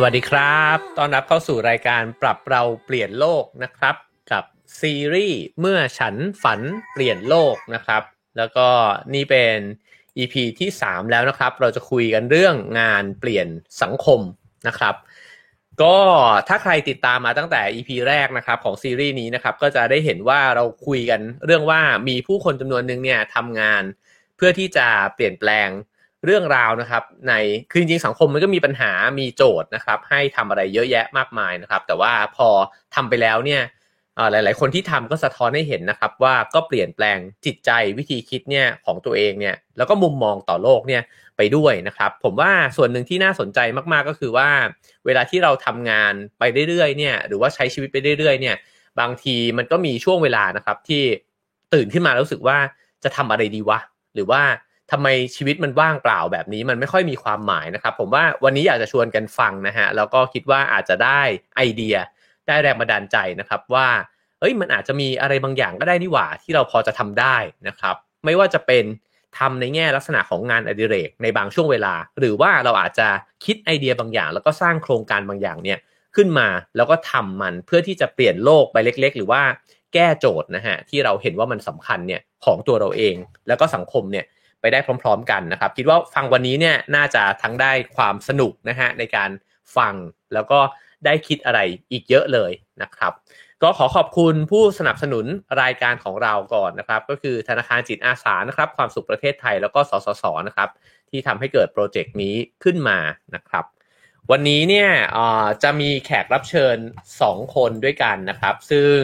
สวัสดีครับ ต้อนรับเข้าสู่รายการปรับเราเปลี่ยนโลกนะครับ กับซีรีส์เมื่อฉันฝันเปลี่ยนโลกนะครับ แล้วก็นี่เป็น EP ที่ 3 แล้วนะครับ เราจะคุยกันเรื่องงานเปลี่ยนสังคมนะครับ ก็ถ้าใครติดตามมาตั้งแต่ EP แรกนะครับของซีรีส์นี้นะครับ ก็จะได้เห็นว่าเราคุยกันเรื่องว่ามีผู้คนจำนวนหนึ่งเนี่ยทำงาน เพื่อที่จะเปลี่ยนแปลง เรื่องราวนะครับ ในคือจริงๆสังคมมันก็มีปัญหามีโจทย์นะครับ ให้ทำอะไรเยอะแยะมากมายนะครับ แต่ว่าพอทำไปแล้วเนี่ยหลาย ๆ คนที่ทำก็สะท้อนให้เห็นนะครับ ว่าก็เปลี่ยนแปลงจิตใจวิธีคิดเนี่ยของตัวเองเนี่ยแล้วก็มุมมองต่อโลกเนี่ยไปด้วยนะครับ ผมว่าส่วนหนึ่งที่น่าสนใจมากๆก็คือว่า เวลาที่เราทำงานไปเรื่อย ๆ เนี่ยหรือว่าใช้ชีวิตไปเรื่อย ๆ เนี่ย บางทีมันก็มีช่วงเวลานะครับที่ตื่นขึ้นมาแล้วรู้สึกว่าจะทำอะไรดีวะหรือว่า ทำไมชีวิตมันว่างเปล่าแบบนี้มันไม่ค่อยมีความหมายนะครับ ผมว่าวันนี้อยากจะชวนกันฟังนะฮะแล้วก็คิดว่าอาจจะได้ไอเดีย ได้แรงบันดาลใจนะครับว่าเอ้ยมันอาจจะมีอะไรบางอย่างก็ได้นี่หว่าที่เราพอจะทำได้นะครับ ไม่ว่าจะเป็นทำในแง่ลักษณะของงานอดิเรกในบางช่วงเวลา หรือว่าเราอาจจะคิดไอเดียบางอย่าง แล้วก็สร้างโครงการบางอย่างเนี่ยขึ้นมาแล้วก็ทำมันเพื่อที่จะเปลี่ยนโลกไปเล็ก ๆ หรือว่าแก้โจทย์นะฮะที่เราเห็นว่ามันสำคัญเนี่ยของตัวเราเอง แล้วก็สังคมเนี่ย ไปได้พร้อม ๆ กันนะครับ คิดว่าฟังวันนี้เนี่ยน่าจะทั้งได้ความสนุกนะฮะในการฟังแล้วก็ได้คิดอะไรอีกเยอะเลยนะครับ ก็ขอขอบคุณผู้สนับสนุนรายการของเราก่อนนะครับ ก็คือธนาคารจิตอาสานะครับความสุขประเทศไทยแล้วก็สสสนะครับที่ทำให้เกิดโปรเจกต์นี้ขึ้นมานะครับ วันนี้เนี่ยจะมีแขกรับเชิญ 2 คนด้วยกันนะครับ ซึ่ง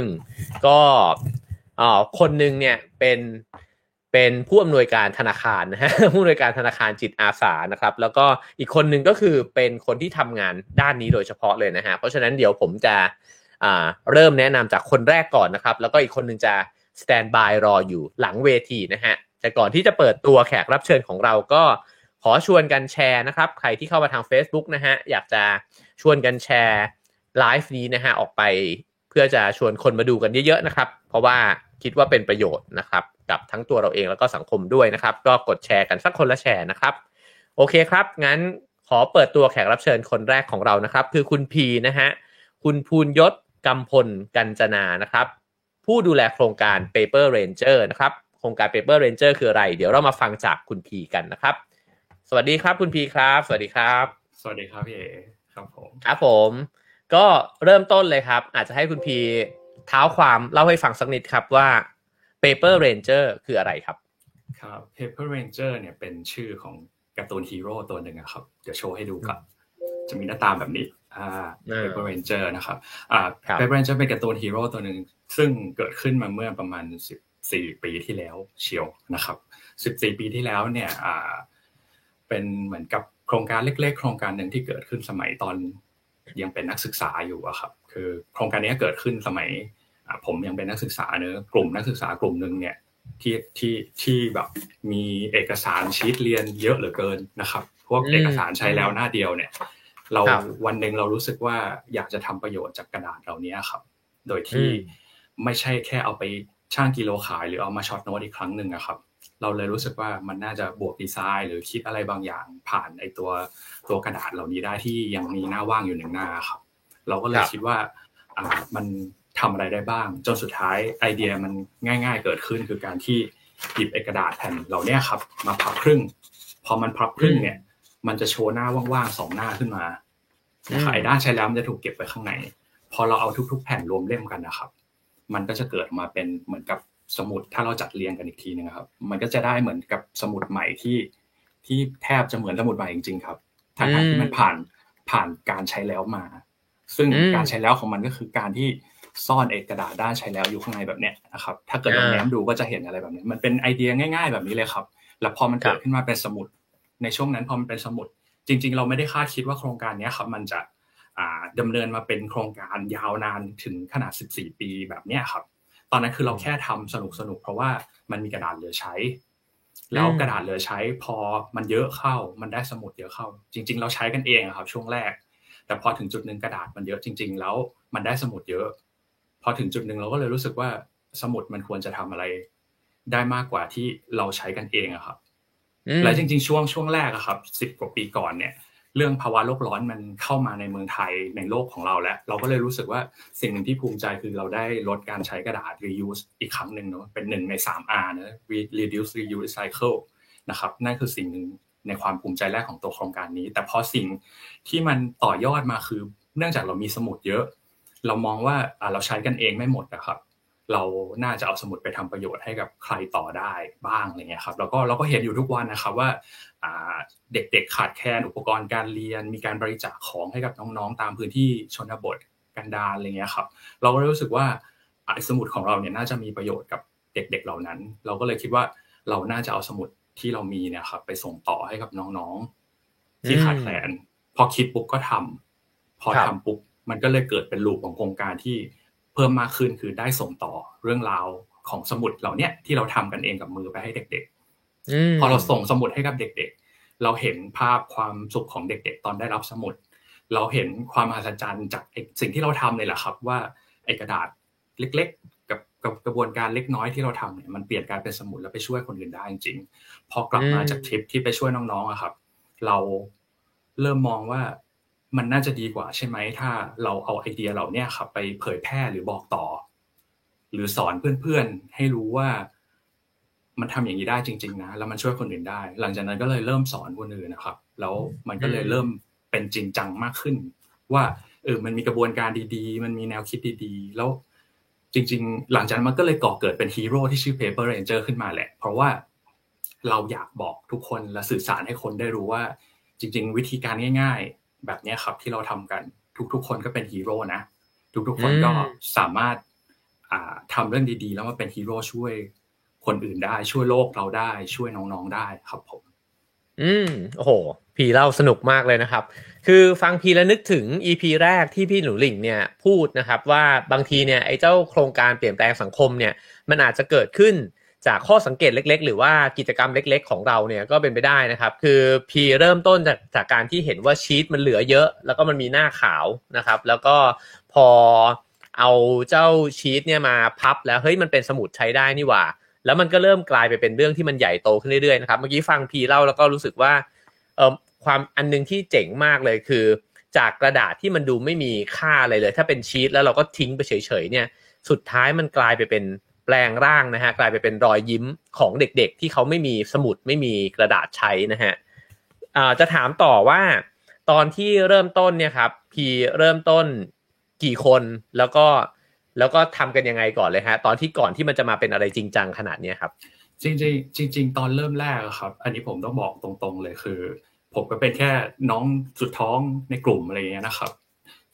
ก็คนหนึ่งเนี่ยเป็น เป็นผู้อำนวยการธนาคารนะฮะผู้อำนวยการธนาคารจิตอาสานะครับ แล้วก็อีกคนหนึ่งก็คือเป็นคนที่ทำงานด้านนี้โดยเฉพาะเลยนะฮะเพราะฉะนั้นเดี๋ยวผมจะเริ่มแนะนำจากคนแรกก่อนนะครับ แล้วก็อีกคนหนึ่งจะสแตนบายรออยู่หลังเวทีนะฮะแต่ก่อนที่จะเปิดตัวแขกรับเชิญของเราก็ขอชวนกันแชร์นะครับ ใครที่เข้ามาทาง Facebook นะฮะอยากจะชวนกันแชร์ไลฟ์นี้นะฮะออกไป เพื่อจะชวนคนมาดูกันเยอะๆนะครับ เพราะว่าคิดว่าเป็นประโยชน์นะครับ กับทั้งตัวเราเองแล้วก็สังคมด้วยนะครับ ก็กดแชร์กันสักคนละแชร์นะครับ โอเคครับ งั้นขอเปิดตัวแขกรับเชิญคนแรกของเรานะครับ คือคุณพีนะฮะคุณภูนยศกำพลกัญจนานะครับ ผู้ดูแลโครงการ Paper Ranger นะครับ โครงการ Paper Ranger คืออะไร เดี๋ยวเรามาฟังจากคุณพีกันนะครับ สวัสดีครับคุณพีครับ สวัสดีครับ สวัสดีครับพี่เอครับผมครับผม ก็เริ่มต้นเลยครับ อาจจะให้คุณพีเท้าความเล่าให้ฟังสักนิดครับว่า Paper Ranger คืออะไรครับ ครับ Paper Ranger เนี่ยเป็นชื่อของการ์ตูนฮีโร่ตัวหนึ่งครับ เดี๋ยวโชว์ให้ดูก่อนจะมีหน้าตาแบบนี้อ่า Paper Ranger นะครับอ่า Paper Ranger เป็นการ์ตูนฮีโร่ตัวหนึ่งซึ่งเกิดขึ้นมาเมื่อประมาณ14ปีที่แล้วเชียวนะครับ14ปีที่แล้วเนี่ยอ่าเป็นเหมือนกับโครงการเล็ก ๆ โครงการหนึ่งที่เกิดขึ้นสมัยตอนยังเป็นนักศึกษาอยู่อะครับ คือโครงการนี้เกิดขึ้นสมัย ผมยังเป็นนักศึกษาเนอะกลุ่มนักศึกษากลุ่มหนึ่งเนี่ยที่ที่ที่แบบมีเอกสารชีตเรียนเยอะเหลือเกินนะครับ พวกเอกสารใช้แล้วหน้าเดียวเนี่ย เราวันหนึ่งเรารู้สึกว่าอยากจะทำประโยชน์จากกระดาษเหล่านี้ครับ โดยที่ไม่ใช่แค่เอาไปช่างกิโลขายหรือเอามาช็อตโน้ตอีกครั้งหนึ่งอะครับ เราเลยรู้สึกว่ามันน่าจะบวกดีไซน์ หรือคิดอะไรบางอย่างผ่านไอตัวตัวกระดาษเหล่านี้ได้ที่ยังมีหน้าว่างอยู่หนึ่งหน้าครับ เราก็เลยคิดว่าอ่ามัน ทำอะไรได้บ้าง จนสุดท้ายไอเดียมันง่าย ๆ เกิดขึ้นคือการที่หยิบเอกระดาษแผ่นเหล่านี้ครับ มาพับครึ่ง พอมันพับครึ่งเนี่ย มันจะโชว์หน้าว่างๆสองหน้าขึ้นมาไอ้ด้านใช้แล้วมันจะถูกเก็บไว้ข้างในพอเราเอาทุก ๆ แผ่นรวมเล่มกันนะครับ มันก็จะเกิดมาเป็นเหมือนกับสมุดถ้าเราจัดเรียงกันอีกทีนึงครับ มันก็จะได้เหมือนกับสมุดใหม่ที่ที่แทบจะเหมือนสมุดใหม่จริง ๆ ครับทั้งที่มันผ่านผ่านการใช้แล้วมา ซึ่งการใช้แล้วของมันก็คือการที่ ซ่อนเอกระดาษด้านใช้แล้วอยู่ข้างในแบบเนี้ยนะครับถ้าเกิดเราแง้มดูก็จะเห็นอะไรแบบนี้มันเป็นไอเดียง่าย ๆ แบบนี้เลยครับ แล้วพอมันเกิดขึ้นมาเป็นสมุด ในช่วงนั้นพอมันเป็นสมุด จริง ๆ เราไม่ได้คาดคิดว่าโครงการนี้ครับมันจะดำเนินมาเป็นโครงการยาวนานถึงขนาด 14 ปีแบบเนี้ยครับ ตอนนั้นคือเราแค่ทำสนุกสนุกเพราะว่ามันมีกระดาษเหลือใช้ แล้วกระดาษเหลือใช้พอมันเยอะเข้า มันได้สมุดเยอะเข้า จริง ๆ เราใช้กันเองครับ ช่วงแรก แต่พอถึงจุดหนึ่งกระดาษมันเยอะจริง ๆ แล้วมันได้สมุดเยอะ พอถึงจุดหนึ่งเราก็เลยรู้สึกว่าสมุดมันควรจะทำอะไร ได้มากกว่าที่เราใช้กันเองอะครับและจริง ๆ ช่วงช่วงแรกอะครับสิบกว่าปีก่อนเนี่ย เรื่องภาวะโลกร้อนมันเข้ามาในเมืองไทยในโลกของเราแล้ว เราก็เลยรู้สึกว่าสิ่งหนึ่งที่ภูมิใจคือเราได้ลดการใช้กระดาษ reuse อีกครั้งหนึ่งเนาะเป็นหนึ่งใน 3R นะ reduce reuse recycle นะครับนั่นคือสิ่งหนึ่งในความภูมิใจแรกของตัวโครงการนี้ แต่พอสิ่งที่มันต่อยอดมาคือ เนื่องจากเรามีสมุดเยอะ เรามองว่าเราใช้กันเองไม่หมดนะครับ เราน่าจะเอาสมุดไปทำประโยชน์ให้กับใครต่อได้บ้างอะไรเงี้ยครับแล้วก็เราก็เห็นอยู่ทุกวันนะครับว่าเด็กๆขาดแคลนอุปกรณ์การเรียน มีการบริจาคของให้กับน้องๆ ตามพื้นที่ชนบทกันดารอะไรเงี้ยครับ เราก็รู้สึกว่าสมุดของเราเนี่ยน่าจะมีประโยชน์กับเด็กๆเหล่านั้น เราก็เลยคิดว่าเราน่าจะเอาสมุดที่เรามีเนี่ยครับ ไปส่งต่อให้กับน้องๆที่ขาดแคลนพอคิดปุ๊บก็ทำพอทำปุ๊บ มันก็เลยเกิดเป็นลูปของโครงการที่เพิ่มมากขึ้นคือได้ส่งต่อเรื่องราวของสมุดเหล่านี้ที่เราทำกันเองกับมือไปให้เด็กๆพอเราส่งสมุดให้กับเด็ก ๆ เราเห็นภาพความสุขของเด็ก ๆ ตอนได้รับสมุด เราเห็นความมหัศจรรย์จากสิ่งที่เราทำเลยแหละครับ ว่าไอกระดาษเล็ก ๆ กับกับกระบวนการเล็กน้อยที่เราทำเนี่ยมันเปลี่ยนการเป็นสมุดแล้วไปช่วยคนอื่นได้จริงๆพอกลับมาจากทริปที่ไปช่วยน้องๆอะครับ เราเริ่มมองว่า มันน่าจะดีกว่าใช่ไหมถ้าเราเอาไอเดียเหล่านี้ครับไปเผยแพร่หรือบอกต่อ หรือสอนเพื่อนๆให้รู้ว่า มันทำอย่างนี้ได้จริง ๆ นะ แล้วมันช่วยคนอื่นได้ หลังจากนั้นก็เลยเริ่มสอนคนอื่นนะครับ แล้วมันก็เลยเริ่มเป็นจริงจังมากขึ้น ว่าเออมันมีกระบวนการดีๆ มันมีแนวคิดดีๆ แล้วจริง ๆ หลังจากนั้นมันก็เลยก่อเกิดเป็นฮีโร่ที่ชื่อ Paper Ranger ขึ้นมาแหละ เพราะว่าเราอยากบอกทุกคนและสื่อสารให้คนได้รู้ว่า จริง ๆ วิธีการง่าย ๆ แบบนี้ครับที่เราทำกันทุกๆ คนก็เป็นฮีโร่นะ ทุกๆ คนก็สามารถทำเรื่องดีๆ แล้วมาเป็นฮีโร่ช่วยคนอื่นได้ช่วยโลกเราได้ช่วยน้องๆได้ครับผม อืมโอ้โห พีเล่าสนุกมากเลยนะครับ คือฟังพีแล้วนึกถึง EP แรกที่พี่หนูหลิงเนี่ยพูดนะครับ ว่าบางทีเนี่ยไอ้เจ้าโครงการเปลี่ยนแปลงสังคมเนี่ย มันอาจจะเกิดขึ้น จากข้อสังเกตเล็ก ๆ หรือว่ากิจกรรมเล็ก ๆ ของเราเนี่ยก็เป็นไปได้นะครับ คือพีเริ่มต้นจากจากการที่เห็นว่าชีตมันเหลือเยอะ แล้วก็มันมีหน้าขาวนะครับ แล้วก็พอเอาเจ้าชีตเนี่ยมาพับแล้วเฮ้ยมันเป็นสมุดใช้ได้นี่หว่า แล้วมันก็เริ่มกลายไปเป็นเรื่องที่มันใหญ่โตขึ้นเรื่อยๆนะครับเมื่อกี้ฟังพีเล่าแล้วก็รู้สึกว่าเออความอันนึงที่เจ๋งมากเลยคือ จากกระดาษที่มันดูไม่มีค่าอะไรเลย ถ้าเป็นชีตแล้วเราก็ทิ้งไปเฉยๆเนี่ย สุดท้ายมันกลายไปเป็น แปลงร่างนะฮะกลายไปเป็นรอยยิ้มของเด็กๆ ที่เขาไม่มีสมุดไม่มีกระดาษใช้นะฮะจะถามต่อว่า ตอนที่เริ่มต้นเนี่ยครับพีเริ่มต้นกี่คนแล้วก็แล้วก็ทำกันยังไงก่อนเลยฮะ ตอนที่ก่อนที่มันจะมาเป็นอะไรจริงจังขนาดนี้ครับ จริงๆจริงๆตอนเริ่มแรกครับ อันนี้ผมต้องบอกตรงๆเลยคือ ผมก็เป็นแค่น้องสุดท้องในกลุ่มอะไรอย่างเงี้ยนะครับ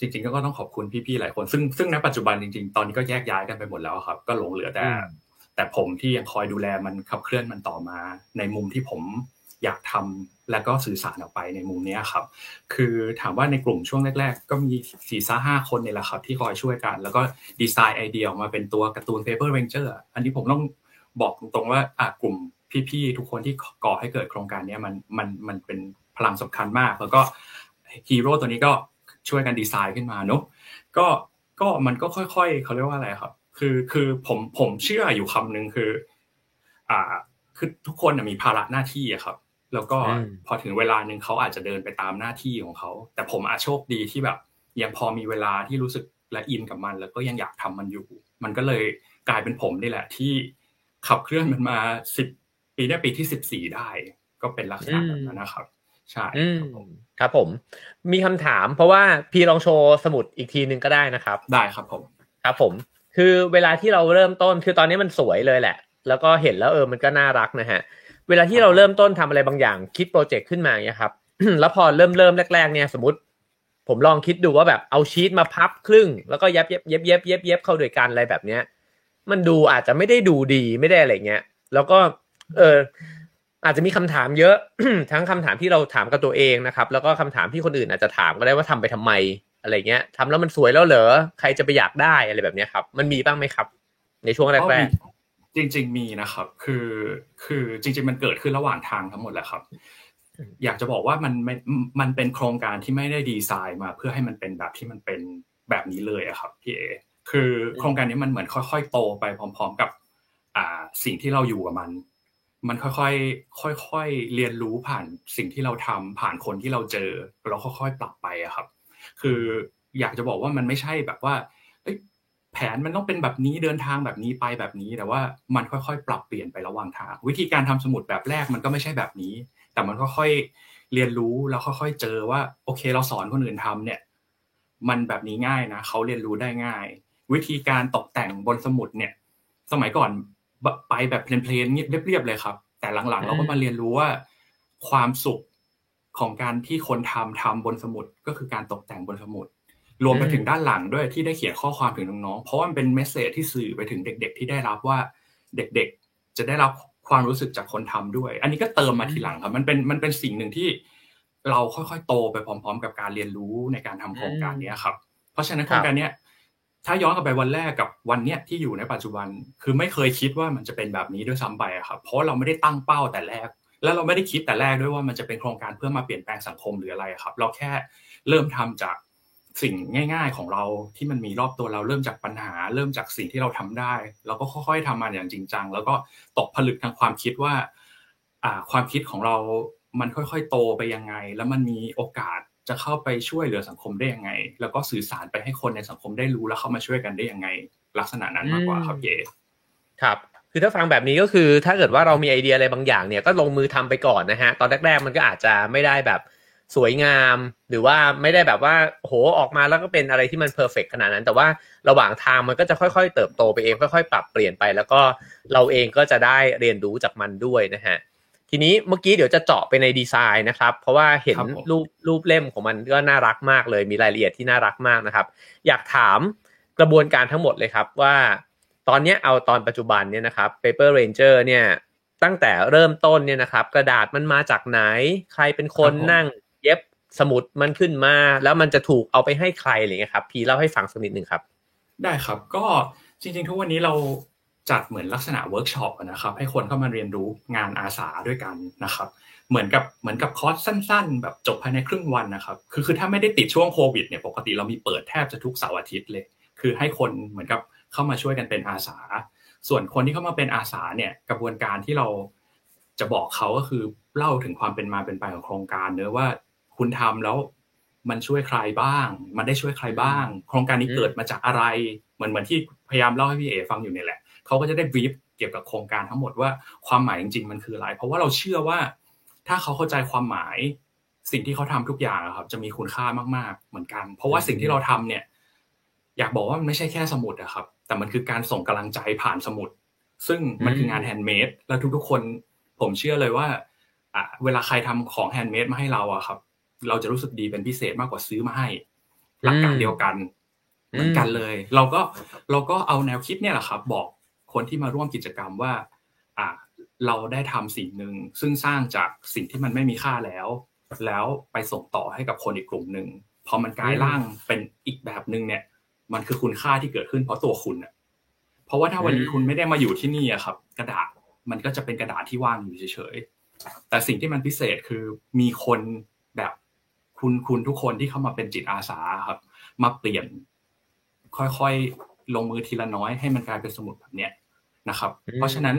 จริง ๆ ก็ต้องขอบคุณพี่ๆหลายคน ซึ่งซึ่งณปัจจุบันจริง ๆ ตอนนี้ก็แยกย้ายกันไปหมดแล้วครับ ก็หลงเหลือแต่ แต่ผมที่ยังคอยดูแลมันขับเคลื่อนมันต่อมา ในมุมที่ผมอยากทำและก็สื่อสารออกไปในมุมนี้ครับ คือถามว่าในกลุ่มช่วงแรก ๆ ก็มีสี่ซ่าห้าคนเนี่ยแหละครับ ที่คอยช่วยกัน แล้วก็ดีไซน์ไอเดียออกมาเป็นตัวการ์ตูน Paper Ranger อันนี้ผมต้องบอกตรงๆว่าอ่กลุ่มพี่ๆทุกคนที่ก่อให้เกิดโครงการนี้มันมันมันเป็นพลังสำคัญมาก แล้วก็ฮีโร่ตัวนี้ก็ ช่วยกันดีไซน์ขึ้นมาเนอะก็ก็มันก็ค่อยๆเขาเรียกว่าอะไรครับ คือคือผมผมเชื่ออยู่คำหนึ่งคือ อ่า คือทุกคนมีภาระหน้าที่อะครับ แล้วก็พอถึงเวลาหนึ่งเขาอาจจะเดินไปตามหน้าที่ของเขาแต่ผมอาจโชคดีที่แบบ ยังพอมีเวลาที่รู้สึกและอินกับมัน แล้วก็ยังอยากทำมันอยู่ มันก็เลยกลายเป็นผมนี่แหละ ที่ขับเคลื่อนมันมาสิบปีนี้ปีที่สิบสี่ได้ ก็เป็นลักษณะแบบนั้นนะครับ ใช่ครับผม มีคำถามเพราะว่าพี่ลองโชว์สมุดอีกทีนึงก็ได้นะครับ ได้ครับผม ครับผม คือเวลาที่เราเริ่มต้นคือตอนนี้มันสวยเลยแหละ แล้วก็เห็นแล้วเออมันก็น่ารักนะฮะ เวลาที่เราเริ่มต้นทำอะไรบางอย่าง คิดโปรเจกต์ขึ้นมาเนี่ยครับแล้วพอเริ่มเริ่มแรก ๆ เนี่ยสมมติ ผมลองคิดดูว่าแบบเอาชีตมาพับครึ่ง แล้วก็เย็บเย็บเย็บเย็บเย็บเย็บเข้าด้วยกันอะไรแบบเนี้ย มันดูอาจจะไม่ได้ดูดีไม่ได้อะไรเงี้ย แล้วก็ เออ อาจจะมีคำถามเยอะทั้งคำถามที่เราถามกับตัวเองนะครับ แล้วก็คำถามที่คนอื่นอาจจะถามก็ได้ว่าทำไปทำไมอะไรเงี้ยทำแล้วมันสวยแล้วเหรอใครจะไปอยากได้อะไรแบบนี้ครับ มันมีบ้างไหมครับ ในช่วงแรกๆจริง ๆ มีนะครับ คือคือจริง ๆ มันเกิดขึ้นระหว่างทางทั้งหมดแหละครับ อยากจะบอกว่ามันมันเป็นโครงการที่ไม่ได้ดีไซน์มา เพื่อให้มันเป็นแบบที่มันเป็นแบบนี้เลยอะครับพี่เอคือโครงการนี้มันเหมือนค่อย ๆ โตไปพร้อม ๆ กับ อ่าสิ่งที่เราอยู่กับมัน มันค่อยๆ ค่อยๆ เรียนรู้ผ่านสิ่งที่เราทำผ่านคนที่เราเจอเราค่อยๆ ปรับไปอะครับ คืออยากจะบอกว่ามันไม่ใช่แบบว่าแผนมันต้องเป็นแบบนี้เดินทางแบบนี้ไปแบบนี้ แต่ว่ามันค่อยๆ ปรับเปลี่ยนไประหว่างทาง วิธีการทำสมุดแบบแรกมันก็ไม่ใช่แบบนี้ แต่มันค่อยๆ เรียนรู้แล้วค่อยๆ เจอว่า โอเคเราสอนคนอื่นทำเนี่ย มันแบบนี้ง่ายนะเขาเรียนรู้ได้ง่าย วิธีการตกแต่งบนสมุดเนี่ย สมัยก่อน ไปแบบเพลนๆเรียบๆเลยครับ แต่หลังๆ เราก็มาเรียนรู้ว่า ความสุขของการที่คนทำทำบนสมุดก็คือการตกแต่งบนสมุด รวมไปถึงด้านหลังด้วยที่ได้เขียนข้อความถึงน้องๆเพราะว่ามันเป็นเมสเซจที่สื่อไปถึงเด็ก ๆ ที่ได้รับว่าเด็กๆ จะได้รับความรู้สึกจากคนทำด้วย อันนี้ก็เติมมาทีหลังครับ มันเป็นมันเป็นสิ่งหนึ่งที่เราค่อยๆ โตไปพร้อม ๆ กับการเรียนรู้ในการทำโครงการนี้ครับ เพราะฉะนั้นโครงการนี้ ถ้าย้อนกลับไปวันแรกกับวันเนี้ยที่อยู่ในปัจจุบัน คือไม่เคยคิดว่ามันจะเป็นแบบนี้ด้วยซ้ำไปครับเพราะเราไม่ได้ตั้งเป้าแต่แรก แล้วเราไม่ได้คิดแต่แรกด้วยว่ามันจะเป็นโครงการเพื่อมาเปลี่ยนแปลงสังคมหรืออะไรครับ เราแค่เริ่มทำจากสิ่งง่าย ๆของเราที่มันมีรอบตัวเราเริ่มจากปัญหา เริ่มจากสิ่งที่เราทำได้เราก็ค่อยๆทำมาอย่างจริงจังแล้วก็ตกผลึกทางความคิดว่าอ่า ความคิดของเรามันค่อยๆ โตไปยังไง แล้วมันมีโอกาส จะเข้าไปช่วยเหลือสังคมได้ยังไง แล้วก็สื่อสารไปให้คนในสังคมได้รู้แล้วเข้ามาช่วยกันได้ยังไง ลักษณะนั้นมากกว่าครับเยครับคือถ้าฟังแบบนี้ก็คือ ถ้าเกิดว่าเรามีไอเดียอะไรบางอย่างเนี่ยก็ลงมือทำไปก่อนนะฮะตอนแรก ๆ มันก็อาจจะไม่ได้แบบสวยงาม หรือว่าไม่ได้แบบว่าโหออกมาแล้วก็เป็นอะไรที่มันเพอร์เฟกขนาดนั้น แต่ว่าระหว่างทางมันก็จะค่อยๆ เติบโตไปเองค่อย ๆ ปรับเปลี่ยนไป แล้วก็เราเองก็จะได้เรียนรู้จากมันด้วยนะฮะ ทีนี้เมื่อกี้เดี๋ยวจะเจาะไปในดีไซน์นะครับ เพราะว่าเห็นรูปรูปเล่มของมันก็น่ารักมากเลย มีรายละเอียดที่น่ารักมากนะครับ อยากถามกระบวนการทั้งหมดเลยครับว่า ตอนนี้เอาตอนปัจจุบันเนี่ยนะครับ Paper Ranger เนี่ยตั้งแต่เริ่มต้นเนี่ยนะครับ กระดาษมันมาจากไหน ใครเป็นคนนั่ง เย็บสมุดมันขึ้นมา แล้วมันจะถูกเอาไปให้ใครอะไรเงี้ยครับ พี่เล่าให้ฟังสักนิดหนึ่งครับ ได้ครับก็จริงๆ ทุกวันนี้เรา จัดเหมือนลักษณะเวิร์กช็อปนะครับ ให้คนเข้ามาเรียนรู้งานอาสาด้วยกันนะครับ เหมือนกับเหมือนกับคอร์สสั้น ๆ แบบจบภายในครึ่งวันนะครับ คือคือถ้าไม่ได้ติดช่วงโควิดเนี่ยปกติเรามีเปิดแทบจะทุกเสาร์อาทิตย์เลย คือให้คนเหมือนกับเข้ามาช่วยกันเป็นอาสา ส่วนคนที่เข้ามาเป็นอาสาเนี่ยกระบวนการที่เราจะบอกเขาก็คือเล่าถึงความเป็นมาเป็นไปของโครงการเนื้อว่าคุณทำแล้วมันช่วยใครบ้าง มันได้ช่วยใครบ้าง โครงการนี้เกิดมาจากอะไร เหมือนเหมือนที่พยายามเล่าให้พี่เอฟังอยู่นี่แหละ เขาก็จะได้บีฟเกี่ยวกับโครงการทั้งหมดว่าความหมายจริงๆมันคืออะไร เพราะว่าเราเชื่อว่า ถ้าเขาเข้าใจความหมายสิ่งที่เขาทำทุกอย่างครับ จะมีคุณค่ามากๆเหมือนกัน เพราะว่าสิ่งที่เราทำเนี่ย อยากบอกว่ามันไม่ใช่แค่สมุดอะครับ แต่มันคือการส่งกำลังใจผ่านสมุด ซึ่งมันคืองาน handmade แล้วทุกๆคน ผมเชื่อเลยว่าอะเวลาใครทำของ handmade มาให้เราอะครับ เราจะรู้สึกดีเป็นพิเศษมากกว่าซื้อมาให้ หลักการเดียวกันเหมือนกันเลย เราก็เราก็เอาแนวคิดเนี่ยแหละครับ บอก คนที่มาร่วมกิจกรรมว่าอ่าเราได้ทำสิ่งหนึ่งซึ่งสร้างจากสิ่งที่มันไม่มีค่าแล้ว แล้วไปส่งต่อให้กับคนอีกกลุ่มหนึ่งพอมันกลายร่างเป็นอีกแบบหนึ่งเนี่ย มันคือคุณค่าที่เกิดขึ้นเพราะตัวคุณอะเพราะว่าถ้าวันนี้คุณไม่ได้มาอยู่ที่นี่อะครับ กระดาษมันก็จะเป็นกระดาษที่ว่างอยู่เฉยๆแต่สิ่งที่มันพิเศษคือมีคนแบบคุณคุณทุกคนที่เข้ามาเป็นจิตอาสาครับ มาเปลี่ยน ค่อยๆลงมือทีละน้อยให้มันกลายเป็นสมุดแบบเนี้ย นะครับ เพราะฉะนั้น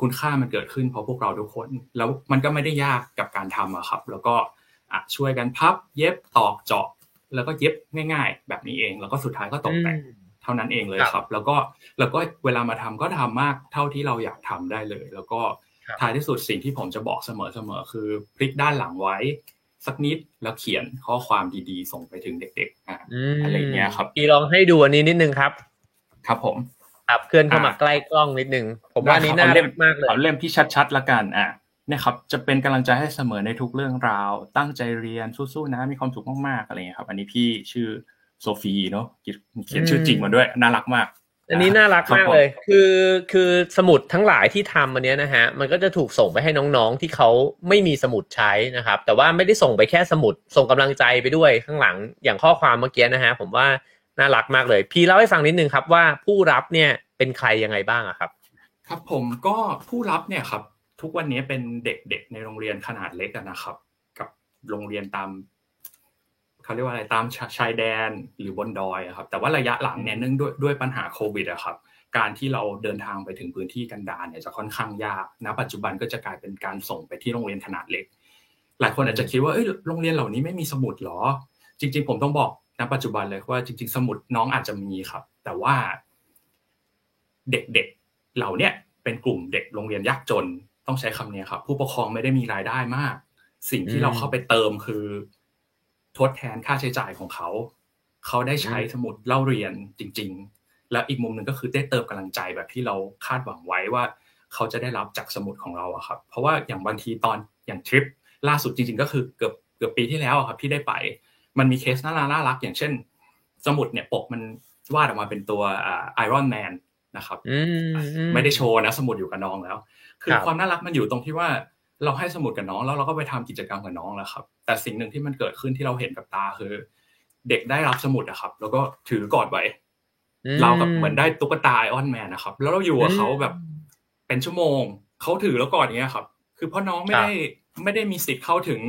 คุณค่ามันเกิดขึ้นเพราะพวกเราทุกคน แล้วมันก็ไม่ได้ยากกับการทำอะครับ แล้วก็ช่วยกันพับ เย็บตอกเจาะ แล้วก็เย็บง่าย ๆ แบบนี้เอง แล้วก็สุดท้ายก็ตกแต่งเท่านั้นเองเลยครับ แล้วก็แล้วก็เวลามาทำก็ทำมากเท่าที่เราอยากทำได้เลย แล้วก็ท้ายที่สุดสิ่งที่ผมจะบอกเสมอๆคือพลิกด้านหลังไว้สักนิดแล้วเขียนข้อความดีๆ ส่งไปถึงเด็กๆอะไรเงี้ยครับอีลองให้ดูอันนี้นิดนึงครับ ครับผม ครับเคลื่อนเข้ามาใกล้กล้องนิดนึงผมว่านี้น่ารักมากเลยเอาเล่มที่ชัดๆละกันอะเนี่ยครับจะเป็นกำลังใจให้เสมอในทุกเรื่องราว ตั้งใจเรียนสู้ๆนะมีความสุขมากๆอะไรเงี้ยครับ อันนี้พี่ชื่อโซฟีเนาะเขียนชื่อจริงมาด้วยน่ารักมาก อันนี้น่ารักมากเลย คือคือสมุดทั้งหลายที่ทำอันนี้นะฮะมันก็จะถูกส่งไปให้น้องๆที่เขาไม่มีสมุดใช้นะครับ แต่ว่าไม่ได้ส่งไปแค่สมุดส่งกำลังใจไปด้วยข้างหลังอย่างข้อความเมื่อกี้นะฮะผมว่า น่ารักมากเลย พี่เล่าให้ฟังนิดนึงครับว่าผู้รับเนี่ยเป็นใครยังไงบ้างอะครับ ครับผมก็ผู้รับเนี่ยครับทุกวันนี้เป็นเด็กๆในโรงเรียนขนาดเล็กนะครับ กับโรงเรียนตามเขาเรียกว่าอะไรตามชายแดนหรือบนดอยครับ แต่ว่าระยะหลังเนี่ยเนื่องด้วยด้วยปัญหาโควิดอะครับ การที่เราเดินทางไปถึงพื้นที่กันดารเนี่ยจะค่อนข้างยากณปัจจุบันก็จะกลายเป็นการส่งไปที่โรงเรียนขนาดเล็ก หลายคนอาจจะคิดว่าเอ้ยโรงเรียนเหล่านี้ไม่มีสมุดหรอ จริง ๆ ผมต้องบอก ณปัจจุบันเลยว่าจริง ๆ สมุดน้องอาจจะมีครับ แต่ว่าเด็กๆเหล่านี้เป็นกลุ่มเด็กโรงเรียนยากจนต้องใช้คำนี้ครับ ผู้ปกครองไม่ได้มีรายได้มาก สิ่งที่เราเข้าไปเติมคือ ทดแทนค่าใช้จ่ายของเขา เขาได้ใช้สมุดเล่าเรียนจริง ๆ แล้วอีกมุมหนึ่งก็คือได้เติมกำลังใจแบบที่เราคาดหวังไว้ว่า เขาจะได้รับจากสมุดของเราอะครับ เพราะว่าอย่างบางทีตอนอย่างทริปล่าสุดจริง ๆ ก็คือเกือบเกือบปีที่แล้วครับที่ได้ไป มันมีเคสน่ารักน่ารักอย่างเช่น สมุดเนี่ยปกมันวาดออกมาเป็นตัวไอรอนแมนนะครับไม่ได้โชว์นะ สมุดอยู่กับน้องแล้ว คือความน่ารักมันอยู่ตรงที่ว่าเราให้สมุดกับน้องแล้วเราก็ไปทำกิจกรรมกับน้องแล้วครับ แต่สิ่งหนึ่งที่มันเกิดขึ้นที่เราเห็นกับตาคือ เด็กได้รับสมุดอะครับ แล้วก็ถือกอดไว้เรากับเหมือนได้ตุ๊กตาไอออนแมนนะครับ แล้วเราอยู่กับเขาแบบเป็นชั่วโมงเขาถือแล้วกอดอย่างเงี้ยครับ คือเพราะน้องไม่ได้ไม่ได้มีสิทธิ์เข้าถึง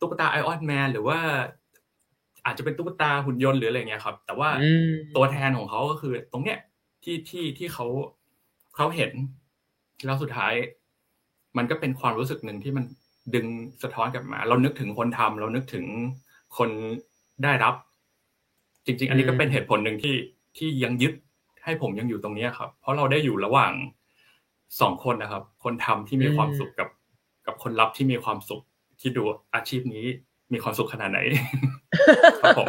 ตุ๊กตาไอออนแมนหรือว่า อาจจะเป็นตุ๊กตาหุ่นยนต์หรืออะไรเงี้ยครับ แต่ว่าตัวแทนของเขาก็คือ ตรงเนี้ยที่ที่ที่เขาเขาเห็น แล้วสุดท้าย มันก็เป็นความรู้สึกหนึ่งที่มันดึงสะท้อนกลับมา เรานึกถึงคนทำเรานึกถึงคนได้รับ จริง ๆ อันนี้ก็เป็นเหตุผลหนึ่งที่ที่ยังยึดให้ผมยังอยู่ตรงนี้ครับ เพราะเราได้อยู่ระหว่างสองคนนะครับ คนทำที่มีความสุขกับ กับคนรับที่มีความสุขที่ดูอาชีพนี้มีความสุขขนาดไหน ครับผม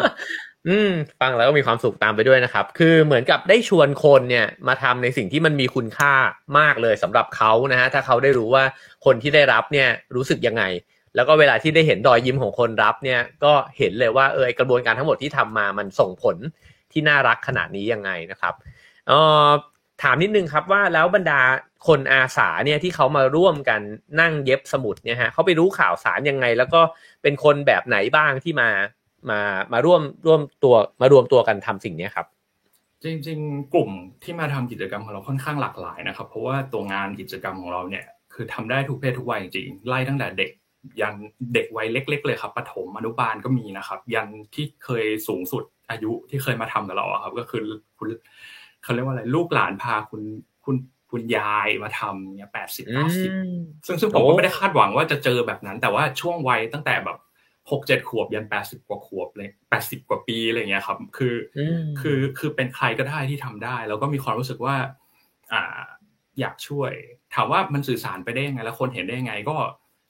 อืมฟังแล้วก็มีความสุขตามไปด้วยนะครับ คือเหมือนกับได้ชวนคนเนี่ยมาทำในสิ่งที่มันมีคุณค่ามากเลยสำหรับเขานะฮะถ้าเขาได้รู้ว่าคนที่ได้รับเนี่ยรู้สึกยังไง แล้วก็เวลาที่ได้เห็นรอยยิ้มของคนรับเนี่ยก็เห็นเลยว่าเออกระบวนการทั้งหมดที่ทำมามันส่งผลที่น่ารักขนาดนี้ยังไงนะครับเอ่อถามนิดนึงครับว่าแล้วบรรดาคนอาสาเนี่ยที่เขามาร่วมกันนั่งเย็บสมุดเนี่ยฮะเขาไปรู้ข่าวสารยังไง แล้วก็เป็นคนแบบไหนบ้างที่มา มามาร่วมร่วมตัวมารวมตัวกันทำสิ่งนี้ครับจริงๆ กลุ่มที่มาทำกิจกรรมของเราค่อนข้างหลากหลายนะครับ เพราะว่าตัวงานกิจกรรมของเราเนี่ยคือทำได้ทุกเพศทุกวัยจริงไล่ตั้งแต่เด็กยันเด็กวัยเล็ก ๆ เลยครับปฐมอนุบาลก็มีนะครับ ยันที่เคยสูงสุดอายุที่เคยมาทำกับเราครับ ก็คือคุณเขาเรียกว่าอะไรลูกหลานพาคุณคุณคุณยายมาทำเนี่ยแปดสิบเก้าสิบซึ่งซึ่งผมก็ไม่ได้คาดหวังว่าจะเจอแบบนั้น แต่ว่าช่วงวัยตั้งแต่แบบ หกเจ็ดขวบยันแปดสิบกว่าขวบเลยแปดสิบกว่าปีอะไรเงี้ยครับคือคือคือเป็นใครก็ได้ที่ทำได้ แล้วก็มีความรู้สึกว่าอ่าอยากช่วย ถามว่ามันสื่อสารไปได้ยังไง แล้วคนเห็นได้ยังไง ก็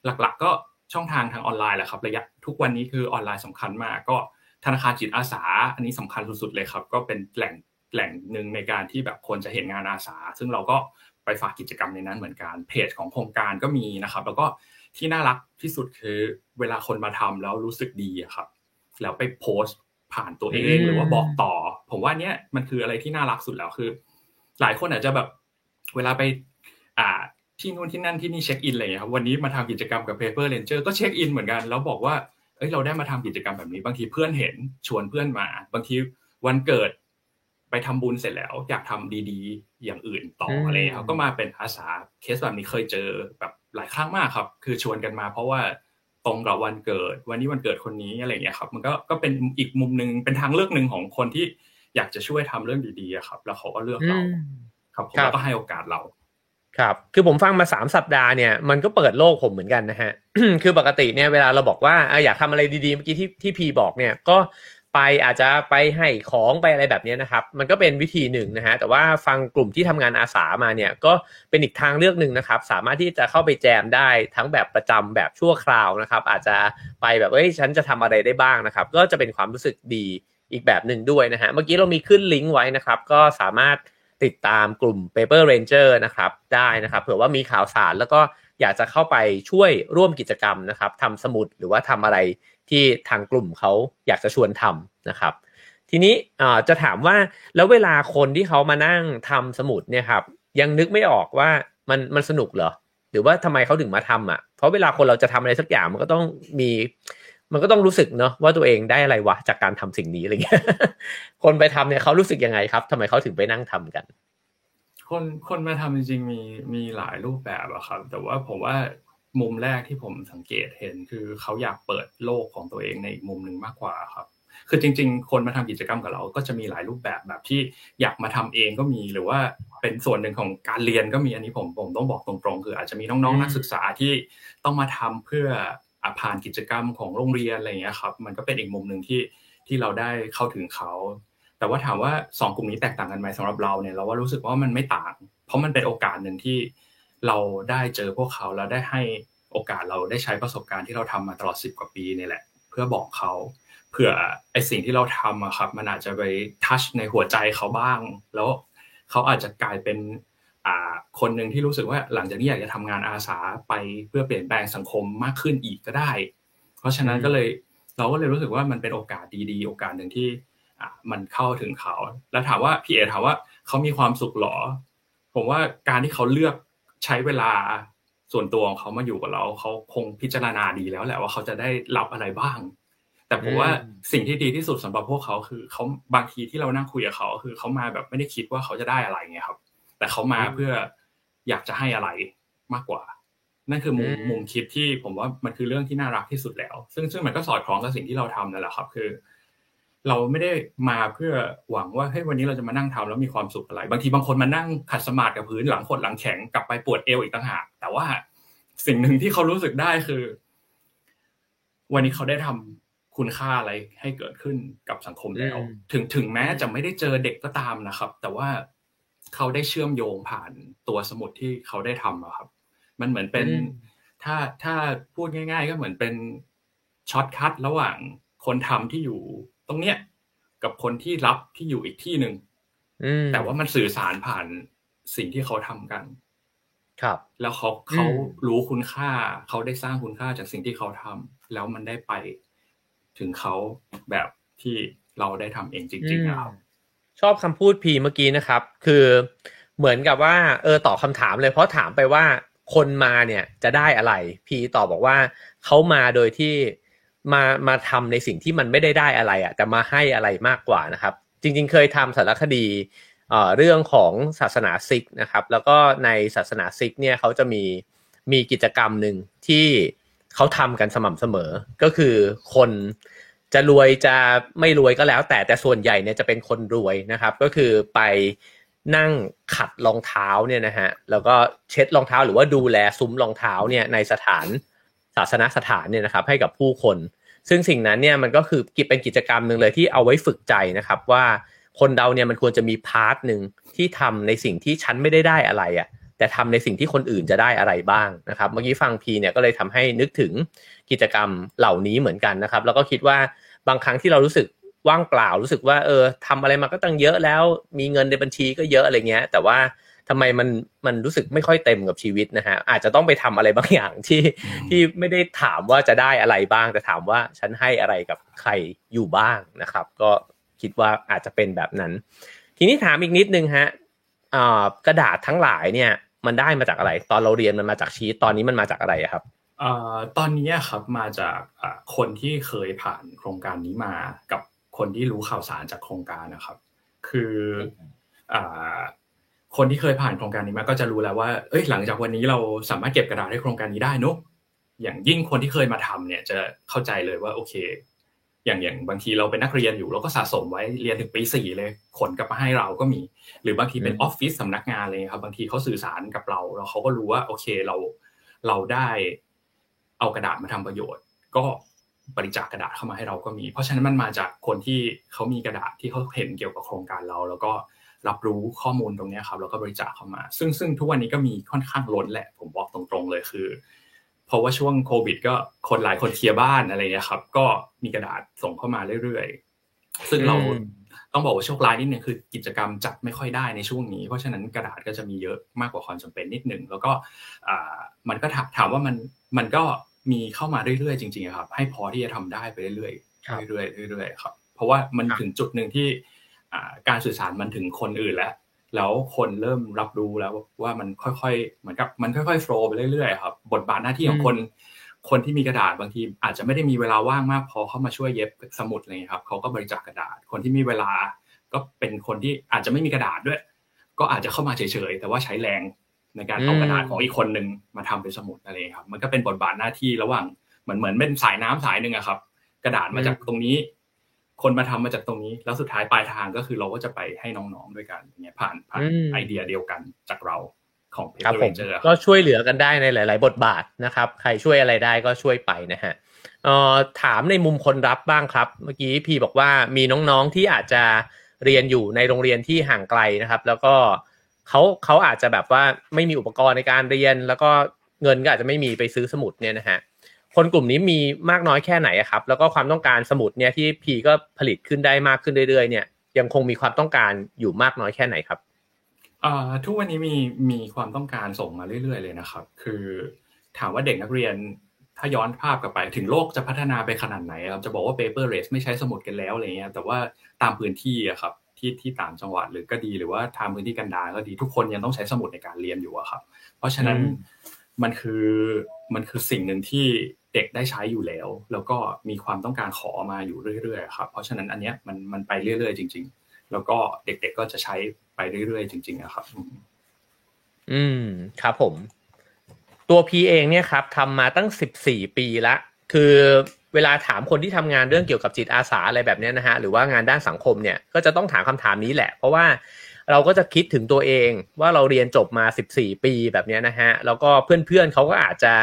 หลักๆ ก็ช่องทางทางออนไลน์แหละครับระยะทุกวันนี้คือออนไลน์สำคัญมาก ก็ธนาคารจิตอาสา อันนี้สำคัญสุดๆเลยครับ ก็เป็นแหล่งแหล่งหนึ่งในการที่แบบคนจะเห็นงานอาสา ซึ่งเราก็ไปฝากกิจกรรมในนั้นเหมือนกันเพจของโครงการก็มีนะครับ แล้วก็ ที่น่ารักที่สุดคือเวลาคนมาทำแล้วรู้สึกดีครับ แล้วไปโพสต์ผ่านตัวเองหรือว่าบอกต่อ ผมว่าเนี้ยมันคืออะไรที่น่ารักสุดแล้วคือ หลายคนอาจจะแบบเวลาไป อ่าที่นู่นที่นั่นที่นี่เช็คอินอะไรเงี้ยครับวันนี้มาทำกิจกรรมกับ Paper Ranger ก็เช็คอินเหมือนกัน แล้วบอกว่าเอ้ยเราได้มาทำกิจกรรมแบบนี้ บางทีเพื่อนเห็นชวนเพื่อนมา บางทีวันเกิด ไปทำบุญเสร็จแล้ว อยากทำดีๆ อย่างอื่นต่ออะไรครับก็มาเป็นอาสาเคสแบบนี้เคยเจอแบบหลายครั้งมากครับ คือชวนกันมา เพราะว่าตรงกับวันเกิด วันนี้วันเกิดคนนี้อะไรเงี้ยครับ มันก็ก็เป็นอีกมุมหนึ่งเป็นทางเลือกหนึ่งของคนที่อยากจะช่วยทำเรื่องดีๆครับ แล้วเขาก็เลือกเราครับแล้วก็ให้โอกาสเราครับ คือผมฟังมาสามสัปดาห์เนี่ยมันก็เปิดโลกผมเหมือนกันนะฮะ คือปกติเนี่ยเวลาเราบอกว่าอยากทำอะไรดีๆเมื่อกี้ที่ที่พีบอกเนี่ยก็ ไปอาจจะไปให้ของไปอะไรแบบนี้นะครับ มันก็เป็นวิธีหนึ่งนะฮะแต่ว่าฟังกลุ่มที่ทำงานอาสามาเนี่ยก็เป็นอีกทางเลือกหนึ่งนะครับ สามารถที่จะเข้าไปแจมได้ทั้งแบบประจำแบบชั่วคราวนะครับ อาจจะไปแบบเอ้ยฉันจะทำอะไรได้บ้างนะครับ ก็จะเป็นความรู้สึกดีอีกแบบหนึ่งด้วยนะฮะเมื่อกี้เรามีขึ้นลิงก์ไว้นะครับ ก็สามารถติดตามกลุ่ม Paper Ranger นะครับได้นะครับเผื่อว่ามีข่าวสารแล้วก็อยากจะเข้าไปช่วยร่วมกิจกรรมนะครับทำสมุดหรือว่าทำอะไร ที่ทางกลุ่มเขาอยากจะชวนทำนะครับ ทีนี้จะถามว่าแล้วเวลาคนที่เขามานั่งทำสมุดเนี่ยครับยังนึกไม่ออกว่ามันมันสนุกเหรอหรือว่าทำไมเขาถึงมาทำอะ เพราะเวลาคนเราจะทำอะไรสักอย่างมันก็ต้องมี มันก็ต้องรู้สึกเนาะว่าตัวเองได้อะไรวะจากการทำสิ่งนี้อะไรเงี้ย คนไปทำเนี่ยเขารู้สึกยังไงครับทำไมเขาถึงไปนั่งทำกัน คนคนมาทำจริงๆมีมีหลายรูปแบบอะครับ แต่ว่าผมว่า มุมแรกที่ผมสังเกตเห็น คือเขาอยากเปิดโลกของตัวเองในอีกมุมหนึ่งมากกว่าครับ คือจริง ๆ คนมาทำกิจกรรมกับเราก็จะมีหลายรูปแบบแบบที่อยากมาทำเองก็มีหรือว่าเป็นส่วนหนึ่งของการเรียนก็มีอันนี้ผมผมต้องบอกตรงๆ คืออาจจะมีน้องๆนักศึกษาที่ต้องมาทำเพื่อผ่านกิจกรรมของโรงเรียนอะไรอย่างเงี้ยครับ มันก็เป็นอีกมุมหนึ่งที่ที่เราได้เข้าถึงเขาแต่ว่าถามว่าสองกลุ่มนี้แตกต่างกันไหมสำหรับเราเนี่ยเราว่ารู้สึกว่ามันไม่ต่าง เพราะมันเป็นโอกาสหนึ่งที่ เราได้เจอพวกเขาแล้วได้ให้โอกาสเราได้ใช้ประสบการณ์ที่เราทำมาตลอดสิบกว่าปีนี่แหละ เพื่อบอกเขาเผื่อไอสิ่งที่เราทำอะครับมันอาจจะไปทัชในหัวใจเขาบ้าง แล้วเขาอาจจะกลายเป็นอ่าคนหนึ่งที่รู้สึกว่าหลังจากนี้อยากจะทำงานอาสาไปเพื่อเปลี่ยนแปลงสังคมมากขึ้นอีกก็ได้ เพราะฉะนั้นก็เลยเราก็เลยรู้สึกว่ามันเป็นโอกาสดีๆ โอกาสหนึ่งที่อ่ามันเข้าถึงเขา แล้วถามว่าพี่เอถามว่าเขามีความสุขหรอ ผมว่าการที่เขาเลือก ใช้เวลาส่วนตัวของเขามาอยู่กับเราเขาคงพิจารณาดีแล้วแหละว่าเขาจะได้รับอะไรบ้าง แต่ผมว่าสิ่งที่ดีที่สุดสำหรับพวกเขาคือเขาบางทีที่เรานั่งคุยกับเขาคือเขามาแบบไม่ได้คิดว่าเขาจะได้อะไรไงครับ แต่เขามาเพื่ออยากจะให้อะไรมากกว่า นั่นคือมุมมุมคิดที่ผมว่ามันคือเรื่องที่น่ารักที่สุดแล้ว ซึ่งซึ่งมันก็สอดคล้องกับสิ่งที่เราทำนั่นแหละครับ คือ เราไม่ได้มาเพื่อหวังว่าเฮ้ยวันนี้เราจะมานั่งทำแล้วมีความสุขอะไร บางทีบางคนมานั่งขัดสมาธิกับพื้นหลังขดหลังแข็งกลับไปปวดเอวอีกต่างหากแต่ว่าสิ่งหนึ่งที่เขารู้สึกได้คือ วันนี้เขาได้ทำคุณค่าอะไรให้เกิดขึ้นกับสังคมแล้ว ถึงถึงแม้จะไม่ได้เจอเด็กก็ตามนะครับ แต่ว่าเขาได้เชื่อมโยงผ่านตัวสมุดที่เขาได้ทำอะครับ มันเหมือนเป็นถ้าถ้าพูดง่าย ๆ ก็เหมือนเป็น shortcut ระหว่างคนทำที่อยู่ ตรงเนี้ยกับคนที่รับที่อยู่อีกที่หนึ่งแต่ว่ามันสื่อสารผ่านสิ่งที่เขาทำกัน ครับ แล้วเขาเขารู้คุณค่า เขาได้สร้างคุณค่าจากสิ่งที่เขาทำแล้วมันได้ไปถึงเขาแบบที่เราได้ทำเองจริงๆครับชอบคำพูดพีเมื่อกี้นะครับ คือเหมือนกับว่า เออตอบคาถามเลยเพราะถามไปว่าคนมาเนี่ยจะได้อะไร พีตอบบอกว่าเขามาโดยที่ มามาทำในสิ่งที่มันไม่ได้ได้อะไรอะ่ะแต่มาให้อะไรมากกว่านะครับ จริง ๆ เคยทำสารคดีเรื่องของศาสนาซิกนะครับ แล้วก็ในศาสนาซิกเนี่ยเขาจะมีมีกิจกรรมหนึ่งที่เขาทำกันสม่ำเสมอ ก็คือคนจะรวยจะไม่รวยก็แล้ว แต่แต่ส่วนใหญ่เนี่ยจะเป็นคนรวยนะครับ ก็คือไปนั่งขัดรองเท้าเนี่ยนะฮะแล้วก็เช็ดรองเท้าหรือว่าดูแลซุ้มรองเท้าเนี่ยในสถานศาสนสถานเนี่ยนะครับ ให้กับผู้คน ซึ่งสิ่งนั้นเนี่ยมันก็คือกิจเป็นกิจกรรมหนึ่งเลยที่เอาไว้ฝึกใจนะครับว่าคนเราเนี่ยมันควรจะมี part หนึ่งที่ทำในสิ่งที่ฉันไม่ได้ได้อะไรอะ่ะแต่ทำในสิ่งที่คนอื่นจะได้อะไรบ้างนะครับเมื่อกี้ฟังพีเนี่ยก็เลยทำให้นึกถึงกิจกรรมเหล่านี้เหมือนกันนะครับ แล้วก็คิดว่าบางครั้งที่เรารู้สึกว่างเปล่ารู้สึกว่าเออทำอะไรมาก็ตั้งเยอะแล้ว มีเงินในบัญชีก็เยอะอะไรเงี้ย แต่ว่า ทำไมมันมันรู้สึกไม่ค่อยเต็มกับชีวิตนะฮะอาจจะต้องไปทำอะไรบางอย่างที่ที่ไม่ได้ถามว่าจะได้อะไรบ้าง แต่ถามว่าฉันให้อะไรกับใครอยู่บ้างนะครับ ก็คิดว่าอาจจะเป็นแบบนั้น ทีนี้ถามอีกนิดนึงฮะกระดาษทั้งหลายเนี่ย มันได้มาจากอะไร ตอนเราเรียนมันมาจากชีตตอนนี้มันมาจากอะไรครับตอนนี้ครับมาจากคนที่เคยผ่านโครงการนี้มากับคนที่รู้ข่าวสารจากโครงการนะครับ คือ คนที่เคยผ่านโครงการนี้มาก็จะรู้แล้วว่าเอ้ยหลังจากวันนี้เราสามารถเก็บกระดาษให้โครงการนี้ได้นุกอย่างยิ่งคนที่เคยมาทำเนี่ยจะเข้าใจเลยว่าโอเค อย่างอย่างบางทีเราเป็นนักเรียนอยู่เราก็สะสมไว้เรียนถึงปีสี่เลยขนกลับมาให้เราก็มี หรือบางทีเป็นออฟฟิศสำนักงานเลยครับ บางทีเขาสื่อสารกับเราแล้วเขาก็รู้ว่าโอเคเราเราได้เอากระดาษมาทำประโยชน์ ก็บริจาคกระดาษเข้ามาให้เราก็มี เพราะฉะนั้นมันมาจากคนที่เขามีกระดาษที่เขาเห็นเกี่ยวกับโครงการเรา แล้วก็ รับรู้ข้อมูลตรงนี้ครับแล้วก็บริจาคเข้ามา ซึ่งซึ่งทุกวันนี้ก็มีค่อนข้างล้นแหละ ผมบอกตรงๆเลยคือเพราะว่าช่วงโควิด ก็คนหลายคนเคลียร์บ้านอะไรเงี้ยครับ ก็มีกระดาษส่งเข้ามาเรื่อยๆ ซึ่งเราต้องบอกว่าโชคร้ายนิดนึงคือกิจกรรมจัดไม่ค่อยได้ในช่วงนี้ เพราะฉะนั้นกระดาษก็จะมีเยอะมากกว่าความจำเป็นนิดหนึ่งแล้วก็มันก็ถามว่ามันมันก็มีเข้ามาเรื่อยๆจริงๆครับ ให้พอที่จะทำได้ไปเรื่อยๆเรื่อยๆเรื่อยๆครับ เพราะว่ามันถึงจุดหนึ่งที่ การสื่อสารมันถึงคนอื่นแล้ว แล้วคนเริ่มรับรู้แล้วว่ามันค่อยๆเหมือนกับมันค่อยๆโฟล์ไปเรื่อยๆครับบทบาทหน้าที่ของคน คนที่มีกระดาษบางที อาจจะไม่ได้มีเวลาว่างมากพอเข้ามาช่วยเย็บสมุดอะไรครับเขาก็บริจาคกระดาษ คนที่มีเวลา ก็เป็นคนที่อาจจะไม่มีกระดาษด้วย ก็อาจจะเข้ามาเฉยๆแต่ว่าใช้แรงในการเอากระดาษของอีกคนหนึ่งมาทำเป็นสมุดอะไรครับ มันก็เป็นบทบาทหน้าที่ระหว่างเหมือนเหมือนเป็นสายน้ำสายหนึ่งอะครับ กระดาษมาจากตรงนี้ คนมาทำมาจากตรงนี้ แล้วสุดท้ายปลายทางก็คือเราก็จะไปให้น้องๆด้วยกันอย่างเงี้ยผ่านผ่านไอเดียเดียวกันจากเราของ Paper Ranger ก็ช่วยเหลือกันได้ในหลาย ๆ บทบาทนะครับ ใครช่วยอะไรได้ก็ช่วยไปนะฮะเอ่อถามในมุมคนรับบ้างครับ เมื่อกี้พี่บอกว่ามีน้องๆที่อาจจะเรียนอยู่ในโรงเรียนที่ห่างไกลนะครับ แล้วก็เขาเขาอาจจะแบบว่าไม่มีอุปกรณ์ในการเรียน แล้วก็เงินก็อาจจะไม่มีไปซื้อสมุดเนี่ยนะฮะ คนกลุ่มนี้มีมากน้อยแค่ไหนครับ แล้วก็ความต้องการสมุดเนี่ยที่พีก็ผลิตขึ้นได้มากขึ้นเรื่อยๆเนี่ยยังคงมีความต้องการอยู่มากน้อยแค่ไหนครับทุกวันนี้มีมีความต้องการส่งมาเรื่อยๆเลยนะครับ คือถามว่าเด็กนักเรียนถ้าย้อนภาพกลับไปถึงโลกจะพัฒนาไปขนาดไหนเราจะบอกว่า paper race ไม่ใช้สมุดกันแล้วอะไรเงี้ยแต่ว่าตามพื้นที่อะครับที่ที่ต่างจังหวัดหรือก็ดีหรือว่าทางพื้นที่กันดารก็ดีทุกคนยังต้องใช้สมุดในการเรียนอยู่อะครับ เพราะฉะนั้นมันคือมันคือสิ่งหนึ่งที่ เด็กได้ใช้อยู่แล้ว แล้วก็มีความต้องการขอมาอยู่เรื่อยๆครับเพราะฉะนั้นอันเนี้ยมันมันไปเรื่อยๆจริง ๆ แล้วก็เด็กๆก็จะใช้ไปเรื่อยๆจริงๆนะครับ อืมครับผม ตัวพีเองเนี่ยครับทำมาตั้งสิบสี่ปีละ คือเวลาถามคนที่ทำงานเรื่องเกี่ยวกับจิตอาสาอะไรแบบนี้นะฮะหรือว่างานด้านสังคมเนี่ยก็จะต้องถามคำถามนี้แหละ เพราะว่าเราก็จะคิดถึงตัวเองว่าเราเรียนจบมา 14 ปีแบบนี้นะฮะแล้วก็เพื่อนๆเขาก็อาจจะ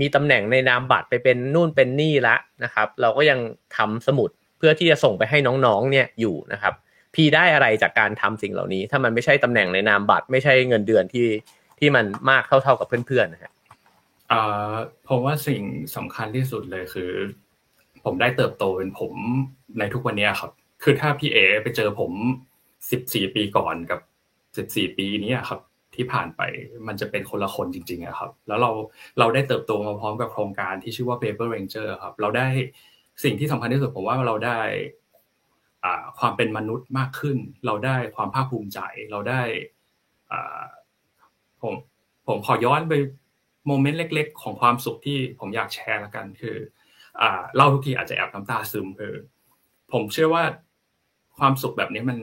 มีตำแหน่งในนามบัตรไปเป็นนู่นเป็นนี่ละนะครับ เราก็ยังทำสมุดเพื่อที่จะส่งไปให้น้องๆเนี่ยอยู่นะครับ พี่ได้อะไรจากการทำสิ่งเหล่านี้ ถ้ามันไม่ใช่ตำแหน่งในนามบัตร ไม่ใช่เงินเดือนที่ที่มันมากเท่าๆกับเพื่อนๆนะฮะอ่าผมว่าสิ่งสำคัญที่สุดเลยคือ ผมได้เติบโตเป็นผมในทุกวันนี้ครับ คือถ้าพี่เอไปเจอผมสิบสี่ปีก่อนกับสิบสี่ปีนี้ครับ ที่ผ่านไปมันจะเป็นคนละคนจริงๆครับ แล้วเราเราได้เติบโตมาพร้อมกับโครงการที่ชื่อว่า Paper Ranger ครับ เราได้สิ่งที่สำคัญที่สุดผมว่าเราได้ความเป็นมนุษย์มากขึ้น เราได้ความภาคภูมิใจ เราได้ผมผมขอย้อนไปโมเมนต์เล็ก ๆ ของความสุขที่ผมอยากแชร์ละกัน คือเล่าทุกทีอาจจะแอบน้ำตาซึมเออผมเชื่อว่าความสุขแบบนี้มัน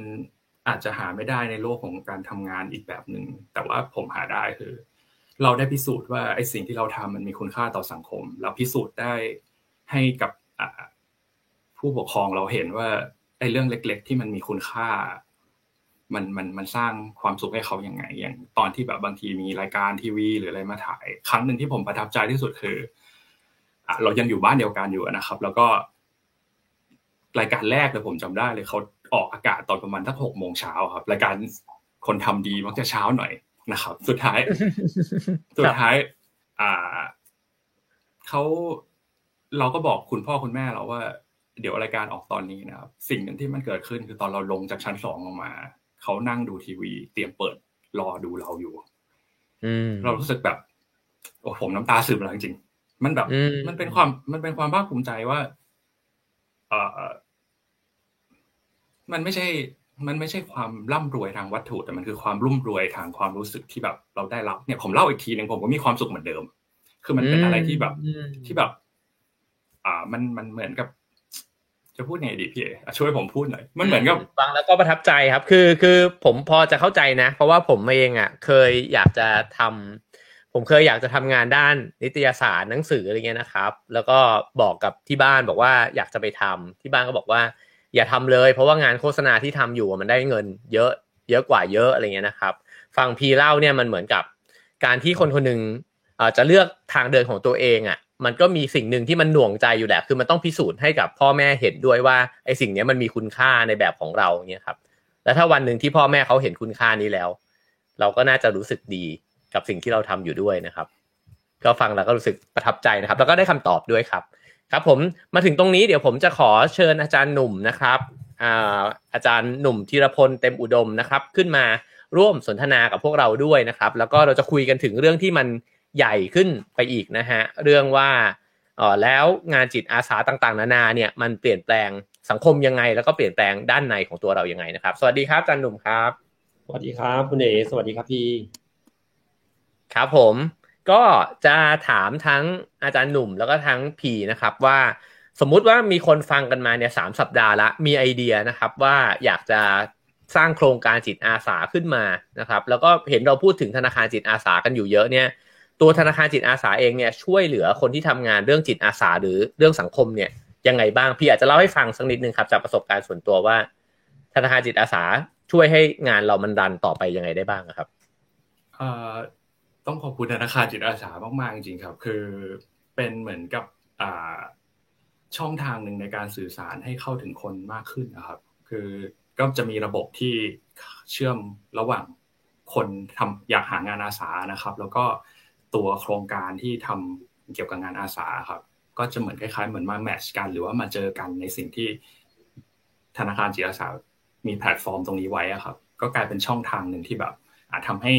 อาจจะหาไม่ได้ในโลกของการทำงานอีกแบบหนึ่งแต่ว่าผมหาได้คือ เราได้พิสูจน์ว่าไอ้สิ่งที่เราทำมันมีคุณค่าต่อสังคม เราพิสูจน์ได้ให้กับผู้ปกครองเราเห็นว่าไอ้เรื่องเล็ก ๆ ที่มันมีคุณค่า มันมันมันสร้างความสุขให้เขาอย่างไง อย่างตอนที่แบบบางทีมีรายการทีวี หรืออะไรมาถ่าย ครั้งหนึ่งที่ผมประทับใจที่สุดคือเรายังอยู่บ้านเดียวกันอยู่นะครับ แล้วก็รายการแรกเลยผมจำได้เลยเขา ออกอากาศตอนประมาณทักหกโมงเช้าครับรายการคนทำดีมักจะเช้าหน่อยนะครับ สุดท้าย สุดท้าย อ่าเขาเราก็บอกคุณพ่อคุณแม่เราว่า เดี๋ยวรายการออกตอนนี้นะครับ สิ่งหนึ่งที่มันเกิดขึ้นคือตอนเราลงจากชั้นสองลงมาเขานั่งดูทีวี เตรียมเปิดรอดูเราอยู่เรารู้สึกแบบโอ้ผมน้ำตาซึมแล้วจริงๆมันแบบ มันเป็นความมันเป็นความภาคภูมิใจว่า เออ มันไม่ใช่ มันไม่ใช่ความร่ำรวยทางวัตถุ แต่มันคือความรุ่มรวยทางความรู้สึกที่แบบเราได้รับเนี่ยผมเล่าอีกทีหนึ่งผมก็มีความสุขเหมือนเดิม คือมันเป็นอะไรที่แบบที่แบบ อ่ามันมันเหมือนกับจะพูดไงดีพี่เอช่วยผมพูดหน่อย มันเหมือนกับฟังแล้วก็ประทับใจครับ คือคือผมพอจะเข้าใจนะ เพราะว่าผมเองอะ เคยอยากจะทำผมเคยอยากจะทำงานด้านนิตยสารหนังสืออะไรเงี้ยนะครับ แล้วก็บอกกับที่บ้านบอกว่าอยากจะไปทำที่บ้านก็บอกว่า อย่าทำเลย เพราะว่างานโฆษณาที่ทำอยู่มันได้เงิน เยอะเยอะกว่าเยอะอะไรเงี้ยนะครับ ฟังพีเล่าเนี่ยมันเหมือนกับ การที่คนคนหนึ่งจะเลือกทางเดินของตัวเองอะมันก็มีสิ่งหนึ่งที่มันหน่วงใจอยู่แหละ คือมันต้องพิสูจน์ให้กับพ่อแม่เห็นด้วยว่าไอ้สิ่งนี้มันมีคุณค่าในแบบของเราเนี่ยครับ แล้วถ้าวันหนึ่งที่พ่อแม่เขาเห็นคุณค่านี้แล้ว เราก็น่าจะรู้สึกดีกับสิ่งที่เราทำอยู่ด้วยนะครับ ก็ฟังแล้วก็รู้สึกประทับใจนะครับ แล้วก็ได้คำตอบด้วยครับ ครับผมมาถึงตรงนี้เดี๋ยวผมจะขอเชิญอาจารย์หนุ่มนะครับอาจารย์หนุ่มธีรพลเต็มอุดมนะครับ ขึ้นมาร่วมสนทนากับพวกเราด้วยนะครับ แล้วก็เราจะคุยกันถึงเรื่องที่มันใหญ่ขึ้นไปอีกนะฮะเรื่องว่าอ๋อแล้วงานจิตอาสาต่างๆ นานาเนี่ยมันเปลี่ยนแปลงสังคมยังไง แล้วก็เปลี่ยนแปลงด้านในของตัวเรายังไงนะครับ สวัสดีครับอาจารย์หนุ่มครับ สวัสดีครับ คุณเอ๋สวัสดีครับพี่ ครับผม ก็จะถามทั้งอาจารย์หนุ่มแล้วก็ทั้งพีนะครับว่าสมมุติว่ามีคนฟังกันมาเนี่ยสามสัปดาห์ละมีไอเดียนะครับว่าอยากจะสร้างโครงการจิตอาสาขึ้นมานะครับ แล้วก็เห็นเราพูดถึงธนาคารจิตอาสากันอยู่เยอะเนี่ยตัวธนาคารจิตอาสาเองเนี่ยช่วยเหลือคนที่ทำงานเรื่องจิตอาสาหรือเรื่องสังคมเนี่ยยังไงบ้างพี่อาจจะเล่าให้ฟังสักนิดนึงครับจากประสบการณ์ส่วนตัวว่า ธนาคารจิตอาสาช่วยให้งานเรามันรันต่อไปยังไงได้บ้างครับ ต้องขอบคุณธนาคารจิตอาสามากๆจริงๆครับ คือเป็นเหมือนกับช่องทางหนึ่งในการสื่อสารให้เข้าถึงคนมากขึ้นนะครับ คือก็จะมีระบบที่เชื่อมระหว่างคนทำอยากหางานอาสานะครับ แล้วก็ตัวโครงการที่ทำเกี่ยวกับงานอาสาครับ ก็จะเหมือนคล้ายๆ เหมือนมาแมทช์กันหรือว่ามาเจอกันในสิ่งที่ธนาคารจิตอาสามีแพลตฟอร์มตรงนี้ไว้ครับ ก็กลายเป็นช่องทางหนึ่งที่แบบอาจทำให้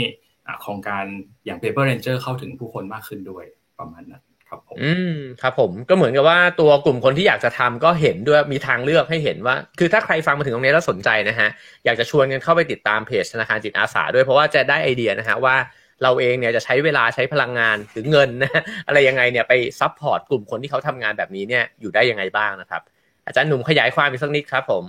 โครงการอย่าง Paper Ranger เข้าถึงผู้คนมากขึ้นด้วยประมาณนั้นครับผมอืมครับผมก็เหมือนกับว่าตัวกลุ่มคนที่อยากจะทำก็เห็นด้วยมีทางเลือกให้เห็นว่า คือถ้าใครฟังมาถึงตรงนี้แล้วสนใจนะฮะอยากจะชวนกันเข้าไปติดตามเพจธนาคารจิตอาสาด้วยเพราะว่าจะได้ไอเดียนะฮะว่าเราเองเนี่ยจะใช้เวลาใช้พลังงานหรือเงินนะอะไรยังไงเนี่ยไป support กลุ่มคนที่เขาทำงานแบบนี้เนี่ยอยู่ได้ยังไงบ้างนะครับ อาจารย์หนุ่มขยายความอีกสักนิดครับผม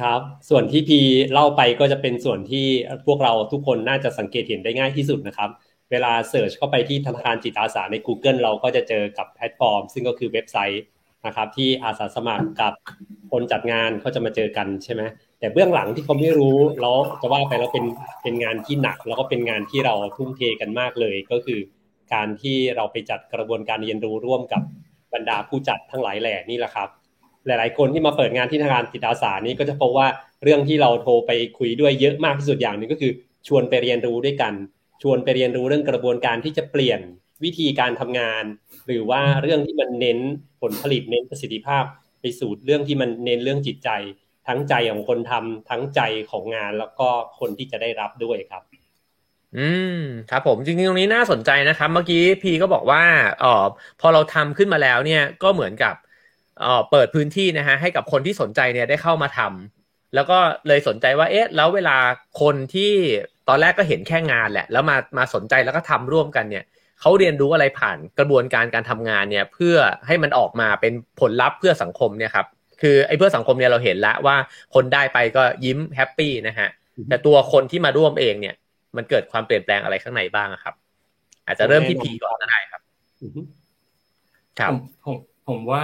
ครับ ส่วนที่พีเล่าไปก็จะเป็นส่วนที่พวกเราทุกคนน่าจะสังเกตเห็นได้ง่ายที่สุดนะครับ เวลา search เข้าไปที่ธนาคารจิตอาสาใน Google เราก็จะเจอกับแพลตฟอร์ม ซึ่งก็คือเว็บไซต์นะครับ ที่อาสาสมัครกับคนจัดงานเขาจะมาเจอกันใช่ไหมแต่เบื้องหลังที่เขาไม่รู้แล้วจะว่าไปแล้วเป็นเป็นงานที่หนัก แล้วก็เป็นงานที่เราทุ่มเทกันมากเลย ก็คือ การที่เราไปจัดกระบวนการเรียนรู้ร่วมกับบรรดาผู้จัดทั้งหลายแหล่นี่แหละครับ หลาย ๆ คนที่มาเปิดงานที่ธนาคารจิตอาสานี้ก็จะพบว่าเรื่องที่เราโทรไปคุยด้วยเยอะมากที่สุดอย่างหนึ่งก็คือ ชวนไปเรียนรู้ด้วยกัน ชวนไปเรียนรู้เรื่องกระบวนการที่จะเปลี่ยนวิธีการทำงาน หรือว่าเรื่องที่มันเน้นผลผลิตเน้นประสิทธิภาพ ไปสู่เรื่องที่มันเน้นเรื่องจิตใจ ทั้งใจของคนทำทั้งใจของงานแล้วก็คนที่จะได้รับด้วยครับอืมครับผมจริงๆตรงนี้น่าสนใจนะครับ เมื่อกี้พีก็บอกว่าอ๋อพอเราทำขึ้นมาแล้วเนี่ยก็เหมือนกับ เปิดพื้นที่นะฮะให้กับคนที่สนใจเนี่ยได้เข้ามาทำแล้วก็เลยสนใจว่าเอ๊ะแล้วเวลาคนที่ตอนแรกก็เห็นแค่งานแหละ แล้วมามาสนใจแล้วก็ทำร่วมกันเนี่ยเขาเรียนรู้อะไรผ่านกระบวนการการทำงานเนี่ยเพื่อให้มันออกมาเป็นผลลัพธ์เพื่อสังคมเนี่ยครับคือไอ้เพื่อสังคมเนี่ยเราเห็นแล้วว่าคนได้ไปก็ยิ้มแฮปปี้นะฮะแต่ตัวคนที่มาร่วมเองเนี่ย มันเกิดความเปลี่ยนแปลงอะไรข้างในบ้างครับ อาจจะเริ่มที่พีก่อนก็ได้ครับครับผม ผมว่า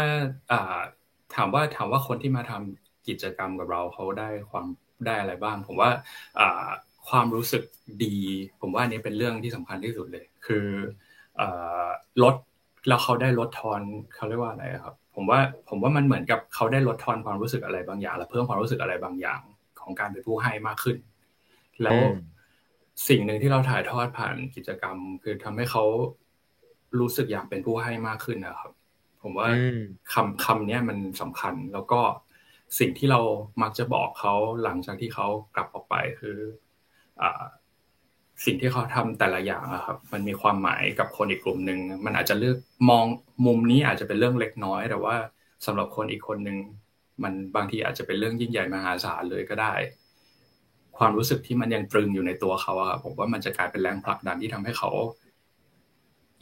อ่าถามว่าถามว่าคนที่มาทำกิจกรรมกับเราเขาได้ความได้อะไรบ้าง ผมว่าอ่าความรู้สึกดี ผมว่านี้เป็นเรื่องที่สำคัญที่สุดเลย คืออ่ลดแล้วเขาได้ลดทอนเขาเรียกว่าอะไรครับ ผมว่าผมว่ามันเหมือนกับเขาได้ลดทอนความรู้สึกอะไรบางอย่าง และเพิ่มความรู้สึกอะไรบางอย่างของการเป็นผู้ให้มากขึ้น แล้วสิ่งหนึ่งที่เราถ่ายทอดผ่านกิจกรรม คือทำให้เขารู้สึกอยากเป็นผู้ให้มากขึ้นนะครับ ผมว่าคำคำนี้มันสำคัญแล้วก็สิ่งที่เรามักจะบอกเขาหลังจากที่เขากลับออกไปคืออสิ่งที่เขาทำแต่ละอย่างครับ มันมีความหมายกับคนอีกกลุ่มหนึ่งมันอาจจะเลือกมองมุมนี้อาจจะเป็นเรื่องเล็กน้อย แต่ว่าสำหรับคนอีกคนหนึ่งมันบางทีอาจจะเป็นเรื่องยิ่งใหญ่มหาศาลเลยก็ได้ ความรู้สึกที่มันยังตรึงอยู่ในตัวเขาอะผมว่ามันจะกลายเป็นแรงผลักดันที่ทำให้เขา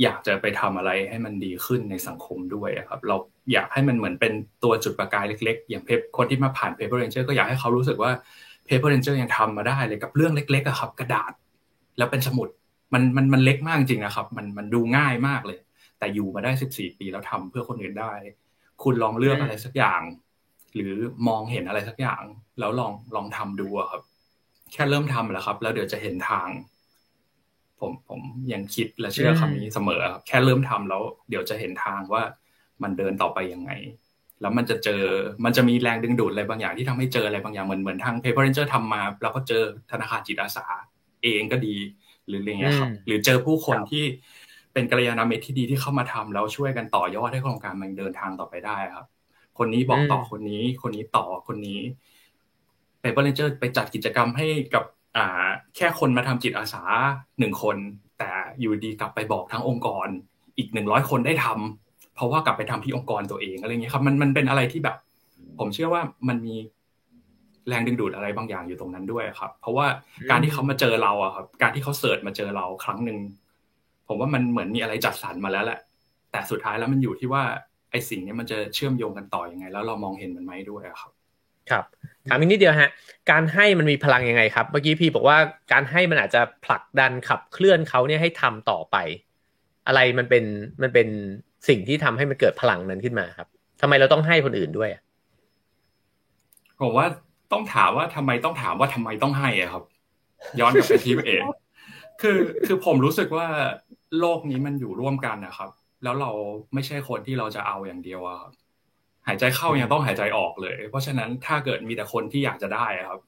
อยากจะไปทำอะไรให้มันดีขึ้นในสังคมด้วยครับ เราอยากให้มันเหมือนเป็นตัวจุดประกายเล็ก ๆ อย่างเพปคนที่มาผ่าน Paper Ranger ก็อยากให้เขารู้สึกว่า Paper Ranger ยังทำมาได้เลยกับเรื่องเล็กๆครับ กระดาษ แล้วเป็นสมุดมันมันมันเล็กมากจริงนะครับ มันมันดูง่ายมากเลย แต่อยู่มาได้สิบสี่ปีแล้วทำเพื่อคนอื่นได้ คุณลองเลือกอะไรสักอย่าง หรือมองเห็นอะไรสักอย่าง แล้วลองลองทำดูครับ แค่เริ่มทำแล้วครับ แล้วเดี๋ยวจะเห็นทาง ผมผมยังคิดและเชื่อคำนี้เสมอครับแค่เริ่มทำแล้ว เดี๋ยวจะเห็นทางว่ามันเดินต่อไปยังไง แล้วมันจะเจอมันจะมีแรงดึงดูดอะไรบางอย่างที่ทำให้เจออะไรบางอย่างเหมือนเหมือนทาง Paper Ranger ทำมา แล้วก็เจอธนาคารจิตอาสา เองก็ดี หรืออะไรเงี้ยครับ หรือเจอผู้คนที่เป็นกัลยาณมิตรที่ดีที่เข้ามาทำแล้วช่วยกันต่อยอดให้โครงการมันเดินทางต่อไปได้ครับ คนนี้บอกต่อคนนี้ คนนี้ต่อคนนี้ Paper Ranger ไปจัดกิจกรรมให้กับ อ่าแค่คนมาทำจิตอาสาหนึ่งคน แต่อยู่ดีกลับไปบอกทั้งองค์กร อีกหนึ่งร้อยคนได้ทำเพราะว่ากลับไปทำที่องค์กรตัวเองอะไรเงี้ยครับมันมันเป็นอะไรที่แบบ ผมเชื่อว่ามันมีแรงดึงดูดอะไรบางอย่างอยู่ตรงนั้นด้วยครับ เพราะว่าการที่เขามาเจอเราอะครับ การที่เขาเสิร์ชมาเจอเราครั้งหนึ่งผมว่ามันเหมือนมีอะไรจัดสรรมาแล้วแหละ แต่สุดท้ายแล้วมันอยู่ที่ว่าไอ้สิ่งนี้มันจะเชื่อมโยงกันต่ออยังไง แล้วเรามองเห็นมันไหมด้วยครับ ครับ ถามอีกนิดเดียวฮะ การให้มันมีพลังยังไงครับ เมื่อกี้พี่บอกว่าการให้มันอาจจะผลักดันขับเคลื่อนเขาเนี่ยให้ทำต่อไป อะไรมันเป็นมันเป็นสิ่งที่ทำให้มันเกิดพลังนั้นขึ้นมาครับทำไมเราต้องให้คนอื่นด้วยผมว่าต้องถามว่าทำไมต้องถามว่าทำไมต้องให้อะครับ ย้อนกลับไปที่เองคือคือผมรู้สึกว่าโลกนี้มันอยู่ร่วมกันนะครับ แล้วเราไม่ใช่คนที่เราจะเอาอย่างเดียวอะครับ หายใจเข้ายังต้องหายใจออกเลย เพราะฉะนั้นถ้าเกิดมีแต่คนที่อยากจะได้ครับ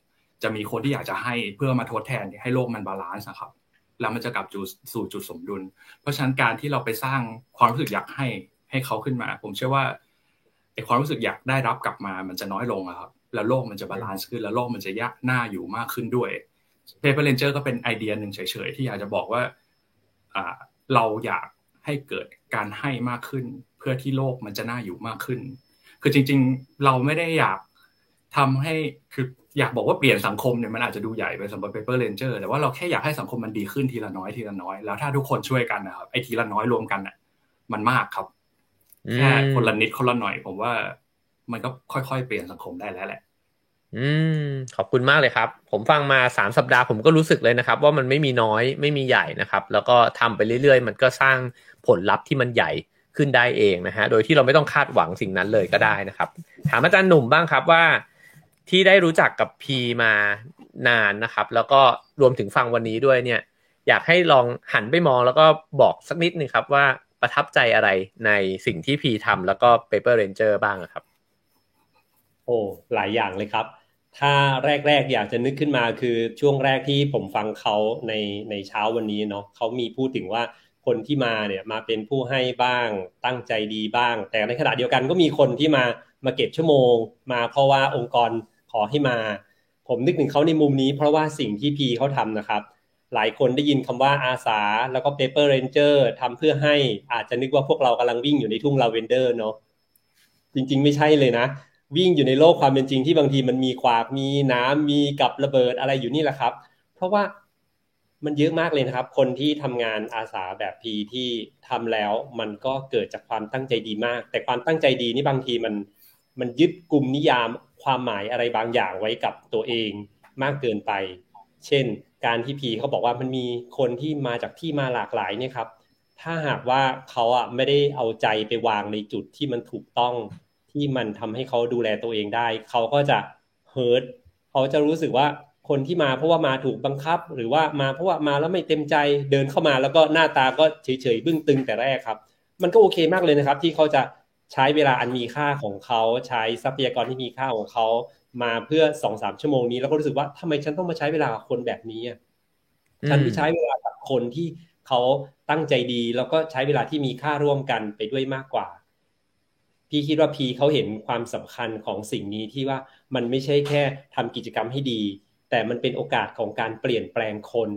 จะมีคนที่อยากจะให้เพื่อมาทดแทนให้โลกมัน balance นะครับ แล้วมันจะกลับสู่จุดสมดุล เพราะฉะนั้นการที่เราไปสร้างความรู้สึกอยากให้ให้เขาขึ้นมา ผมเชื่อว่าไอ้ความรู้สึกอยากได้รับกลับมามันจะน้อยลงครับ แล้วโลกมันจะ balance ขึ้น แล้วโลกมันจะยากหน้าอยู่มากขึ้นด้วย Paper Ranger ก็เป็นไอเดียหนึ่งเฉยๆที่อยากจะบอกว่าเราอยากให้เกิดการให้มากขึ้น เพื่อที่โลกมันจะน่าอยู่มากขึ้น คือจริง ๆ เราไม่ได้อยากทำให้คืออยากบอกว่าเปลี่ยนสังคมเนี่ยมันอาจจะดูใหญ่ไปสำหรับ Paper Ranger แต่ว่าเราแค่อยากให้สังคมมันดีขึ้นทีละน้อยทีละน้อย แล้วถ้าทุกคนช่วยกันนะครับไอ้ทีละน้อยรวมกันอะ มันมากครับแค่คนละนิดคนละหน่อย ผมว่า มันก็ค่อยๆเปลี่ยนสังคมได้แล้วแหละ อืม ขอบคุณมากเลยครับ ผมฟังมาสามสัปดาห์ผมก็รู้สึกเลยนะครับ ว่ามันไม่มีน้อยไม่มีใหญ่นะครับ แล้วก็ทำไปเรื่อยๆ มันก็สร้างผลลัพธ์ที่มันใหญ่ ขึ้นได้เองนะฮะ โดยที่เราไม่ต้องคาดหวังสิ่งนั้นเลยก็ได้นะครับ ถามอาจารย์หนุ่มบ้างครับว่า ที่ได้รู้จักกับพีมานานนะครับ แล้วก็รวมถึงฟังวันนี้ด้วยเนี่ย อยากให้ลองหันไปมองแล้วก็บอกสักนิดนึงครับว่าประทับใจอะไรในสิ่งที่พีทำแล้วก็ Paper Ranger บ้างครับ โอ้หลายอย่างเลยครับ ถ้าแรกๆ อยากจะนึกขึ้นมาคือช่วงแรกที่ผมฟังเขาในในเช้าวันนี้เนาะเขามีพูดถึงว่า คนที่มาเนี่ยมาเป็นผู้ให้บ้างตั้งใจดีบ้าง แต่ในขณะเดียวกันก็มีคนที่มามาเก็บชั่วโมง มาเพราะว่าองค์กรขอให้มา ผมนึกถึงเขาในมุมนี้ เพราะว่าสิ่งที่พีเขาทำนะครับ หลายคนได้ยินคำว่าอาสา แล้วก็ Paper Ranger ทำเพื่อให้อาจจะนึกว่าพวกเรากำลังวิ่งอยู่ในทุ่งลาเวนเดอร์เนาะจริง ๆ ไม่ใช่เลยนะ วิ่งอยู่ในโลกความเป็นจริงที่บางทีมันมีขวากมีหนามมีกับระเบิดอะไรอยู่นี่แหละครับ เพราะว่า มันเยอะมากเลยนะครับ คนที่ทำงานอาสาแบบพีที่ทำแล้ว มันก็เกิดจากความตั้งใจดีมาก แต่ความตั้งใจดีนี่บางทีมันมันยึดกลุ่มนิยามความหมายอะไรบางอย่างไว้กับตัวเองมากเกินไป เช่น การที่พีเขาบอกว่ามันมีคนที่มาจากที่มาหลากหลายเนี่ยครับ ถ้าหากว่าเขาอะไม่ได้เอาใจไปวางในจุดที่มันถูกต้อง ที่มันทำให้เขาดูแลตัวเองได้ เขาก็จะเฮิร์ตเขาจะรู้สึกว่า คนที่มาเพราะว่ามาถูกบังคับ หรือว่ามาเพราะว่ามาแล้วไม่เต็มใจเดินเข้ามาแล้วก็หน้าตาก็เฉยๆบึ้งตึงแต่แรกครับ มันก็โอเคมากเลยนะครับ ที่เขาจะใช้เวลาอันมีค่าของเขาใช้ทรัพยากรที่มีค่าของเขามาเพื่อสองสามชั่วโมงนี้ แล้วก็รู้สึกว่าทำไมฉันต้องมาใช้เวลากับคนแบบนี้ฉันไม่ใช้เวลากับคนที่เขาตั้งใจดี แล้วก็ใช้เวลาที่มีค่าร่วมกันไปด้วยมากกว่า พี่คิดว่าพีเขาเห็นความสำคัญของสิ่งนี้ที่ว่ามันไม่ใช่แค่ทำกิจกรรมให้ดี แต่มันเป็นโอกาสของการเปลี่ยนแปลงคน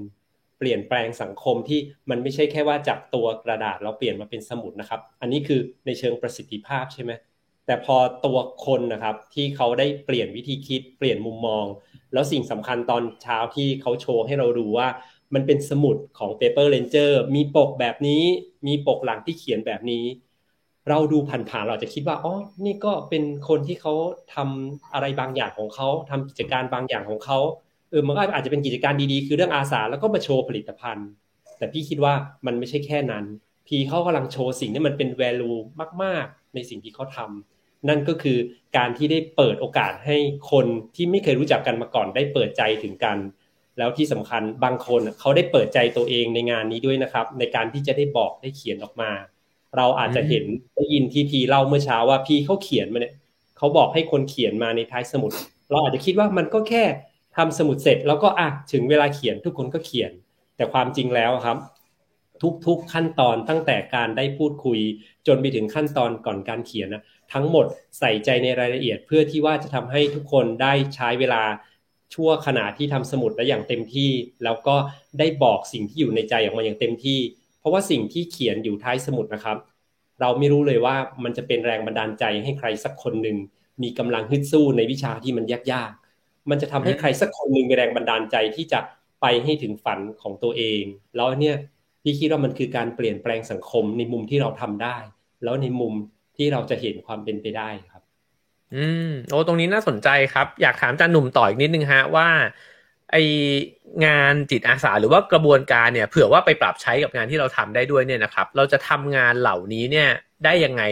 เปลี่ยนแปลงสังคมที่มันไม่ใช่แค่ว่าจากตัวกระดาษเราเปลี่ยนมาเป็นสมุดนะครับ อันนี้คือในเชิงประสิทธิภาพใช่ไหมแต่พอตัวคนนะครับที่เขาได้เปลี่ยนวิธีคิดเปลี่ยนมุมมอง แล้วสิ่งสำคัญตอนเช้าที่เขาโชว์ให้เราดูว่ามันเป็นสมุดของ Paper Ranger มีปกแบบนี้ มีปกหลังที่เขียนแบบนี้ เราดูผ่านๆเราจะคิดว่าอ๋อนี่ก็เป็นคนที่เขาทำอะไรบางอย่างของเขาทำกิจการบางอย่างของเขา เออมันก็อาจจะเป็นกิจการดีๆ คือเรื่องอาสาแล้วก็มาโชว์ผลิตภัณฑ์ แต่พี่คิดว่ามันไม่ใช่แค่นั้น พี่เขากำลังโชว์สิ่งที่มันเป็น value มาก ๆ ในสิ่งที่เขาทำนั่นก็คือการที่ได้เปิดโอกาสให้คนที่ไม่เคยรู้จักกันมาก่อนได้เปิดใจถึงกัน แล้วที่สำคัญบางคนเขาได้เปิดใจตัวเองในงานนี้ด้วยนะครับ ในการที่จะได้บอกได้เขียนออกมา เราอาจจะเห็นได้ยินที่พีเล่าเมื่อเช้าว่าพี่เขาเขียนมาเนี่ยเขาบอกให้คนเขียนมาในท้ายสมุด เราอาจจะคิดว่ามันก็แค่ ทำสมุดเสร็จแล้วก็อะถึงเวลาเขียนทุกคนก็เขียน แต่ความจริงแล้วครับ ทุกๆขั้นตอนตั้งแต่การได้พูดคุย จนไปถึงขั้นตอนก่อนการเขียนนะทั้งหมดใส่ใจในรายละเอียด เพื่อที่ว่าจะทำให้ทุกคนได้ใช้เวลาชั่วขณะที่ทำสมุดและอย่างเต็มที่ แล้วก็ได้บอกสิ่งที่อยู่ในใจออกมาอย่างเต็มที่ เพราะว่าสิ่งที่เขียนอยู่ท้ายสมุดนะครับ เราไม่รู้เลยว่ามันจะเป็นแรงบันดาลใจให้ใครสักคนหนึ่งมีกำลังฮึดสู้ในวิชาที่มันยาก มันจะทำให้ใครสักคนหนึ่งมีแรงบันดาลใจที่จะไปให้ถึงฝันของตัวเอง แล้วเนี่ยพี่คิดว่ามันคือการเปลี่ยนแปลงสังคมในมุมที่เราทำได้ แล้วในมุมที่เราจะเห็นความเป็นไปได้ครับ อืมโอ้ตรงนี้น่าสนใจครับ อยากถามอาจารย์หนุ่มต่ออีกนิดนึงฮะว่าไองานจิตอาสาหรือว่ากระบวนการเนี่ย เผื่อว่าไปปรับใช้กับงานที่เราทำได้ด้วยเนี่ยนะครับ เราจะทำงานเหล่านี้เนี่ยได้ยังไง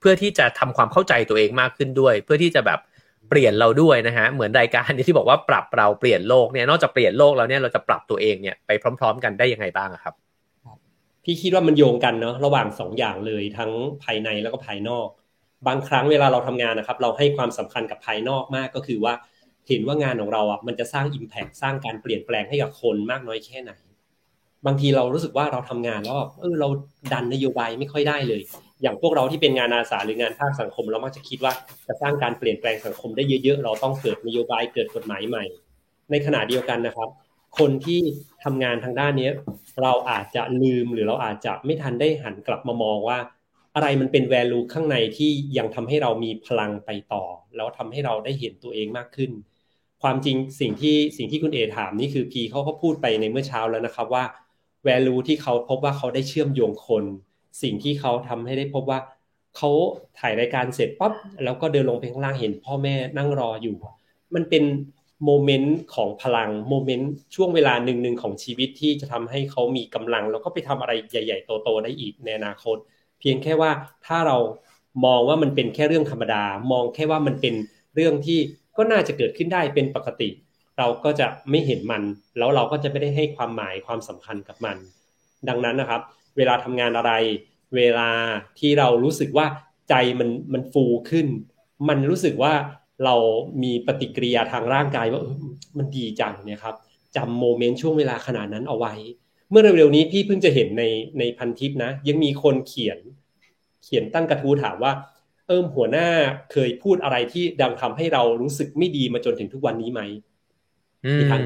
เพื่อที่จะทำความเข้าใจตัวเองมากขึ้นด้วย เพื่อที่จะแบบ เปลี่ยนเราด้วยนะฮะเหมือนรายการที่บอกว่าปรับเราเปลี่ยนโลกเนี่ยนอกจากเปลี่ยนโลกแล้วเนี่ยเราจะปรับตัวเองเนี่ยไปพร้อม ๆ กันได้ยังไงบ้างครับ พี่คิดว่ามันโยงกันเนาะระหว่างสองอย่างเลยทั้งภายในแล้วก็ภายนอก บางครั้งเวลาเราทำงานนะครับ เราให้ความสำคัญกับภายนอกมากก็คือว่าเห็นว่างานของเราอะมันจะสร้างอิมแพกสร้างการเปลี่ยนแปลงให้กับคนมากน้อยแค่ไหน บางทีเรารู้สึกว่าเราทำงานแล้วเออเราดันนโยบายไม่ค่อยได้เลย อย่างพวกเราที่เป็นงานอาสาหรืองานภาคสังคม เรามักจะคิดว่าจะสร้างการเปลี่ยนแปลงสังคมได้เยอะๆ เราต้องเกิดนโยบายเกิดกฎหมายใหม่ ในขณะเดียวกันนะครับ คนที่ทำงานทางด้านนี้เราอาจจะลืมหรือเราอาจจะไม่ทันได้หันกลับมามองว่า อะไรมันเป็นแวลูข้างในที่ยังทำให้เรามีพลังไปต่อ แล้วทำให้เราได้เห็นตัวเองมากขึ้น ความจริงสิ่งที่สิ่งที่คุณเอถามนี่คือพีเขาเขาพูดไปในเมื่อเช้าแล้วนะครับว่า value ที่เขาพบว่าเขาได้เชื่อมโยงคน สิ่งที่เขาทำให้ได้พบว่าเขาถ่ายรายการเสร็จปั๊บแล้วก็เดินลงไปข้างล่างเห็นพ่อแม่นั่งรออยู่ มันเป็นโมเมนต์ของพลังโมเมนต์ช่วงเวลาหนึ่งหนึ่งของชีวิตที่จะทำให้เขามีกำลัง แล้วก็ไปทำอะไรใหญ่ ๆ โตๆได้อีกในอนาคต เพียงแค่ว่าถ้าเรามองว่ามันเป็นแค่เรื่องธรรมดา มองแค่ว่ามันเป็นเรื่องที่ก็น่าจะเกิดขึ้นได้เป็นปกติ เราก็จะไม่เห็นมัน แล้วเราก็จะไม่ได้ให้ความหมายความสำคัญกับมัน ดังนั้นนะครับ เวลาทำงานอะไร เวลาที่เรารู้สึกว่าใจมันมันฟูขึ้น มันรู้สึกว่าเรามีปฏิกิริยาทางร่างกายว่ามันดีจังเนี่ยครับจำโมเมนต์ช่วงเวลาขนาดนั้นเอาไว้ เมื่อเร็วๆนี้พี่เพิ่งจะเห็นในในพันทิปนะ ยังมีคนเขียน เขียนตั้งกระทู้ถามว่า เอิมหัวหน้าเคยพูดอะไรที่ดังทำให้เรารู้สึกไม่ดีมาจนถึงทุกวันนี้ไหมพี่ทัน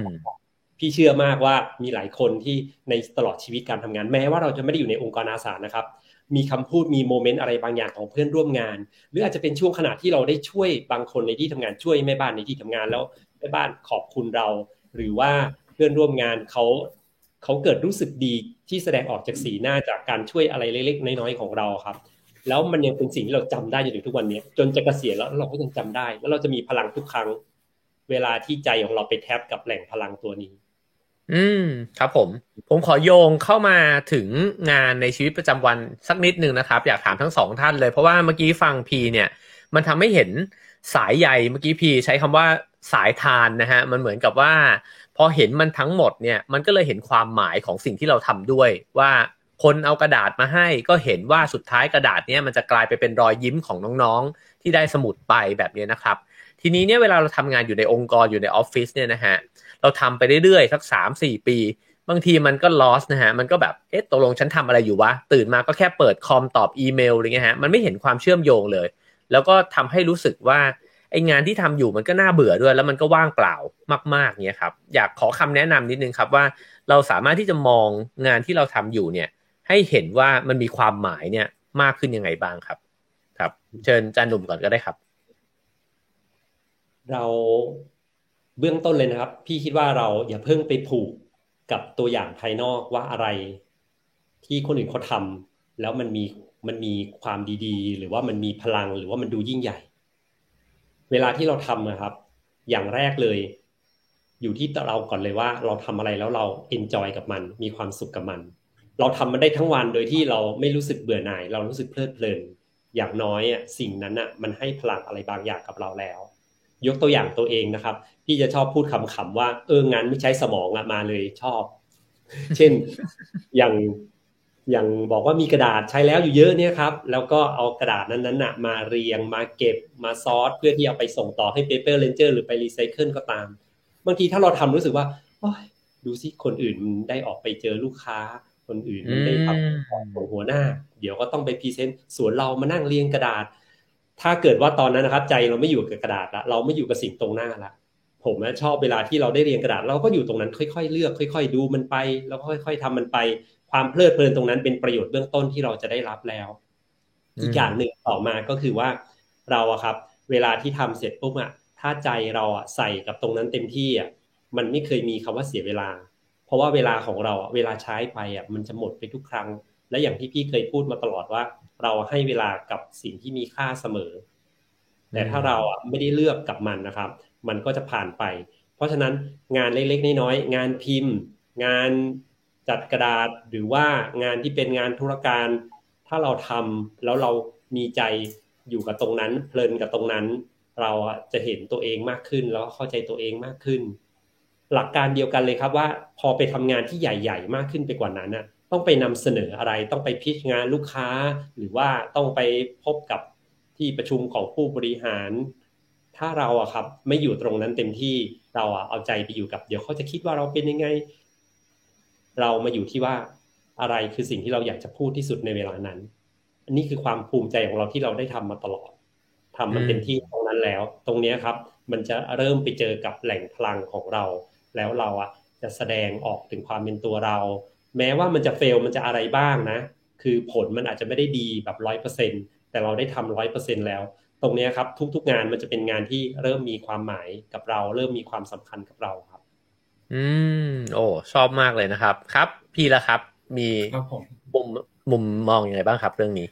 พี่เชื่อมากว่ามีหลายคนที่ในตลอดชีวิตการทำงาน แม้ว่าเราจะไม่ได้อยู่ในองค์กรอาสานะครับ มีคำพูดมีโมเมนต์อะไรบางอย่างของเพื่อนร่วมงาน หรืออาจจะเป็นช่วงขณะที่เราได้ช่วยบางคนในที่ทำงานช่วยแม่บ้านในที่ทำงานแล้วแม่บ้านขอบคุณเรา หรือว่าเพื่อนร่วมงานเขาเขาเกิดรู้สึกดีที่แสดงออกจากสีหน้าจากการช่วยอะไรเล็กๆน้อยๆของเราครับ แล้วมันยังเป็นสิ่งที่เราจำได้จนถึงทุกวันนี้ จนจะเกษียณแล้วเราก็ยังจำได้ แล้วเราจะมีพลังทุกครั้ง เวลาที่ใจของเราไปแทบกับแหล่งพลังตัวนี้ อืมครับผม ผมขอโยงเข้ามาถึงงานในชีวิตประจำวันสักนิดหนึ่งนะครับ อยากถามทั้งสองท่านเลยเพราะว่าเมื่อกี้ฟังพีเนี่ย มันทำให้เห็นสายใหญ่เมื่อกี้พีใช้คำว่าสายทานนะฮะมันเหมือนกับว่า พอเห็นมันทั้งหมดเนี่ย มันก็เลยเห็นความหมายของสิ่งที่เราทำด้วย ว่าคนเอากระดาษมาให้ก็เห็นว่าสุดท้ายกระดาษเนี้ยมันจะกลายไปเป็นรอยยิ้มของน้องๆ ที่ได้สมุดไปแบบนี้นะครับ ทีนี้เนี่ยเวลาเราทำงานอยู่ในองค์กรอยู่ในออฟฟิศเนี่ยนะฮะ เราทำไปเรื่อยๆสักสามสี่ปี บางทีมันก็ลอสนะฮะ มันก็แบบ เอ๊ะตกลงฉันทำอะไรอยู่วะ ตื่นมาก็แค่เปิดคอมตอบอีเมลอะไรเงี้ยฮะ มันไม่เห็นความเชื่อมโยงเลย แล้วก็ทำให้รู้สึกว่าไองานที่ทำอยู่มันก็น่าเบื่อด้วย แล้วมันก็ว่างเปล่ามากๆเนี่ยครับ อยากขอคำแนะนำนิดนึงครับว่าเราสามารถที่จะมองงานที่เราทำอยู่เนี่ย ให้เห็นว่ามันมีความหมายเนี่ยมากขึ้นยังไงบ้างครับ ครับ เชิญจานหนุ่มก่อนก็ได้ครับ เรา เบื้องต้นเลยนะครับ พี่คิดว่าเราอย่าเพิ่งไปผูกกับตัวอย่างภายนอกว่าอะไร ที่คนอื่นเขาทำแล้วมันมีมันมีความดีๆ หรือว่ามันมีพลังหรือว่ามันดูยิ่งใหญ่ เวลาที่เราทำนะครับ อย่างแรกเลย อยู่ที่เราก่อนเลยว่า เราทำอะไรแล้วเราเอนจอยกับมัน มีความสุขกับมัน เราทำมันได้ทั้งวันโดยที่เราไม่รู้สึกเบื่อหน่าย เรารู้สึกเพลิดเพลิน อย่างน้อยอะสิ่งนั้นอะมันให้พลังอะไรบางอย่างกับเราแล้ว ยกตัวอย่างตัวเองนะครับ พี่จะชอบพูดคำๆว่า เอองานไม่ใช้สมองอะมาเลยชอบ เช่นอย่างอย่างบอกว่ามีกระดาษใช้แล้วอยู่เยอะเนี่ยครับ แล้วก็เอากระดาษนั้นๆน่ะมาเรียงมาเก็บมาซอสเพื่อที่เอาไปส่งต่อให้ Paper Ranger หรือไปรีไซเคิลก็ตาม บางทีถ้าเราทำรู้สึกว่าดูสิคนอื่นได้ออกไปเจอลูกค้า คนอื่นไม่ทำของหัวหน้า เดี๋ยวก็ต้องไปพรีเซนต์ส่วนเรามานั่งเรียงกระดาษ ถ้าเกิดว่าตอนนั้นนะครับ ใจเราไม่อยู่กับกระดาษละเราไม่อยู่กับสิ่งตรงหน้าละ ผมชอบเวลาที่เราได้เรียงกระดาษ เราก็อยู่ตรงนั้นค่อยๆ เลือก ค่อย ๆ ดูมันไป แล้วก็ค่อย ๆทำมันไป ความเพลิดเพลินตรงนั้นเป็นประโยชน์เบื้องต้นที่เราจะได้รับแล้ว อีกอย่างหนึ่งต่อมาก็คือว่าเราอะครับ เวลาที่ทำเสร็จปุ๊บอะถ้าใจเราอะใส่กับตรงนั้นเต็มที่อะมันไม่เคยมีคำว่าเสียเวลา เพราะว่าเวลาของเราเวลาใช้ไปอะมันจะหมดไปทุกครั้ง และอย่างที่พี่เคยพูดมาตลอดว่า เราให้เวลากับสิ่งที่มีค่าเสมอ แต่ถ้าเราอะไม่ได้เลือกกับมันนะครับ มันก็จะผ่านไป เพราะฉะนั้นงานเล็กๆน้อยๆงานพิมพ์ งานจัดกระดาษหรือว่างานที่เป็นงานธุรการ ถ้าเราทำแล้วเรามีใจอยู่กับตรงนั้น เพลินกับตรงนั้น เราจะเห็นตัวเองมากขึ้น แล้วเข้าใจตัวเองมากขึ้น หลักการเดียวกันเลยครับว่า พอไปทำงานที่ใหญ่ ๆ มากขึ้นไปกว่านั้นน่ะต้องไปนำเสนออะไรต้องไปพิชงานลูกค้า หรือว่าต้องไปพบกับที่ประชุมของผู้บริหาร ถ้าเราอะครับไม่อยู่ตรงนั้นเต็มที่เราอะเอาใจไปอยู่กับ เดี๋ยวเขาจะคิดว่าเราเป็นยังไง เรามาอยู่ที่ว่าอะไรคือสิ่งที่เราอยากจะพูดที่สุดในเวลานั้น อันนี้คือความภูมิใจของเราที่เราได้ทำมาตลอดทำมันเต็มที่ตรงนั้นแล้ว ตรงนี้ครับ มันจะเริ่มไปเจอกับแหล่งพลังของเรา แล้วเราอะจะแสดงออกถึงความเป็นตัวเรา แม้ว่ามันจะเฟลมันจะอะไรบ้างนะ คือผลมันอาจจะไม่ได้ดีแบบร้อยเปอร์เซ็นแต่เราได้ทำร้อยเปอร์เซ็นแล้ว ตรงนี้ครับทุกๆงานมันจะเป็นงานที่เริ่มมีความหมายกับเรา เริ่มมีความสำคัญกับเราครับ อืม โอ้ชอบมากเลยนะครับ ครับ พี่ละครับ มีมุมมุมมองอยังไงบ้างครับ เรื่องนี้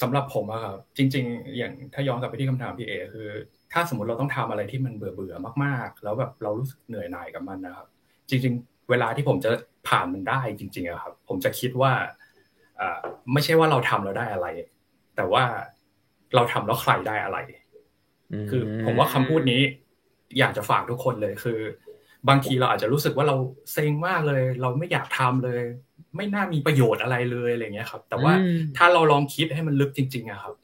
สำหรับผมอะครับจริง ๆ อย่างถ้าย้อนกลับไปที่คำถามพี่เอคือ ถ้าสมมติเราต้องทำอะไรที่มันเบื่อเบื่อมากๆ แล้วแบบเรารู้สึกเหนื่อยหน่ายกับมันนะครับ จริง ๆ เวลาที่ผมจะผ่านมันได้จริงๆอะครับ ผมจะคิดว่าไม่ใช่ว่าเราทำแล้วได้อะไร แต่ว่า เราทำแล้วใครได้อะไร คือ ผมว่าคำพูดนี้ อยากจะฝากทุกคนเลยคือ บางทีเราอาจจะรู้สึกว่าเราเซ็งมากเลย เราไม่อยากทำเลย ไม่น่ามีประโยชน์อะไรเลยอะไรเงี้ยครับ แต่ว่าถ้าเราลองคิดให้มันลึกจริงๆอะครับ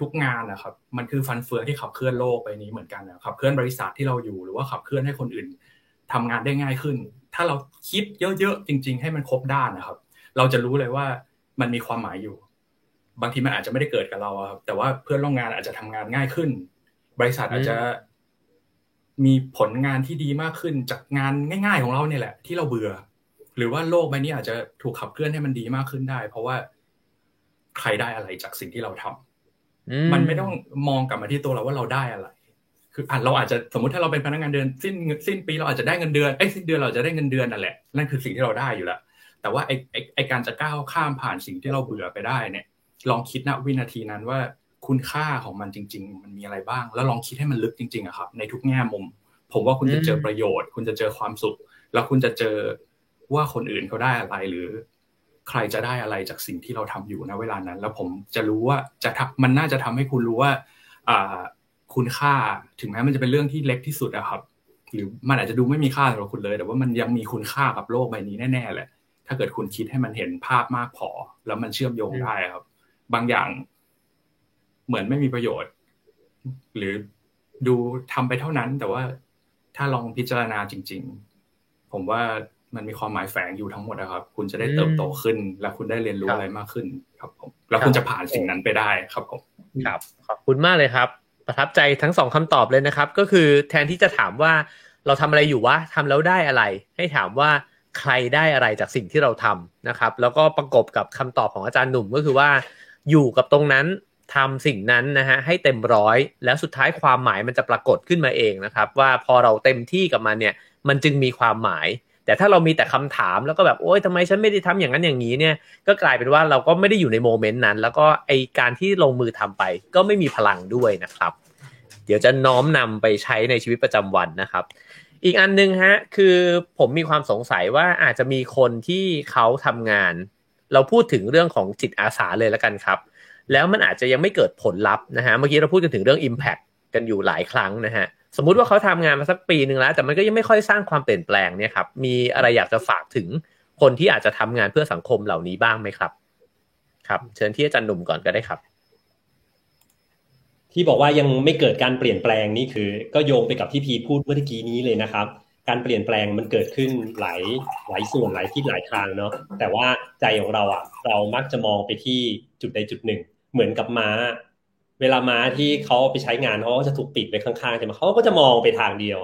ทุกงานนะครับ มันคือฟันเฟืองที่ขับเคลื่อนโลกไปนี้เหมือนกันนะขับเคลื่อนบริษัทที่เราอยู่หรือว่าขับเคลื่อนให้คนอื่นทำงานได้ง่ายขึ้น ถ้าเราคิดเยอะๆจริง ๆ ให้มันครบด้านนะครับ เราจะรู้เลยว่ามันมีความหมายอยู่ บางทีมันอาจจะไม่ได้เกิดกับเราครับแต่ว่าเพื่อนร่วมงานอาจจะทำงานง่ายขึ้น บริษัทอาจจะ มีผลงานที่ดีมากขึ้นจากงานง่าย ๆ ของเราเนี่ยแหละ ที่เราเบื่อ หรือว่าโลกใบนี้อาจจะถูกขับเคลื่อนให้มันดีมากขึ้นได้ เพราะว่าใครได้อะไรจากสิ่งที่เราทำมันไม่ต้องมองกลับมาที่ตัวเราว่าเราได้อะไร คืออะเราอาจจะสมมติถ้าเราเป็นพนักงานเดือนสิ้นสิ้นปีเราอาจจะได้เงินเดือนไอ้สิ้นเดือนเราจะได้เงินเดือนนั่นแหละนั่นคือสิ่งที่เราได้อยู่แล้วแต่ว่าไอ้ไอ้ไอ้การจะก้าวข้ามผ่านสิ่งที่เราเบื่อไปได้เนี่ย ลองคิดณวินาทีนั้นว่าคุณค่าของมันจริง ๆ มันมีอะไรบ้าง แล้วลองคิดให้มันลึกจริงๆอะครับ ในทุกแง่มุม ผมว่าคุณจะเจอประโยชน์ คุณจะเจอความสุข แล้วคุณจะเจอว่าคนอื่นเขาได้อะไรหรือ ใครจะได้อะไรจากสิ่งที่เราทำอยู่ณเวลานั้น แล้วผมจะรู้ว่าจะมันน่าจะทำให้คุณรู้ว่าอ่าคุณค่าถึงแม้มันจะเป็นเรื่องที่เล็กที่สุดอะครับ หรือมันอาจจะดูไม่มีค่าสำหรับคุณเลย แต่ว่ามันยังมีคุณค่ากับโลกใบนี้แน่ๆแหละถ้าเกิดคุณคิดให้มันเห็นภาพมากพอแล้วมันเชื่อมโยงได้ครับ บางอย่าง เหมือนไม่มีประโยชน์ หรือดูทำไปเท่านั้น แต่ว่าถ้าลองพิจารณาจริง ๆ ผมว่ามันมีความหมายแฝงอยู่ทั้งหมดนะครับ คุณจะได้เติบโตขึ้น และคุณได้เรียนรู้อะไรมากขึ้น ครับผม แล้วคุณจะผ่านสิ่งนั้นไปได้ครับผม ครับ ขอบคุณมากเลยครับ ประทับใจทั้งสองคำตอบเลยนะครับ ก็คือแทนที่จะถามว่าเราทำอะไรอยู่วะทำแล้วได้อะไร ให้ถามว่าใครได้อะไรจากสิ่งที่เราทำนะครับ แล้วก็ประกบกับคำตอบของอาจารย์หนุ่มก็คือว่า อยู่กับตรงนั้นทำสิ่งนั้นนะฮะให้เต็มร้อย แล้วสุดท้ายความหมายมันจะปรากฏขึ้นมาเองนะครับ ว่าพอเราเต็มที่กับมันเนี่ยมันจึงมีความหมาย แต่ถ้าเรามีแต่คำถามแล้วก็แบบโอ๊ยทำไมฉันไม่ได้ทำอย่างนั้นอย่างนี้เนี่ยก็กลายเป็นว่าเราก็ไม่ได้อยู่ในโมเมนต์นั้น แล้วก็ไอการที่ลงมือทำไป ก็ไม่มีพลังด้วยนะครับ เดี๋ยวจะน้อมนำไปใช้ในชีวิตประจำวันนะครับ อีกอันนึงฮะคือผมมีความสงสัยว่าอาจจะมีคนที่เขาทำงาน เราพูดถึงเรื่องของจิตอาสาเลยแล้วกันครับ แล้วมันอาจจะยังไม่เกิดผลลัพธ์นะฮะเมื่อกี้เราพูดกันถึงเรื่อง Impact กันอยู่หลายครั้งนะฮะสมมุติว่าเขาทำงานมาสักปีหนึ่งแล้ว แต่มันก็ยังไม่ค่อยสร้างความเปลี่ยนแปลงเนี่ยครับมีอะไรอยากจะฝากถึงคนที่อาจจะทำงานเพื่อสังคมเหล่านี้บ้างไหมครับ ครับ เชิญที่อาจารย์หนุ่มก่อนก็ได้ครับ ที่บอกว่ายังไม่เกิดการเปลี่ยนแปลงนี่คือ ก็โยงไปกับที่พีพูดเมื่อกี้นี้เลยนะครับ การเปลี่ยนแปลงมันเกิดขึ้นหลายหลายส่วนหลายที่หลายทางเนาะแต่ว่าใจของเราอะ เรามักจะมองไปที่จุดใดจุดหนึ่ง เหมือนกับม้า เวลาม้าที่เขาไปใช้งานเขาก็จะถูกปิดไว้ข้างๆใช่ไหมเขาก็จะมองไปทางเดียว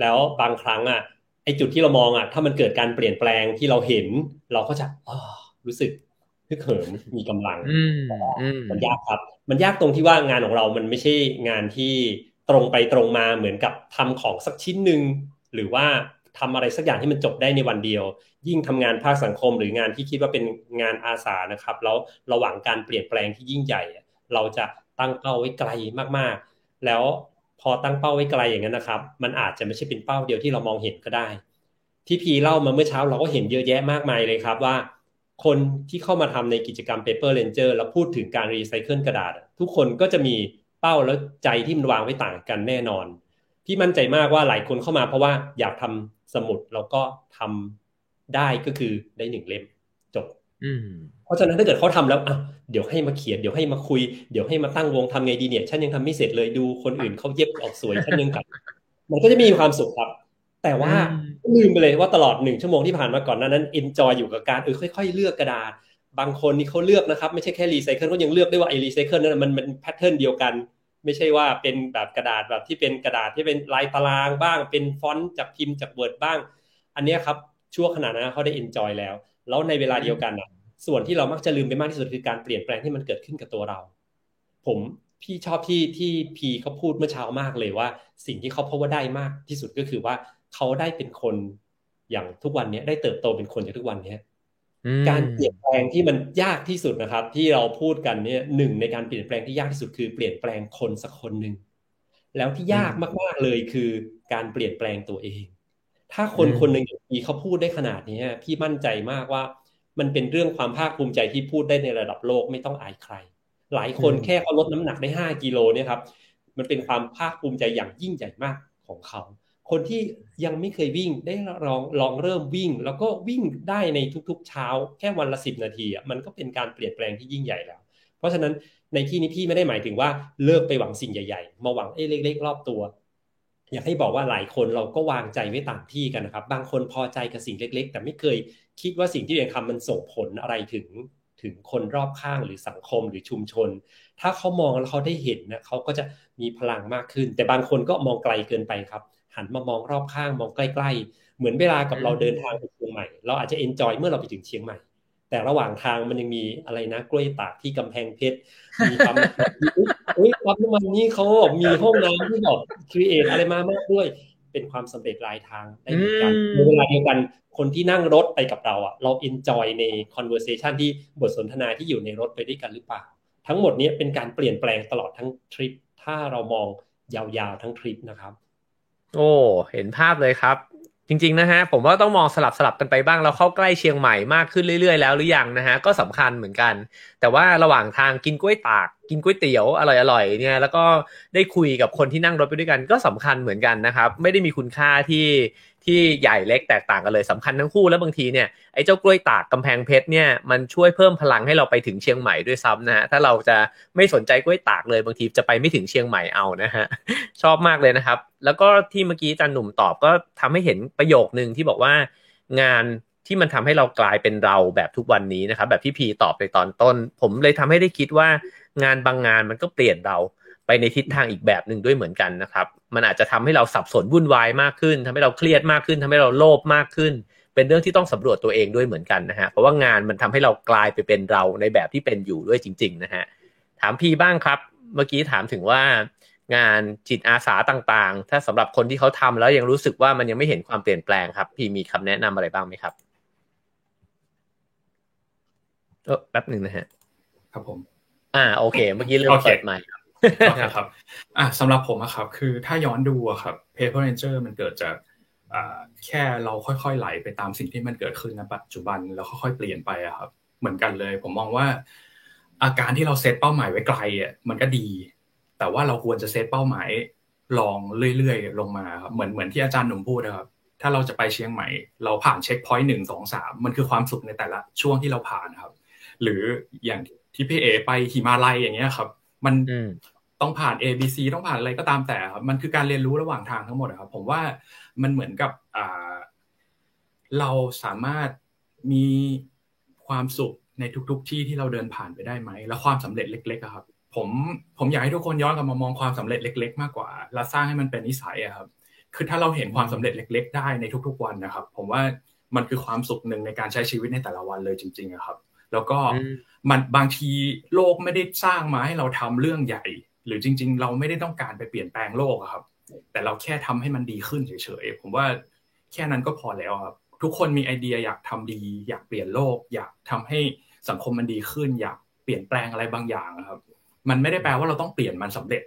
แล้วบางครั้งอะไอจุดที่เรามองอะ ถ้ามันเกิดการเปลี่ยนแปลงที่เราเห็น เราก็จะรู้สึกฮึกเหิมมีกำลังมันยากครับ มันยากตรงที่ว่างานของเรามันไม่ใช่งานที่ตรงไปตรงมาเหมือนกับทำของสักชิ้นหนึ่ง หรือว่าทำอะไรสักอย่างที่มันจบได้ในวันเดียว ยิ่งทำงานภาคสังคมหรืองานที่คิดว่าเป็นงานอาสานะครับ แล้วระหว่างการเปลี่ยนแปลงที่ยิ่งใหญ่ เราจะตั้งเป้าไว้ไกลมากๆ แล้วพอตั้งเป้าไว้ไกลอย่างนั้นนะครับ มันอาจจะไม่ใช่เป็นเป้าเดียวที่เรามองเห็นก็ได้ ที่พีเล่ามาเมื่อเช้าเราก็เห็นเยอะแยะมากมายเลยครับว่า คนที่เข้ามาทำในกิจกรรม Paper Ranger แล้วพูดถึงการรีไซเคิลกระดาษ ทุกคนก็จะมีเป้าแล้วใจที่มันวางไว้ต่างกันแน่นอน พี่มั่นใจมากว่าหลายคนเข้ามาเพราะว่าอยากทำสมุดแล้วก็ทำได้ก็คือได้หนึ่งเล่มจบเพราะฉะนั้นถ้าเกิดเขาทำแล้วอะเดี๋ยวให้มาเขียนเดี๋ยวให้มาคุยเดี๋ยวให้มาตั้งวงทำไงดีเนี่ยฉันยังทำไม่เสร็จเลยดูคนอื่นเขาเย็บออกสวยฉันยังกัดมันก็จะมีความสุขครับ แต่ว่าลืมไปเลยว่าตลอดหนึ่งชั่วโมงที่ผ่านมาก่อนนั้น enjoy อยู่กับการเออค่อย ๆ เลือกกระดาษบางคนนี่เขาเลือกนะครับ ไม่ใช่แค่รีไซเคิลเขายังเลือกได้ว่าไอ้รีไซเคิลนั้นมันเป็น pattern เดียวกัน ไม่ใช่ว่าเป็นแบบกระดาษแบบที่เป็นกระดาษที่เป็นลายตารางบ้าง เป็นฟอนต์จากพิมพ์จาก Word บ้าง อันนี้ครับชั่วขณะนั้นเขาได้ enjoy แล้ว แล้วในเวลาเดียวกันอะส่วนที่เรามักจะลืมไปมากที่สุดคือการเปลี่ยนแปลงที่มันเกิดขึ้นกับตัวเรา ผมพี่ชอบที่ที่พีเขาพูดเมื่อเช้ามากเลยว่า สิ่งที่เขาพบว่าได้มากที่สุดก็คือว่าเขาได้เป็นคนอย่างทุกวันนี้ได้เติบโตเป็นคนอย่างทุกวันนี้ การเปลี่ยนแปลงที่มันยากที่สุดนะครับ ที่เราพูดกันเนี่ยหนึ่งในการเปลี่ยนแปลงที่ยากที่สุดคือเปลี่ยนแปลงคนสักคนหนึ่งแล้วที่ยากมากๆเลยคือการเปลี่ยนแปลงตัวเอง ถ้าคนคนหนึ่งอย่างพีเขาพูดได้ขนาดนี้พี่มั่นใจมากว่า มันเป็นเรื่องความภาคภูมิใจที่พูดได้ในระดับโลกไม่ต้องอายใคร หลายคนแค่เขาลดน้ำหนักได้ห้ากิโลเนี่ยครับ มันเป็นความภาคภูมิใจอย่างยิ่งใหญ่มากของเขา คนที่ยังไม่เคยวิ่งได้ลองลองเริ่มวิ่ง แล้วก็วิ่งได้ในทุกๆ เช้า แค่วันละสิบนาทีอะมันก็เป็นการเปลี่ยนแปลงที่ยิ่งใหญ่แล้ว เพราะฉะนั้นในที่นี้พี่ไม่ได้หมายถึงว่าเลิกไปหวังสิ่งใหญ่ๆ มาหวังเอ้เล็ก ๆ รอบตัว อยากให้บอกว่าหลายคนเราก็วางใจไว้ต่างที่กันนะครับ บางคนพอใจกับสิ่งเล็ก ๆ แต่ไม่เคยคิดว่าสิ่งที่ตัวเองทำมันส่งผลอะไรถึงถึงคนรอบข้างหรือสังคมหรือชุมชน ถ้าเขามองแล้วเขาได้เห็นนะเขาก็จะมีพลังมากขึ้น แต่บางคนก็มองไกลเกินไปครับ หันมามองรอบข้างมองใกล้ๆ เหมือนเวลากับเราเดินทางไปเชียงใหม่ เราอาจจะ enjoy เมื่อเราไปถึงเชียงใหม่ แต่ระหว่างทางมันยังมีอะไรนะกล้วยตากที่กำแพงเพชร มีปั๊มอุ้ยปั๊มน้ำมันนี้เขาบอกมีห้องน้ำที่บอก create อะไรมามากด้วย เป็นความสำเร็จรายทางได้เหมือนกันในเวลาเดียวกันคนที่นั่งรถไปกับเราอะ เราเอนจอยใน conversation ที่บทสนทนาที่อยู่ในรถไปด้วยกันหรือเปล่า ทั้งหมดนี้เป็นการเปลี่ยนแปลงตลอดทั้งทริปถ้าเรามองยาวๆทั้งทริปนะครับ โอ้ เห็นภาพเลยครับ จริงๆนะฮะ ผมว่าต้องมองสลับสลับกันไปบ้างเราเข้าใกล้เชียงใหม่มากขึ้นเรื่อยๆแล้วหรือยังนะฮะ ก็สำคัญเหมือนกัน แต่ว่าระหว่างทางกินกล้วยตาก กินก๋วยเตี๋ยวอร่อยๆเนี่ยแล้วก็ได้คุยกับคนที่นั่งรถไปด้วยกันก็สำคัญเหมือนกันนะครับ ไม่ได้มีคุณค่าที่ ที่ใหญ่เล็กแตกต่างกันเลยสำคัญทั้งคู่แล้วบางทีเนี่ยไอ้เจ้ากล้วยตากกำแพงเพชรเนี่ยมันช่วยเพิ่มพลังให้เราไปถึงเชียงใหม่ด้วยซ้ำนะฮะถ้าเราจะไม่สนใจกล้วยตากเลยบางทีจะไปไม่ถึงเชียงใหม่เอานะฮะชอบมากเลยนะครับ แล้วก็ที่เมื่อกี้จันหนุ่มตอบก็ทำให้เห็นประโยคนึงที่บอกว่างานที่มันทำให้เรากลายเป็นเราแบบทุกวันนี้นะครับแบบพี่พีตอบในตอนต้น ผมเลยทำให้ได้คิดว่างานบางงานมันก็เปลี่ยนเรา ไปในทิศทางอีกแบบหนึ่งด้วยเหมือนกันนะครับ มันอาจจะทำให้เราสับสนวุ่นวายมากขึ้นทำให้เราเครียดมากขึ้นทำให้เราโลภมากขึ้น เป็นเรื่องที่ต้องสำรวจตัวเองด้วยเหมือนกันนะฮะเพราะว่างานมันทำให้เรากลายไปเป็นเราในแบบที่เป็นอยู่ด้วยจริง ๆ นะฮะถามพี่บ้างครับ เมื่อกี้ถามถึงว่างานจิตอาสาต่างๆ ถ้าสำหรับคนที่เขาทำแล้วยังรู้สึกว่ามันยังไม่เห็นความเปลี่ยนแปลงครับ พี่มีคำแนะนำอะไรบ้างไหมครับเออแป๊บหนึ่งนะฮะ ครับผม อ่าโอเค เมื่อกี้เริ่มเปิดใหม่ครับ ครับอะสำหรับผมอะครับ คือถ้าย้อนดูอะครับ Paper Ranger มันเกิดจากแค่เราค่อยๆไหลไปตามสิ่งที่มันเกิดขึ้นในปัจจุบันแล้วค่อยๆเปลี่ยนไปอะครับ เหมือนกันเลย ผมมองว่า อาการที่เราเซตเป้าหมายไว้ไกลอะมันก็ดี แต่ว่าเราควรจะเซตเป้าหมายลองเรื่อยๆลงมาครับเหมือนเหมือนที่อาจารย์หนุ่มพูดนะครับ ถ้าเราจะไปเชียงใหม่ เราผ่านเช็คพอยต์หนึ่งสองสามมันคือความสุขในแต่ละช่วงที่เราผ่านครับ หรืออย่างที่พี่เอไปหิมาลัยอย่างเงี้ยครับ มันต้องผ่าน A B C ต้องผ่านอะไรก็ตามแต่ครับมันคือการเรียนรู้ระหว่างทางทั้งหมดครับ ผมว่ามันเหมือนกับอ่าเราสามารถมีความสุขในทุก ๆ ที่ที่เราเดินผ่านไปได้ไหมแล้วความสำเร็จเล็กๆครับ ผมผมอยากให้ทุกคนย้อนกลับมามองความสำเร็จเล็ก ๆ มากกว่าแล้วสร้างให้มันเป็นนิสัยครับ คือถ้าเราเห็นความสำเร็จเล็ก ๆ ได้ในทุก ๆ วันนะครับ ผมว่ามันคือความสุขหนึ่งในการใช้ชีวิตในแต่ละวันเลยจริงๆครับ แล้วก็มันบางทีโลกไม่ได้สร้างมาให้เราทำเรื่องใหญ่ หรือจริง ๆ เราไม่ได้ต้องการไปเปลี่ยนแปลงโลกครับ แต่เราแค่ทำให้มันดีขึ้นเฉยๆผมว่าแค่นั้นก็พอแล้วครับ ทุกคนมีไอเดียอยากทำดี อยากเปลี่ยนโลก อยากทำให้สังคมมันดีขึ้น อยากเปลี่ยนแปลงอะไรบางอย่างครับ มันไม่ได้แปลว่าเราต้องเปลี่ยนมันสำเร็จ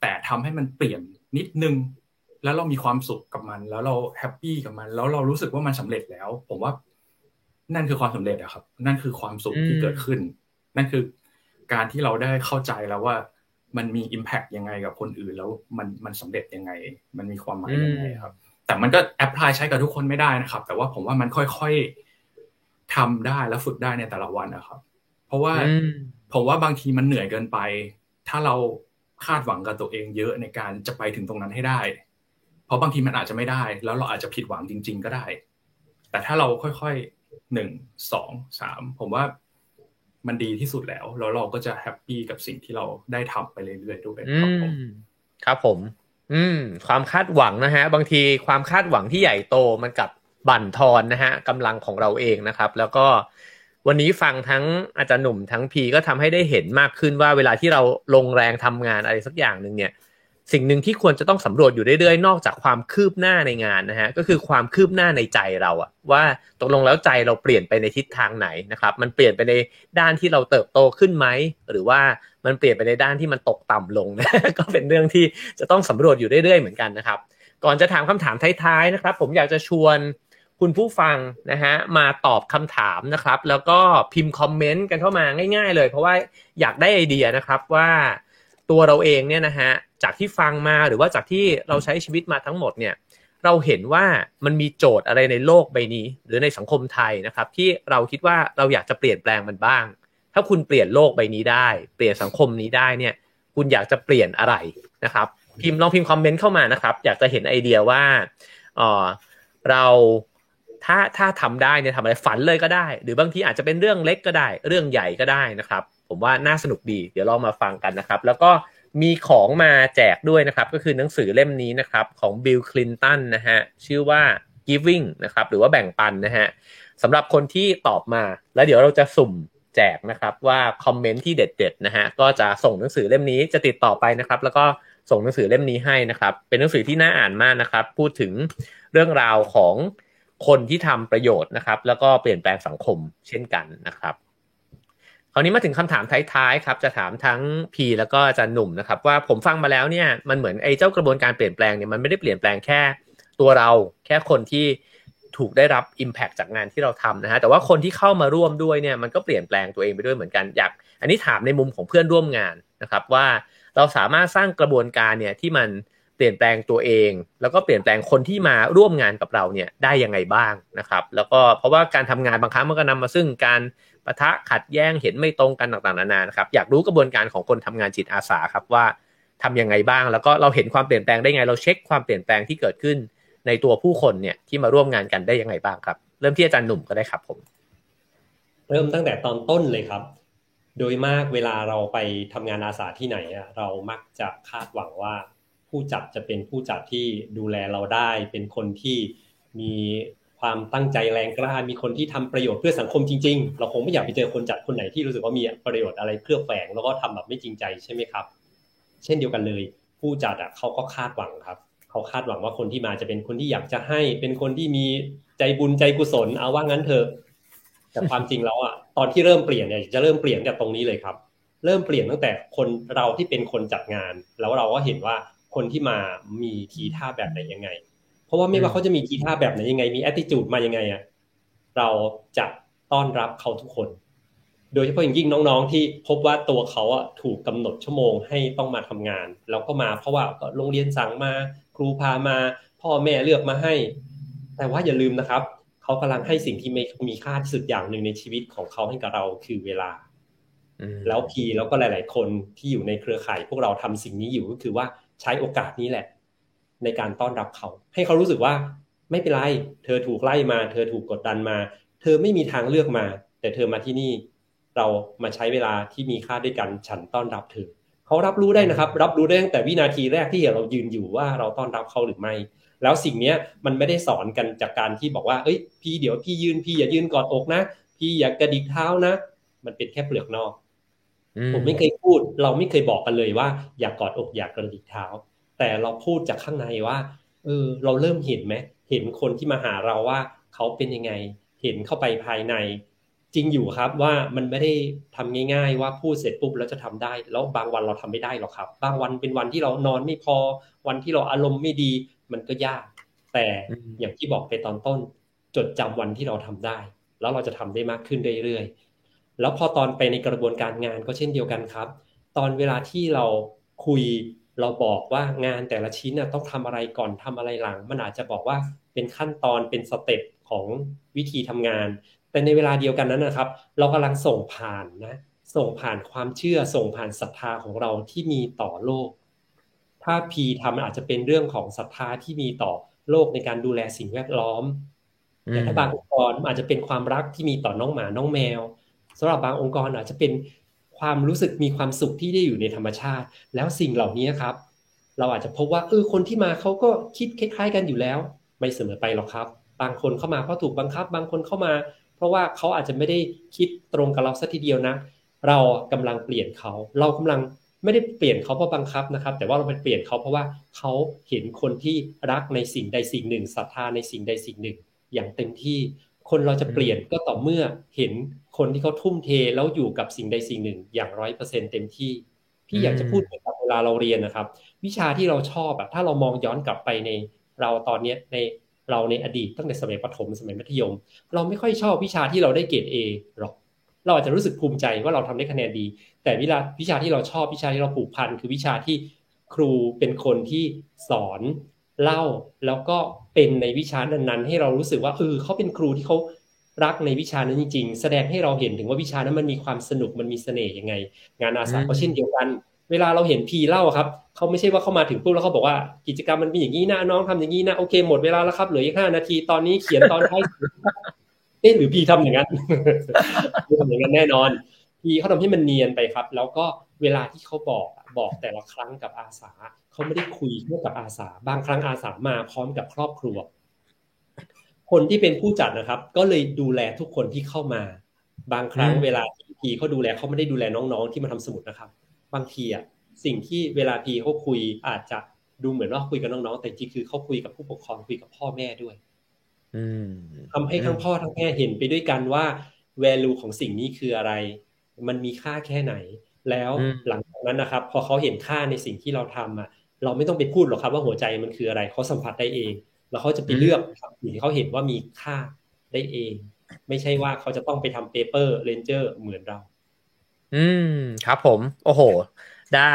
แต่ทำให้มันเปลี่ยนนิดนึงแล้วเรามีความสุขกับมัน แล้วเราแฮปปี้กับมัน แล้วเรารู้สึกว่ามันสำเร็จแล้ว ผมว่า นั่นคือความสำเร็จอะครับ นั่นคือความสุขที่เกิดขึ้น นั่นคือการที่เราได้เข้าใจแล้วว่า มันมี Impact ยังไงกับคนอื่น แล้วมันมันสำเร็จยังไง มันมีความหมายยังไงครับ แต่มันก็แอพพลายใช้กับทุกคนไม่ได้นะครับ แต่ว่าผมว่ามันค่อยๆทำได้แล้วฝึกได้ในแต่ละวันนะครับ เพราะว่าผมว่าบางทีมันเหนื่อยเกินไป ถ้าเราคาดหวังกับตัวเองเยอะในการจะไปถึงตรงนั้นให้ได้ เพราะบางทีมันอาจจะไม่ได้ แล้วเราอาจจะผิดหวังจริง ๆ ก็ได้ แต่ถ้าเราค่อยๆ หนึ่งสองสามผมว่ามันดีที่สุดแล้ว แล้วเราก็จะแฮปปี้กับสิ่งที่เราได้ทำไปเรื่อยๆด้วยครับผมครับผม อืม ความคาดหวังนะฮะ บางทีความคาดหวังที่ใหญ่โตมันกับบั่นทอนนะฮะกำลังของเราเองนะครับ แล้วก็วันนี้ฟังทั้งอาจารย์หนุ่มทั้งพีก็ทำให้ได้เห็นมากขึ้นว่าเวลาที่เราลงแรงทำงานอะไรสักอย่างหนึ่งเนี่ย สิ่งหนึ่งที่ควรจะต้องสำรวจอยู่เรื่อยๆ นอกจากความคืบหน้าในงานนะฮะก็คือความคืบหน้าในใจเราอะว่าตกลงแล้วใจเราเปลี่ยนไปในทิศทางไหนนะครับ มันเปลี่ยนไปในด้านที่เราเติบโตขึ้นไหมหรือว่ามันเปลี่ยนไปในด้านที่มันตกต่ำลงนะก็เป็นเรื่องที่จะต้องสำรวจอยู่เรื่อยๆเหมือนกันนะครับ ก่อนจะถามคำถามท้ายๆนะครับ ผมอยากจะชวนคุณผู้ฟังนะฮะมาตอบคำถามนะครับ แล้วก็พิมพ์คอมเมนต์กันเข้ามาง่าย ๆ เลย เพราะว่าอยากได้ไอเดียนะครับว่า ตัวเราเองเนี่ยนะฮะจากที่ฟังมาหรือว่าจากที่เราใช้ชีวิตมาทั้งหมดเนี่ยเราเห็นว่ามันมีโจทย์อะไรในโลกใบนี้ หรือในสังคมไทยนะครับ ที่เราคิดว่าเราอยากจะเปลี่ยนแปลงมันบ้าง ถ้าคุณเปลี่ยนโลกใบนี้ได้ เปลี่ยนสังคมนี้ได้เนี่ย คุณอยากจะเปลี่ยนอะไรนะครับ พิมพ์ลองพิมพ์คอมเมนต์เข้ามานะครับ อยากจะเห็นไอเดียว่าเออเราถ้าถ้าทำได้เนี่ยทำอะไรฝันเลยก็ได้ หรือบางทีอาจจะเป็นเรื่องเล็กก็ได้ เรื่องใหญ่ก็ได้นะครับ ผมว่าน่าสนุกดี เดี๋ยวลองมาฟังกันนะครับ แล้วก็มีของมาแจกด้วยนะครับ ก็คือหนังสือเล่มนี้นะครับ ของบิลคลินตันนะฮะชื่อว่า giving นะครับ หรือว่าแบ่งปันนะฮะสำหรับคนที่ตอบมา แล้วเดี๋ยวเราจะสุ่มแจกนะครับว่าคอมเมนต์ที่เด็ดๆนะฮะก็จะส่งหนังสือเล่มนี้จะติดต่อไปนะครับ แล้วก็ส่งหนังสือเล่มนี้ให้นะครับ เป็นหนังสือที่น่าอ่านมากนะครับ พูดถึงเรื่องราวของคนที่ทำประโยชน์นะครับ แล้วก็เปลี่ยนแปลงสังคมเช่นกันนะครับ คราวนี้มาถึงคำถามท้ายๆครับจะถามทั้งพีแล้วก็อาจารย์หนุ่มนะครับ ว่าผมฟังมาแล้วเนี่ยมันเหมือนไอ้เจ้ากระบวนการเปลี่ยนแปลงเนี่ยมันไม่ได้เปลี่ยนแปลงแค่ตัวเราแค่คนที่ถูกได้รับ Impact จากงานที่เราทำนะฮะแต่ว่าคนที่เข้ามาร่วมด้วยเนี่ยมันก็เปลี่ยนแปลงตัวเองไปด้วยเหมือนกันอยาก อันนี้ถามในมุมของเพื่อนร่วมงานนะครับว่าเราสามารถสร้างกระบวนการเนี่ยที่มันเปลี่ยนแปลงตัวเอง แล้วก็เปลี่ยนแปลงคนที่มาร่วมงานกับเราเนี่ยได้ยังไงบ้างนะครับ แล้วก็เพราะว่าการทำงานบางครั้งมันก็นำมาซึ่งการ ปะทะขัดแย้งเห็นไม่ตรงกันต่างๆนานานะครับอยากรู้กระบวนการของคนทำงานจิตอาสาครับว่าทํำยังไงบ้าง แล้วก็เราเห็นความเปลี่ยนแปลงได้ไง เราเช็คความเปลี่ยนแปลงที่เกิดขึ้นในตัวผู้คนเนี่ยที่มาร่วมงานกันได้ยังไงบ้างครับ เริ่มที่อาจารย์หนุ่มก็ได้ครับผม เริ่มตั้งแต่ตอนต้นเลยครับ โดยมากเวลาเราไปทำงานอาสาที่ไหนเรามักจะคาดหวังว่า ผู้จัดจะเป็นผู้จัดที่ดูแลเราได้ เป็นคนที่มี ความตั้งใจแรงกล้ามีคนที่ทำประโยชน์เพื่อสังคมจริง ๆ เราคงไม่อยากไปเจอคนจัดคนไหนที่รู้สึกว่ามีประโยชน์อะไรเคลือบแฝงแล้วก็ทำแบบไม่จริงใจใช่ไหมครับ เช่นเดียวกันเลย ผู้จัดอะเขาก็คาดหวังครับเขาคาดหวังว่าคนที่มาจะเป็นคนที่อยากจะให้ เป็นคนที่มีใจบุญใจกุศลเอาว่างั้นเถอะแต่ความจริงแล้วอะตอนที่เริ่มเปลี่ยนเนี่ยจะเริ่มเปลี่ยนจากตรงนี้เลยครับ เริ่มเปลี่ยนตั้งแต่คนเราที่เป็นคนจัดงาน แล้วเราก็เห็นว่าคนที่มามีทีท่าแบบไหนยังไง ราะว่าไม่ว่าเขาจะมีกีตาร์แบบไหนยังไง มีแอตติจูดมายังไงอะเราจะต้อนรับเขาทุกคน โดยเฉพาะอย่างยิ่งน้องๆ ที่พบว่าตัวเขาอะถูกกาหนดชั่วโมงให้ต้องมาทำงาน แล้วก็มาเพราะว่าโรงเรียนสั่งมา ครูพามา พ่อแม่เลือกมาให้ แต่ว่าอย่าลืมนะครับ เขากำลังให้สิ่งที่ไม่มีค่าที่สุดอย่างหนึ่งในชีวิตของเขาให้กับเราคือเวลาแล้วพีแล้วก็หลาย ๆ คนที่อยู่ในเครือข่าย พวกเราทำสิ่งนี้อยู่ก็คือว่าใช้โอกาสนี้แหละ ในการต้อนรับเขา ให้เขารู้สึกว่าไม่เป็นไร เธอถูกไล่มา เธอถูกกดดันมา เธอไม่มีทางเลือกมา แต่เธอมาที่นี่ เรามาใช้เวลาที่มีค่าด้วยกัน ฉันต้อนรับเธอเขารับรู้ได้นะครับ รับรู้ได้ตั้งแต่วินาทีแรกที่เรายืนอยู่ว่าเราต้อนรับเขาหรือไม่ แล้วสิ่งนี้มันไม่ได้สอนกันจากการที่บอกว่า เอ้ย พี่เดี๋ยวพี่ยืนพี่อย่ายืนกอดอกนะ พี่อย่ากระดิกเท้านะ มันเป็นแค่เปลือกนอกผมไม่เคยพูด เราไม่เคยบอกกันเลยว่า อย่ากอดอกอย่ากระดิกเท้า แต่เราพูดจากข้างในว่า เออ เราเริ่มเห็นไหมเห็นคนที่มาหาเราว่าเขาเป็นยังไง เห็นเข้าไปภายใน จริงอยู่ครับว่ามันไม่ได้ทำง่าย ๆ ว่าพูดเสร็จปุ๊บแล้วจะทำได้ แล้วบางวันเราทำไม่ได้หรอกครับ บางวันเป็นวันที่เรานอนไม่พอ วันที่เราอารมณ์ไม่ดี มันก็ยาก แต่อย่างที่บอกไปตอนต้น จดจำวันที่เราทำได้ แล้วเราจะทำได้มากขึ้นเรื่อยๆแล้วพอตอนไปในกระบวนการงานก็เช่นเดียวกันครับ ตอนเวลาที่เราคุย เราบอกว่างานแต่ละชิ้นต้องทำอะไรก่อนทำอะไรหลัง มันอาจจะบอกว่าเป็นขั้นตอนเป็นสเต็ปของวิธีทำงาน แต่ในเวลาเดียวกันนั้นนะครับ เรากำลังส่งผ่านนะส่งผ่านความเชื่อส่งผ่านศรัทธาของเราที่มีต่อโลก ถ้าพีทำอาจจะเป็นเรื่องของศรัทธาที่มีต่อโลกในการดูแลสิ่งแวดล้อมแต่ถ้าบางองค์กรอาจจะเป็นความรักที่มีต่อน้องหมาน้องแมวสำหรับบางองค์กรอาจจะเป็น ความรู้สึกมีความสุขที่ได้อยู่ในธรรมชาติ แล้วสิ่งเหล่านี้ครับ เราอาจจะพบว่าเออคนที่มาเขาก็คิดคล้าย ๆ กันอยู่แล้ว ไม่เสมอไปหรอกครับ บางคนเข้ามาเพราะถูกบังคับ บางคนเข้ามา เพราะว่าเขาอาจจะไม่ได้คิดตรงกับเราสัทีเดียวนะ เรากำลังเปลี่ยนเขา เรากำลังไม่ได้เปลี่ยนเขาเพราะบังคับนะครับ แต่ว่าเราไปเปลี่ยนเขาเพราะว่าเขาเห็นคนที่รักในสิ่งใดสิ่งหนึ่งศรัทธาในสิ่งใดสิ่งหนึ่ง อย่างเต็มที่ คนเราจะเปลี่ยนก็ต่อเมื่อเห็น คนที่เขาทุ่มเทแล้วอยู่กับสิ่งใดสิ่งหนึ่ง อย่างร้อยเปอร์เซ็นเต็มที่ พี่อยากจะพูดเกับเวลาเราเรียนนะครับ วิชาที่เราชอบอะถ้าเรามองย้อนกลับไปในเราตอนเนี้ยในเราในอดีตตั้งแต่สมัยประถมสมัยมัธยม เราไม่ค่อยชอบวิชาที่เราได้เกรดเอหรอก เราอาจจะรู้สึกภูมิใจว่าเราทำได้คะแนนดี แต่วิชาวิชาที่เราชอบวิชาที่เราผูกพันคือวิชาที่ครูเป็นคนที่สอนเล่าแล้วก็เป็นในวิชานั้นๆ ให้เรารู้สึกว่าเออเขาเป็นครูที่เขา รักในวิชานั้นจริงๆ แสดงให้เราเห็นถึงว่าวิชานั้นมันมีความสนุกมันมีเสน่ห์ยังไง งานอาสาก็เช่นเดียวกัน เวลาเราเห็นพีเล่าครับเขาไม่ใช่ว่าเขามาถึงปุ๊บแล้วเขาบอกว่ากิจกรรมมันมีอย่างนี้นะน้องทำอย่างนี้นะโอเคหมดเวลาแล้วครับเหลืออีกห้านาทีตอนนี้เขียนตอนท้ายเอ๊ะหรือพีทำอย่างนั้นทำอย่างนั้นแน่นอนพีเขาทำให้มันเนียนไปครับ แล้วก็เวลาที่เขาบอกบอกแต่ละครั้งกับอาสาเขาไม่ได้คุยแค่กับอาสา บางครั้งอาสามาพร้อมกับครอบครัว คนที่เป็นผู้จัดนะครับ ก็เลยดูแลทุกคนที่เข้ามา บางครั้งเวลาที่พีเขาดูแลเขาไม่ได้ดูแลน้องๆ ที่มาทำสมุดนะครับ บางทีอะสิ่งที่เวลาพีเขาคุยอาจจะดูเหมือนว่าคุยกับน้องๆ แต่จริงคือเขาคุยกับผู้ปกครองคุยกับพ่อแม่ด้วยทำให้ทั้งพ่อทั้งแม่เห็นไปด้วยกันว่า value ของสิ่งนี้คืออะไร มันมีค่าแค่ไหน แล้วหลังจากนั้นนะครับ พอเขาเห็นค่าในสิ่งที่เราทำอะ เราไม่ต้องไปพูดหรอกครับว่าหัวใจมันคืออะไรเขาสัมผัสได้เอง แล้วเขาจะไปเลือกสิ่งที่เขาเห็นว่ามีค่าได้เอง ไม่ใช่ว่าเขาจะต้องไปทำ Paper Ranger เหมือนเรา อืมครับผม โอ้โห ได้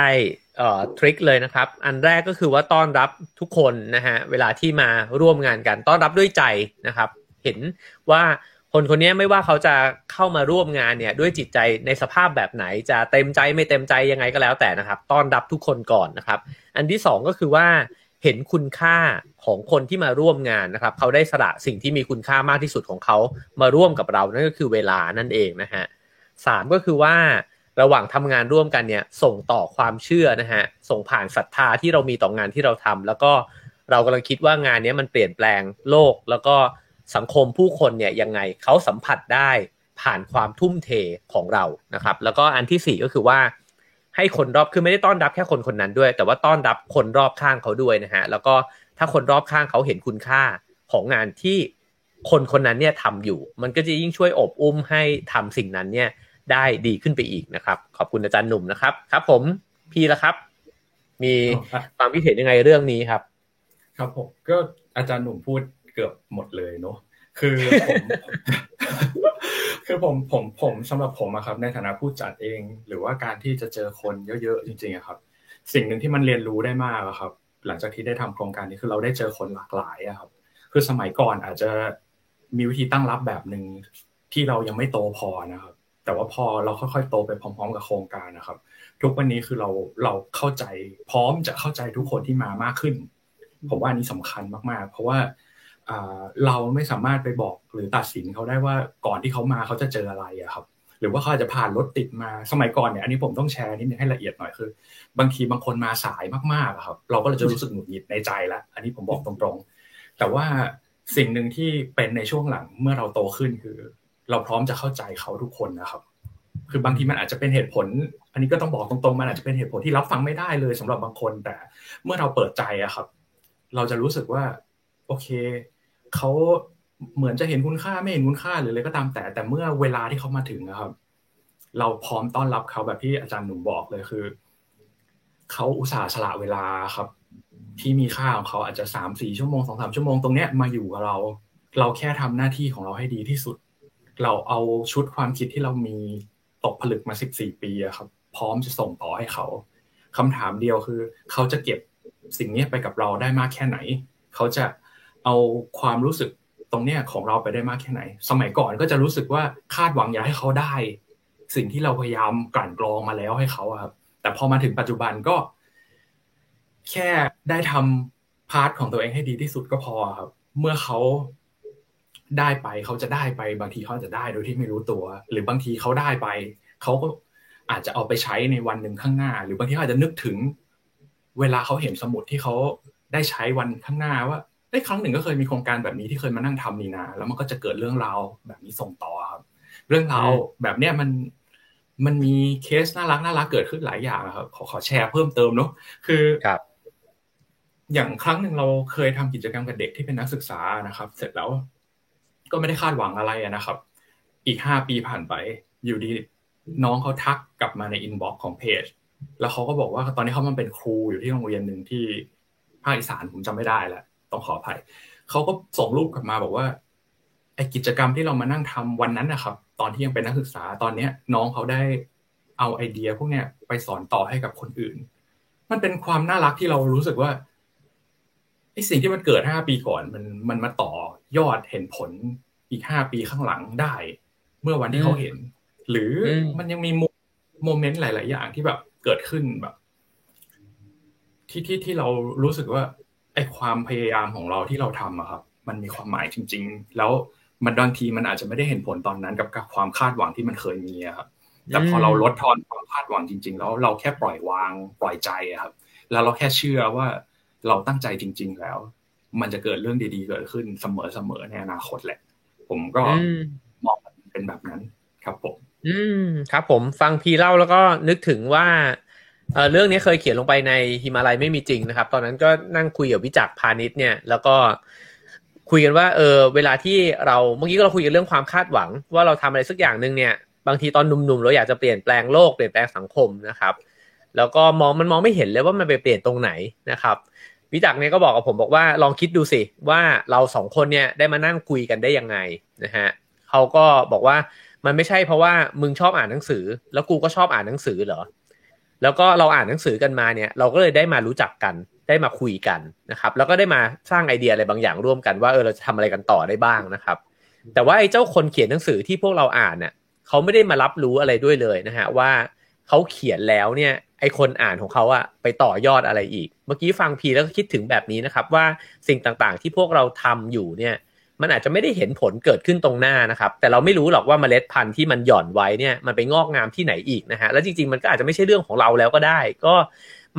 เอ่อ trick เลยนะครับ อันแรกก็คือว่าต้อนรับทุกคนนะฮะเวลาที่มาร่วมงานกันต้อนรับด้วยใจนะครับ เห็นว่าคนคนนี้ไม่ว่าเขาจะเข้ามาร่วมงานเนี่ย ด้วยจิตใจในสภาพแบบไหน จะเต็มใจไม่เต็มใจยังไงก็แล้วแต่นะครับ ต้อนรับทุกคนก่อนนะครับ อันที่สองก็คือว่า เห็นคุณค่าของคนที่มาร่วมงานนะครับ เขาได้สละสิ่งที่มีคุณค่ามากที่สุดของเขามาร่วมกับเรานั่นก็คือเวลานั่นเองนะฮะสามก็คือว่าระหว่างทำงานร่วมกันเนี่ยส่งต่อความเชื่อนะฮะส่งผ่านศรัทธาที่เรามีต่องานที่เราทำแล้วก็เรากำลังคิดว่างานนี้มันเปลี่ยนแปลงโลก แล้วก็สังคมผู้คนเนี่ยยังไงเขาสัมผัสได้ผ่านความทุ่มเทของเรานะครับ แล้วก็อันที่สี่ก็คือว่า ให้คนรอบคือไม่ได้ต้อนรับแค่คนคนนั้นด้วย แต่ว่าต้อนรับคนรอบข้างเขาด้วยนะฮะแล้วก็ถ้าคนรอบข้างเขาเห็นคุณค่าของงานที่คนคนนั้นเนี่ยทำอยู่ มันก็จะยิ่งช่วยอบอุ้มให้ทำสิ่งนั้นเนี่ยได้ดีขึ้นไปอีกนะครับ ขอบคุณอาจารย์หนุ่มนะครับครับ ผมพี่ละครับ มีความคิดเห็นยังไงเรื่องนี้ครับ ครับผมก็อาจารย์หนุ่มพูดเกือบหมดเลยเนาะคือผม คือผมผมผมสำหรับผมอะครับ ในฐานะผู้จัดเอง หรือว่าการที่จะเจอคนเยอะๆจริงๆอะครับ สิ่งหนึ่งที่มันเรียนรู้ได้มากอะครับ หลังจากที่ได้ทำโครงการนี้คือเราได้เจอคนหลากหลายอะครับ คือสมัยก่อนอาจจะมีวิธีตั้งรับแบบหนึ่งที่เรายังไม่โตพอนะครับ แต่ว่าพอเราค่อยๆโตไปพร้อม ๆ กับโครงการนะครับ ทุกวันนี้คือเราเราเข้าใจพร้อมจะเข้าใจทุกคนที่มามากขึ้น ผมว่านี้สำคัญมากๆ เพราะว่า เราไม่สามารถไปบอกหรือตัดสินเขาได้ว่าก่อนที่เขามาเขาจะเจออะไรอะครับ หรือว่าเขาจะผ่านรถติดมาสมัยก่อนเนี่ยอันนี้ผมต้องแชร์นิดนึงให้ละเอียดหน่อยคือ บางทีบางคนมาสายมากๆครับเราก็จะรู้สึกหงุดหงิดในใจล้วอันนี้ผมบอกตรงๆ แต่ว่าสิ่งหนึ่งที่เป็นในช่วงหลังเมื่อเราโตขึ้นคือ เราพร้อมจะเข้าใจเขาทุกคนนะครับ คือบางทีมันอาจจะเป็นเหตุผล อันนี้ก็ต้องบอกตรงๆ มันอาจจะเป็นเหตุผลที่รับฟังไม่ได้เลยสำหรับบางคน แต่เมื่อเราเปิดใจอะครับ เราจะรู้สึกว่า โอเค เขาเหมือนจะเห็นคุณค่าไม่เห็นคุณค่าหรืออะไรก็ตามแต่ แต่เมื่อเวลาที่เขามาถึงนะครับ เราพร้อมต้อนรับเขาแบบที่อาจารย์หนุ่มบอกเลยคือเขาอุตส่าห์สละเวลาครับ ที่มีค่าของเขาอาจจะสามสี่ชั่วโมงสองสามชั่วโมงตรงเนี้ยมาอยู่กับเรา เราแค่ทำหน้าที่ของเราให้ดีที่สุด เราเอาชุดความคิดที่เรามีตกผลึกมาสิบสี่ปีครับ พร้อมจะส่งต่อให้เขาคำถามเดียวคือ เขาจะเก็บสิ่งนี้ไปกับเราได้มากแค่ไหน เขาจะ เอาความรู้สึกตรงเนี้ยของเราไปได้มากแค่ไหน สมัยก่อนก็จะรู้สึกว่าคาดหวังอยากให้เขาได้ สิ่งที่เราพยายามกลั่นกรองมาแล้วให้เขาครับ แต่พอมาถึงปัจจุบันก็ แค่ได้ทำ part ของตัวเองให้ดีที่สุดก็พอครับ เมื่อเขาได้ไปเขาจะได้ไป บางทีเขาจะได้โดยที่ไม่รู้ตัว หรือบางทีเขาได้ไปเขาก็อาจจะเอาไปใช้ในวันหนึ่งข้างหน้า หรือบางทีอาจจะนึกถึง เวลาเขาเห็นสมุดที่เขาได้ใช้วันข้างหน้าว่า ได้ครั้งหนึ่งก็เคยมีโครงการแบบนี้ที่เคยมานั่งทำนี่นาแล้วมันก็จะเกิดเรื่องราวแบบนี้ส่งต่อครับ เรื่องราวแบบเนี้ยมันมันมีเคสน่ารักน่ารักเกิดขึ้นหลายอย่างครับขอขอแชร์เพิ่มเติมเนาะคือครับ อย่างครั้งหนึ่งเราเคยทำกิจกรรมกับเด็กที่เป็นนักศึกษานะครับ เสร็จแล้วก็ไม่ได้คาดหวังอะไรนะครับ อีกห้าปีผ่านไป อยู่ดีน้องเขาทักกลับมาใน inbox ของเพจ แล้วเขาก็บอกว่าตอนนี้เขามันเป็นครูอยู่ที่โรงเรียนหนึ่งที่ภาคอีสานผมจำไม่ได้แล้ว ต้องขออภัยเขาก็ส่งรูปกลับมาบอกว่าไอกิจกรรมที่เรามานั่งทำวันนั้นนะครับ ตอนที่ยังเป็นนักศึกษาตอนเนี้ย น้องเขาได้เอาไอเดียพวกเนี้ยไปสอนต่อให้กับคนอื่น มันเป็นความน่ารักที่เรารู้สึกว่าไอสิ่งที่มันเกิดห้าปีก่อน มันมันมาต่อยอดเห็นผลอีกห้าปีข้างหลังได้ เมื่อวันที่เขาเห็น หรือมันยังมีโมเมนต์หลาย ๆ อย่างที่แบบเกิดขึ้นแบบ ที่ที่ที่เรารู้สึกว่า ไอความพยายามของเราที่เราทำอะครับ มันมีความหมายจริง ๆ แล้วมันบางทีมันอาจจะไม่ได้เห็นผลตอนนั้นกับความคาดหวังที่มันเคยมีครับ แต่พอเราลดทอนความคาดหวังจริง ๆ แล้วเราแค่ปล่อยวางปล่อยใจครับ แล้วเราแค่เชื่อว่าเราตั้งใจจริง ๆ แล้ว มันจะเกิดเรื่องดีๆเกิดขึ้นเสมอๆในอนาคตแหละ ผมก็มองเป็นแบบนั้นครับผม อืมครับ ผมฟังพีเล่าแล้วก็นึกถึงว่า เรื่องนี้เคยเขียนลงไปในฮิมาลัยไม่มีจริงนะครับ ตอนนั้นก็นั่งคุยกับวิจักพาณิชย์เนี่ย แล้วก็คุยกันว่า เออ เวลาที่เราเมื่อกี้เราคุยกันเรื่องความคาดหวัง ว่าเราทำอะไรสักอย่างหนึ่งเนี่ย บางทีตอนหนุ่มๆเราอยากจะเปลี่ยนแปลงโลกเปลี่ยนแปลงสังคมนะครับ แล้วก็มองมันมองไม่เห็นเลยว่ามันไปเปลี่ยนตรงไหนนะครับวิจักเนี่ยก็บอกกับผมบอกว่าลองคิดดูสิว่าเราสองคนเนี่ยได้มานั่งคุยกันได้ยังไงนะฮะเขาก็บอกว่ามันไม่ใช่เพราะว่ามึงชอบอ่านหนังสือ แล้วกูก็ชอบอ่านหนังสือเหรอ แล้วก็เราอ่านหนังสือกันมาเนี่ย เราก็เลยได้มารู้จักกันได้มาคุยกันนะครับ แล้วก็ได้มาสร้างไอเดียอะไรบางอย่างร่วมกันว่าเออเราจะทำอะไรกันต่อได้บ้างนะครับ แต่ว่าไอ้เจ้าคนเขียนหนังสือที่พวกเราอ่านเนี่ยเขาไม่ได้มารับรู้อะไรด้วยเลยนะฮะว่าเขาเขียนแล้วเนี่ยไอคนอ่านของเขาอะไปต่อยอดอะไรอีก เมื่อกี้ฟังพีแล้วก็คิดถึงแบบนี้นะครับ ว่าสิ่งต่างๆที่พวกเราทำอยู่เนี่ย มันอาจจะไม่ได้เห็นผลเกิดขึ้นตรงหน้านะครับ แต่เราไม่รู้หรอกว่าเมล็ดพันธุ์ที่มันหย่อนไว้เนี่ยมันไปงอกงามที่ไหนอีกนะฮะแล้วจริงๆมันก็อาจจะไม่ใช่เรื่องของเราแล้วก็ได้ ก็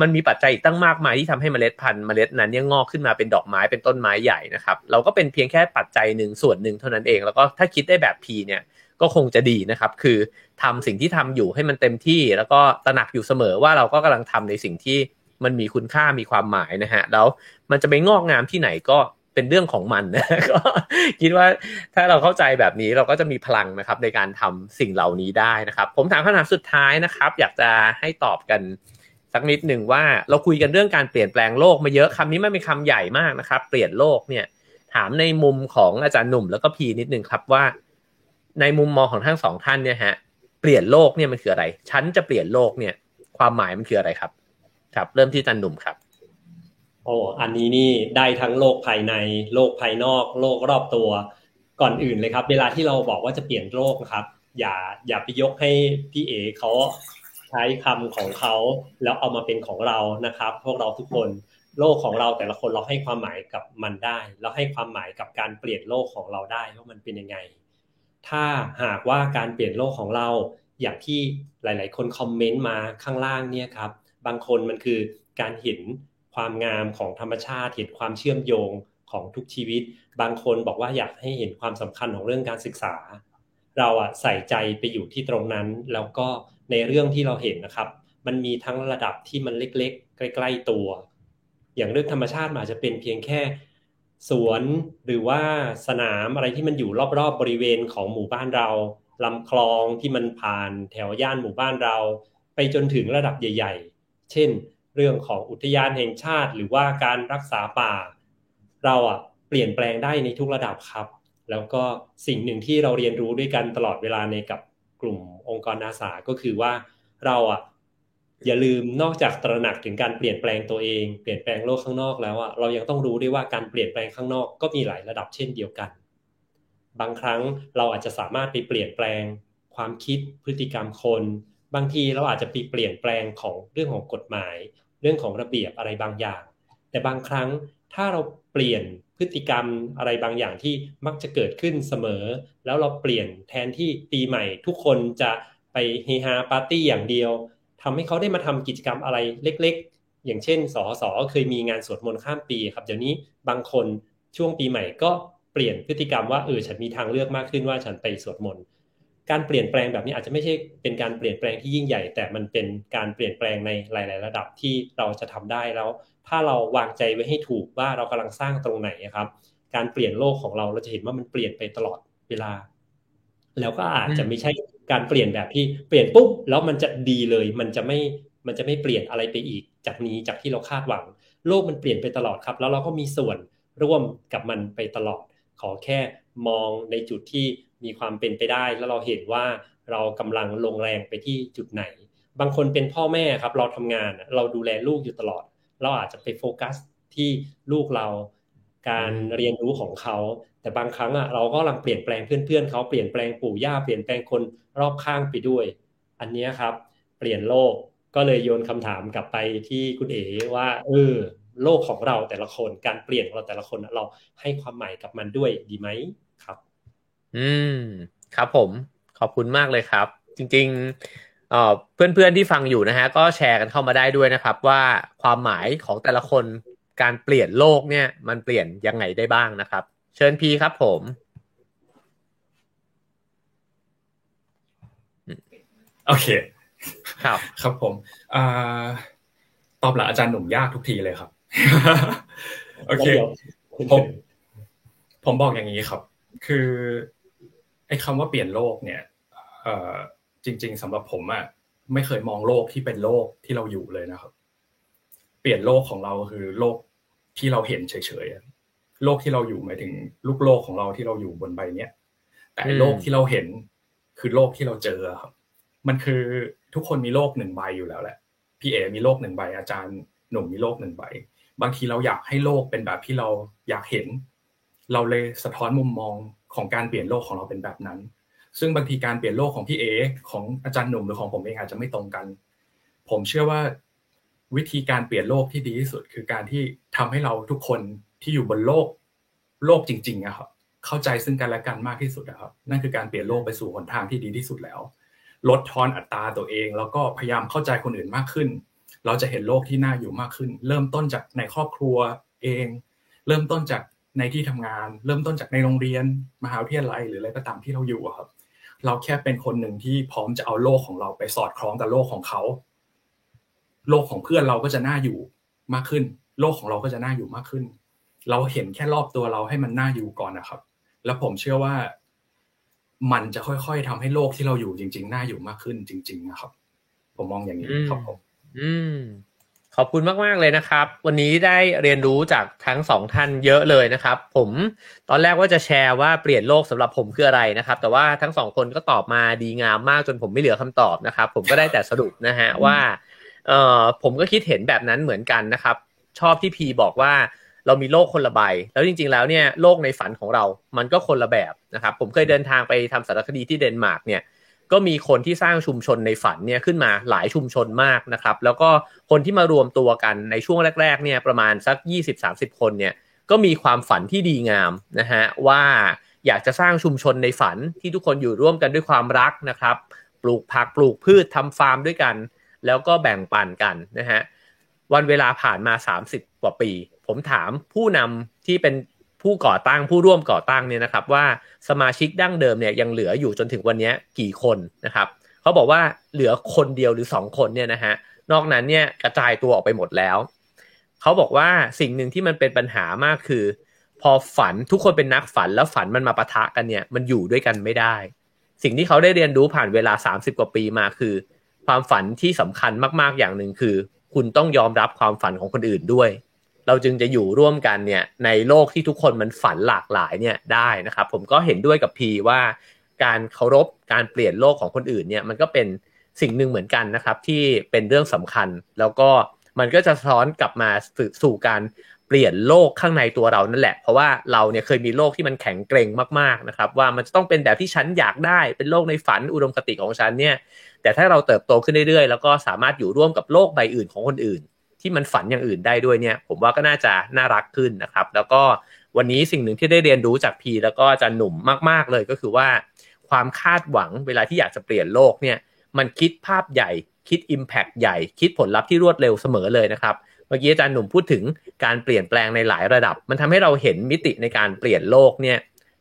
มันมีปัจจัยตั้งมากมายที่ทำให้เมล็ดพันธุ์เมล็ดนั้นเนี่ยงอกขึ้นมาเป็นดอกไม้เป็นต้นไม้ใหญ่นะครับ เราก็เป็นเพียงแค่ปัจจัยหนึ่งส่วนหนึ่งเท่านั้นเอง แล้วก็ถ้าคิดได้แบบพีเนี่ยก็คงจะดีนะครับ คือทำสิ่งที่ทำอยู่ให้มันเต็มที่ แล้วก็ตระหนักอยู่เสมอว่าเราก็กำลังทำในสิ่งที่มันมีคุณค่ามีความหมายนะฮะแล้วมันจะไปงอกงามที่ไหนก็ เป็นเรื่องของมันนะก็คิดว่าถ้าเราเข้าใจแบบนี้เราก็จะมีพลังนะครับในการทำสิ่งเหล่านี้ได้นะครับ ผมถามคำถามสุดท้ายนะครับ อยากจะให้ตอบกันสักนิดหนึ่งว่าเราคุยกันเรื่องการเปลี่ยนแปลงโลกมาเยอะคำนี้ไม่เป็นคำใหญ่มากนะครับ เปลี่ยนโลกเนี่ย ถามในมุมของอาจารย์หนุ่มแล้วก็พีนิดหนึ่งครับว่า ในมุมมองของทั้งสองท่านเนี่ยฮะเปลี่ยนโลกเนี่ยมันคืออะไร ฉันจะเปลี่ยนโลกเนี่ย ความหมายมันคืออะไรครับ ครับ เริ่มที่อาจารย์หนุ่มครับ อ้อันนี้นี่ได้ทั้งโลกภายในโลกภายนอก โลกรอบตัว ก่อนอื่นเลยครับ เวลาที่เราบอกว่าจะเปลี่ยนโลกครับ อย่าอย่าไปยกให้พี่เอเขาใช้คำของเขาแล้วเอามาเป็นของเรานะครับ พวกเราทุกคนโลกของเราแต่ละคนเราให้ความหมายกับมันได้ เราให้ความหมายกับการเปลี่ยนโลกของเราได้ว่ามันเป็นยังไง ถ้าหากว่าการเปลี่ยนโลกของเราอย่างที่หลาย ๆ คนคอมเมนต์มาข้างล่างเนี่ยครับ บางคนมันคือการเห็น ความงามของธรรมชาติเห็นความเชื่อมโยงของทุกชีวิต บางคนบอกว่าอยากให้เห็นความสำคัญของเรื่องการศึกษา เราอะใส่ใจไปอยู่ที่ตรงนั้น แล้วก็ในเรื่องที่เราเห็นนะครับ มันมีทั้งระดับที่มันเล็กๆ ใกล้ๆตัว อย่างเรื่องธรรมชาติอาจจะเป็นเพียงแค่สวนหรือว่าสนามอะไรที่มันอยู่รอบๆบบริเวณของหมู่บ้านเราลำคลองที่มันผ่านแถวย่านหมู่บ้านเรา ไปจนถึงระดับใหญ่ ๆ เช่น เรื่องของอุทยานแห่งชาติ หรือว่าการรักษาป่า เราอะเปลี่ยนแปลงได้ในทุกระดับครับ แล้วก็สิ่งหนึ่งที่เราเรียนรู้ด้วยกันตลอดเวลาในกับกลุ่มองค์กรอาสาก็คือว่าเราอะอย่าลืมนอกจากตระหนักถึงการเปลี่ยนแปลงตัวเอง เปลี่ยนแปลงโลกข้างนอกแล้วอะเรายังต้องรู้ด้วยว่าการเปลี่ยนแปลงข้างนอกก็มีหลายระดับเช่นเดียวกัน บางครั้งเราอาจจะสามารถไปเปลี่ยนแปลงความคิดพฤติกรรมคน บางทีเราอาจจะไปเปลี่ยนแปลงของเรื่องของกฎหมาย เรื่องของระเบียบอะไรบางอย่าง แต่บางครั้งถ้าเราเปลี่ยนพฤติกรรมอะไรบางอย่างที่มักจะเกิดขึ้นเสมอ แล้วเราเปลี่ยนแทนที่ปีใหม่ ทุกคนจะไปเฮฮาปาร์ตี้อย่างเดียวทำให้เขาได้มาทำกิจกรรมอะไรเล็ก ๆ อย่างเช่นสอสอเคยมีงานสวดมนต์ข้ามปีครับเดี๋ยวนี้บางคนช่วงปีใหม่ก็เปลี่ยนพฤติกรรมว่าเออฉันมีทางเลือกมากขึ้นว่าฉันไปสวดมนต์ การเปลี่ยนแปลงแบบนี้อาจจะไม่ใช่เป็นการเปลี่ยนแปลงที่ยิ่งใหญ่ แต่มันเป็นการเปลี่ยนแปลงในหลาย ๆ ระดับที่เราจะทำได้แล้ว ถ้าเราวางใจไว้ให้ถูกว่าเรากำลังสร้างตรงไหนครับ การเปลี่ยนโลกของเราเราจะเห็นว่ามันเปลี่ยนไปตลอดเวลา แล้วก็อาจจะไม่ใช่การเปลี่ยนแบบที่เปลี่ยนปุ๊บแล้วมันจะดีเลย มันจะไม่มันจะไม่เปลี่ยนอะไรไปอีก จากนี้จากที่เราคาดหวัง โลกมันเปลี่ยนไปตลอดครับ แล้วเราก็มีส่วนร่วมกับมันไปตลอด ขอแค่มองในจุดที่ มีความเป็นไปได้ แล้วเราเห็นว่าเรากำลังลงแรงไปที่จุดไหน บางคนเป็นพ่อแม่ครับ เราทำงานเราดูแลลูกอยู่ตลอด เราอาจจะไปโฟกัสที่ลูกเราการเรียนรู้ของเขา แต่บางครั้งอะเราก็กำลังเปลี่ยนแปลงเพื่อนๆเขาเปลี่ยนแปลงปู่ย่าเปลี่ยนแปลงคนรอบข้างไปด้วย อันนี้ครับ เปลี่ยนโลกก็เลยโยนคำถามกลับไปที่คุณเอ๋ว่าเออโลกของเราแต่ละคนการเปลี่ยนของเราแต่ละคนเราให้ความหมายกับมันด้วยดีไหม อืม ครับผมขอบคุณมากเลยครับ จริงๆเพื่อนๆที่ฟังอยู่นะฮะ ก็แชร์กันเข้ามาได้ด้วยนะครับ ว่าความหมายของแต่ละคนการเปลี่ยนโลกเนี่ย มันเปลี่ยนยังไงได้บ้างนะครับ เชิญพีครับผมโอเค ครับ ครับผมอตอบหลังอาจารย์หนุ่มยากทุกทีเลยครับ โอเค ผม ผมบอกอย่างนี้ครับ คือ ไอ้คำว่าเปลี่ยนโลกเนี่ยเอจริง ๆสำหรับผมอะไม่เคยมองโลกที่เป็นโลกที่เราอยู่เลยนะครับ เปลี่ยนโลกของเราคือโลกที่เราเห็นเฉยๆโลกที่เราอยู่หมายถึงลูกโลกของเราที่เราอยู่บนใบเนี้ยแต่โลกที่เราเห็นคือโลกที่เราเจอครับ มันคือทุกคนมีโลกหนึ่งใบอยู่แล้วแหละพี่เอมีโลกหนึ่งใบ อาจารย์หนุ่มมีโลกหนึ่งใบ บางทีเราอยากให้โลกเป็นแบบที่เราอยากเห็น เราเลยสะท้อนมุมมองของการเปลี่ยนโลกของเราเป็นแบบนั้น ซึ่งบางทีการเปลี่ยนโลกของพี่เอของอาจารย์หนุ่มหรือของผมเองอาจจะไม่ตรงกัน ผมเชื่อว่าวิธีการเปลี่ยนโลกที่ดีที่สุด คือการที่ทำให้เราทุกคนที่อยู่บนโลกโลกจริงๆอะครับเข้าใจซึ่งกันและกันมากที่สุดนะครับ นั่นคือการเปลี่ยนโลกไปสู่หนทางที่ดีที่สุดแล้ว ลดทอนอัตราตัวเอง แล้วก็พยายามเข้าใจคนอื่นมากขึ้น เราจะเห็นโลกที่น่าอยู่มากขึ้น เริ่มต้นจากในครอบครัวเอง เริ่มต้นจาก ในที่ทำงาน เริ่มต้นจากในโรงเรียน มหาวิทยาลัยหรืออะไรก็ตามที่เราอยู่ครับ เราแค่เป็นคนหนึ่งที่พร้อมจะเอาโลกของเราไปสอดคล้องกับโลกของเขา โลกของเพื่อนเราก็จะน่าอยู่มากขึ้น โลกของเราก็จะน่าอยู่มากขึ้น เราเห็นแค่รอบตัวเราให้มันน่าอยู่ก่อนนะครับ แล้วผมเชื่อว่ามันจะค่อย ๆทำให้โลกที่เราอยู่จริง ๆ น่าอยู่มากขึ้นจริง ๆ นะครับ ผมมองอย่างนี้ครับผม อืม ขอบคุณมาก ๆ เลยนะครับ วันนี้ได้เรียนรู้จากทั้งสองท่านเยอะเลยนะครับ ผมตอนแรกว่าจะแชร์ว่าเปลี่ยนโลกสำหรับผมคืออะไรนะครับ แต่ว่าทั้งสองคนก็ตอบมาดีงามมากจนผมไม่เหลือคำตอบนะครับ ผมก็ได้แต่สรุปนะฮะว่าเอ่อผมก็คิดเห็นแบบนั้นเหมือนกันนะครับ ชอบที่พีบอกว่าเรามีโลกคนละใบ แล้วจริง ๆ แล้วเนี่ยโลกในฝันของเรา มันก็คนละแบบนะครับ ผมเคยเดินทางไปทำสารคดีที่เดนมาร์กเนี่ย ก็มีคนที่สร้างชุมชนในฝันเนี่ยขึ้นมาหลายชุมชนมากนะครับ แล้วก็คนที่มารวมตัวกันในช่วงแรกๆเนี่ยประมาณสัก 20-30 คนเนี่ยก็มีความฝันที่ดีงามนะฮะว่าอยากจะสร้างชุมชนในฝันที่ทุกคนอยู่ร่วมกันด้วยความรักนะครับ ปลูกผักปลูกพืชทำฟาร์มด้วยกัน แล้วก็แบ่งปันกันนะฮะวันเวลาผ่านมา 30 กว่าปี ผมถามผู้นำที่เป็น ผู้ก่อตั้งผู้ร่วมก่อตั้งเนี่ยนะครับว่าสมาชิกดั้งเดิมเนี่ยยังเหลืออยู่จนถึงวันนี้กี่คนนะครับเขาบอกว่าเหลือคนเดียวหรือสองคนเนี่ยนะฮะนอกนั้นเนี่ยกระจายตัวออกไปหมดแล้วเขาบอกว่าสิ่งหนึ่งที่มันเป็นปัญหามากคือ พอฝันทุกคนเป็นนักฝันแล้วฝันมันมาปะทะกันเนี่ยมันอยู่ด้วยกันไม่ได้ สิ่งที่เขาได้เรียนรู้ผ่านเวลา 30 กว่าปีมาคือ ความฝันที่สำคัญมากๆอย่างหนึ่งคือ คุณต้องยอมรับความฝันของคนอื่นด้วย เราจึงจะอยู่ร่วมกันเนี่ยในโลกที่ทุกคนมันฝันหลากหลายเนี่ยได้นะครับ ผมก็เห็นด้วยกับพีว่า การเคารพการเปลี่ยนโลกของคนอื่นเนี่ยมันก็เป็นสิ่งหนึ่งเหมือนกันนะครับ ที่เป็นเรื่องสำคัญ แล้วก็มันก็จะสะท้อนกลับมาสู่การเปลี่ยนโลกข้างในตัวเรานั่นแหละ เพราะว่าเราเนี่ยเคยมีโลกที่มันแข็งเกร็งมากๆนะครับ ว่ามันจะต้องเป็นแบบที่ฉันอยากได้เป็นโลกในฝันอุดมคติของฉันเนี่ย แต่ถ้าเราเติบโตขึ้นเรื่อยๆ แล้วก็สามารถอยู่ร่วมกับโลกใบอื่นของคนอื่น ที่มันฝันอย่างอื่นได้ด้วยเนี่ย ผมว่าก็น่าจะน่ารักขึ้นนะครับ แล้วก็วันนี้สิ่งหนึ่งที่ได้เรียนรู้จากพีแล้วก็จะหนุ่มมาก ๆเลยก็คือว่า ความคาดหวังเวลาที่อยากจะเปลี่ยนโลกเนี่ย มันคิดภาพใหญ่คิด Impact ใหญ่ คิดผลลัพธ์ที่รวดเร็วเสมอเลยนะครับเมื่อกี้อาจารย์หนุ่มพูดถึงการเปลี่ยนแปลงในหลายระดับ มันทำให้เราเห็นมิติในการเปลี่ยนโลกเนี่ย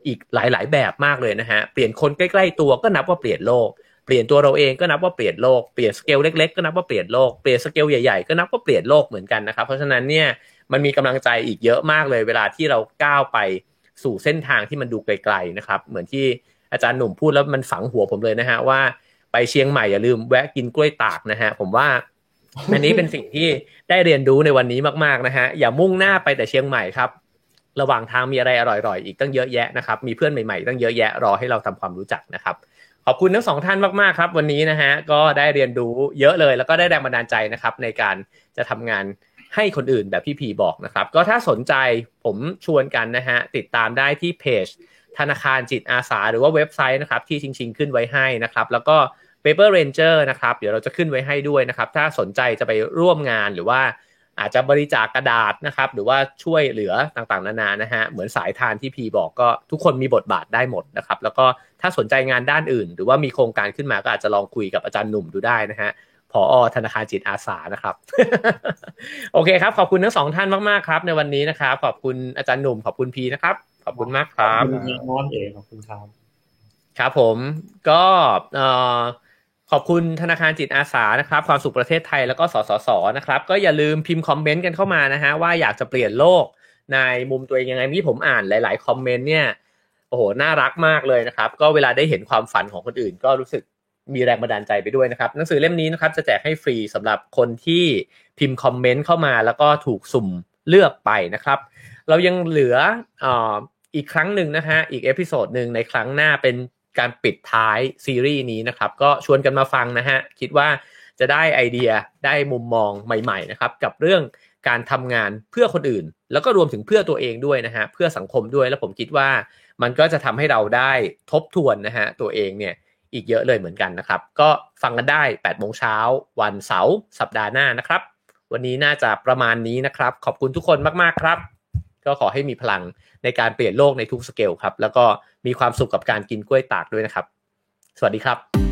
อีกหลาย ๆ แบบมากเลยนะฮะเปลี่ยนคนใกล้ ๆ ตัวก็นับว่าเปลี่ยนโลก เปลี่ยนตัวเราเองก็นับว่าเปลี่ยนโลก เปลี่ยนสเกลเล็กๆ ก็นับว่าเปลี่ยนโลก เปลี่ยนสเกลใหญ่ๆ ก็นับว่าเปลี่ยนโลกเหมือนกันนะครับ เพราะฉะนั้นเนี่ยมันมีกำลังใจอีกเยอะมากเลย เวลาที่เราก้าวไปสู่เส้นทางที่มันดูไกลๆนะครับ เหมือนที่อาจารย์หนุ่มพูดแล้วมันฝังหัวผมเลยนะฮะว่าไปเชียงใหม่อย่าลืมแวะกินกล้วยตากนะฮะผมว่าอันนี้เป็นสิ่งที่ได้เรียนรู้ในวันนี้มากๆนะฮะอย่ามุ่งหน้าไปแต่เชียงใหม่ครับ ระหว่างทางมีอะไรอร่อยๆอีกตั้งเยอะแยะนะครับ มีเพื่อนใหม่ๆตั้งเยอะแยะรอให้เราทำความรู้จักนะครับ ขอบคุณทั้งสองท่านมากๆครับ วันนี้นะฮะก็ได้เรียนรู้เยอะเลย แล้วก็ได้แรงบันดาลใจนะครับ ในการจะทำงานให้คนอื่นแบบพี่พีบอกนะครับ ก็ถ้าสนใจผมชวนกันนะฮะติดตามได้ที่เพจ ธนาคารจิตอาสา หรือว่าเว็บไซต์นะครับ ที่ชิงๆขึ้นไว้ให้นะครับ แล้วก็ Paper Ranger นะครับ เดี๋ยวเราจะขึ้นไว้ให้ด้วยนะครับ ถ้าสนใจจะไปร่วมงานหรือว่าอาจจะบริจาคกกระดาษนะครับ หรือว่าช่วยเหลือต่างๆ นานานะฮะเหมือนสายทานที่พีบอกก็ทุกคนมีบทบาทได้หมดนะครับ แล้วก็ ถ้าสนใจงานด้านอื่น หรือว่ามีโครงการขึ้นมาก็อาจจะลองคุยกับอาจารย์หนุ่มดูได้นะฮะผอธนาคารจิตอาสานะครับ โอเคครับ ขอบคุณทั้งสองท่านมากๆครับ ในวันนี้นะครับ ขอบคุณอาจารย์หนุ่ม ขอบคุณพีนะครับ ขอบคุณมากครับขอบคุณน้องเองขอบคุณครับ ครับผมก็ขอบคุณธนาคารจิตอาสานะครับ ความสุขประเทศไทยแล้วก็สสสนะครับ ก็อย่าลืมพิมพ์คอมเมนต์กันเข้ามานะฮะว่าอยากจะเปลี่ยนโลกในมุมตัวเองยังไงที่ผมอ่านหลาย ๆ คอมเมนต์เนี่ย โอ้โหน่ารักมากเลยนะครับ ก็เวลาได้เห็นความฝันของคนอื่น ก็รู้สึกมีแรงบันดาลใจไปด้วยนะครับหนังสือเล่มนี้นะครับจะแจกให้ฟรีสำหรับคนที่พิมพ์คอมเมนต์เข้ามา แล้วก็ถูกสุ่มเลือกไปนะครับ เรายังเหลืออีกครั้งหนึ่งนะฮะอีก episode หนึ่งในครั้งหน้าเป็นการปิดท้ายซีรีส์นี้นะครับ ก็ชวนกันมาฟังนะฮะคิดว่าจะได้ไอเดียได้มุมมองใหม่ๆนะครับ กับเรื่องการทำงานเพื่อคนอื่น แล้วก็รวมถึงเพื่อตัวเองด้วยนะฮะเพื่อสังคมด้วยแล้วผมคิดว่า มันก็จะทำให้เราได้ทบทวนนะฮะตัวเองเนี่ยอีกเยอะเลยเหมือนกันนะครับ ก็ฟังกันได้8โมงเช้าวันเสาร์สัปดาห์หน้านะครับ วันนี้น่าจะประมาณนี้นะครับ ขอบคุณทุกคนมากๆครับ ก็ขอให้มีพลังในการเปลี่ยนโลกในทุกสเกลครับ แล้วก็มีความสุขกับการกินกล้วยตากด้วยนะครับ สวัสดีครับ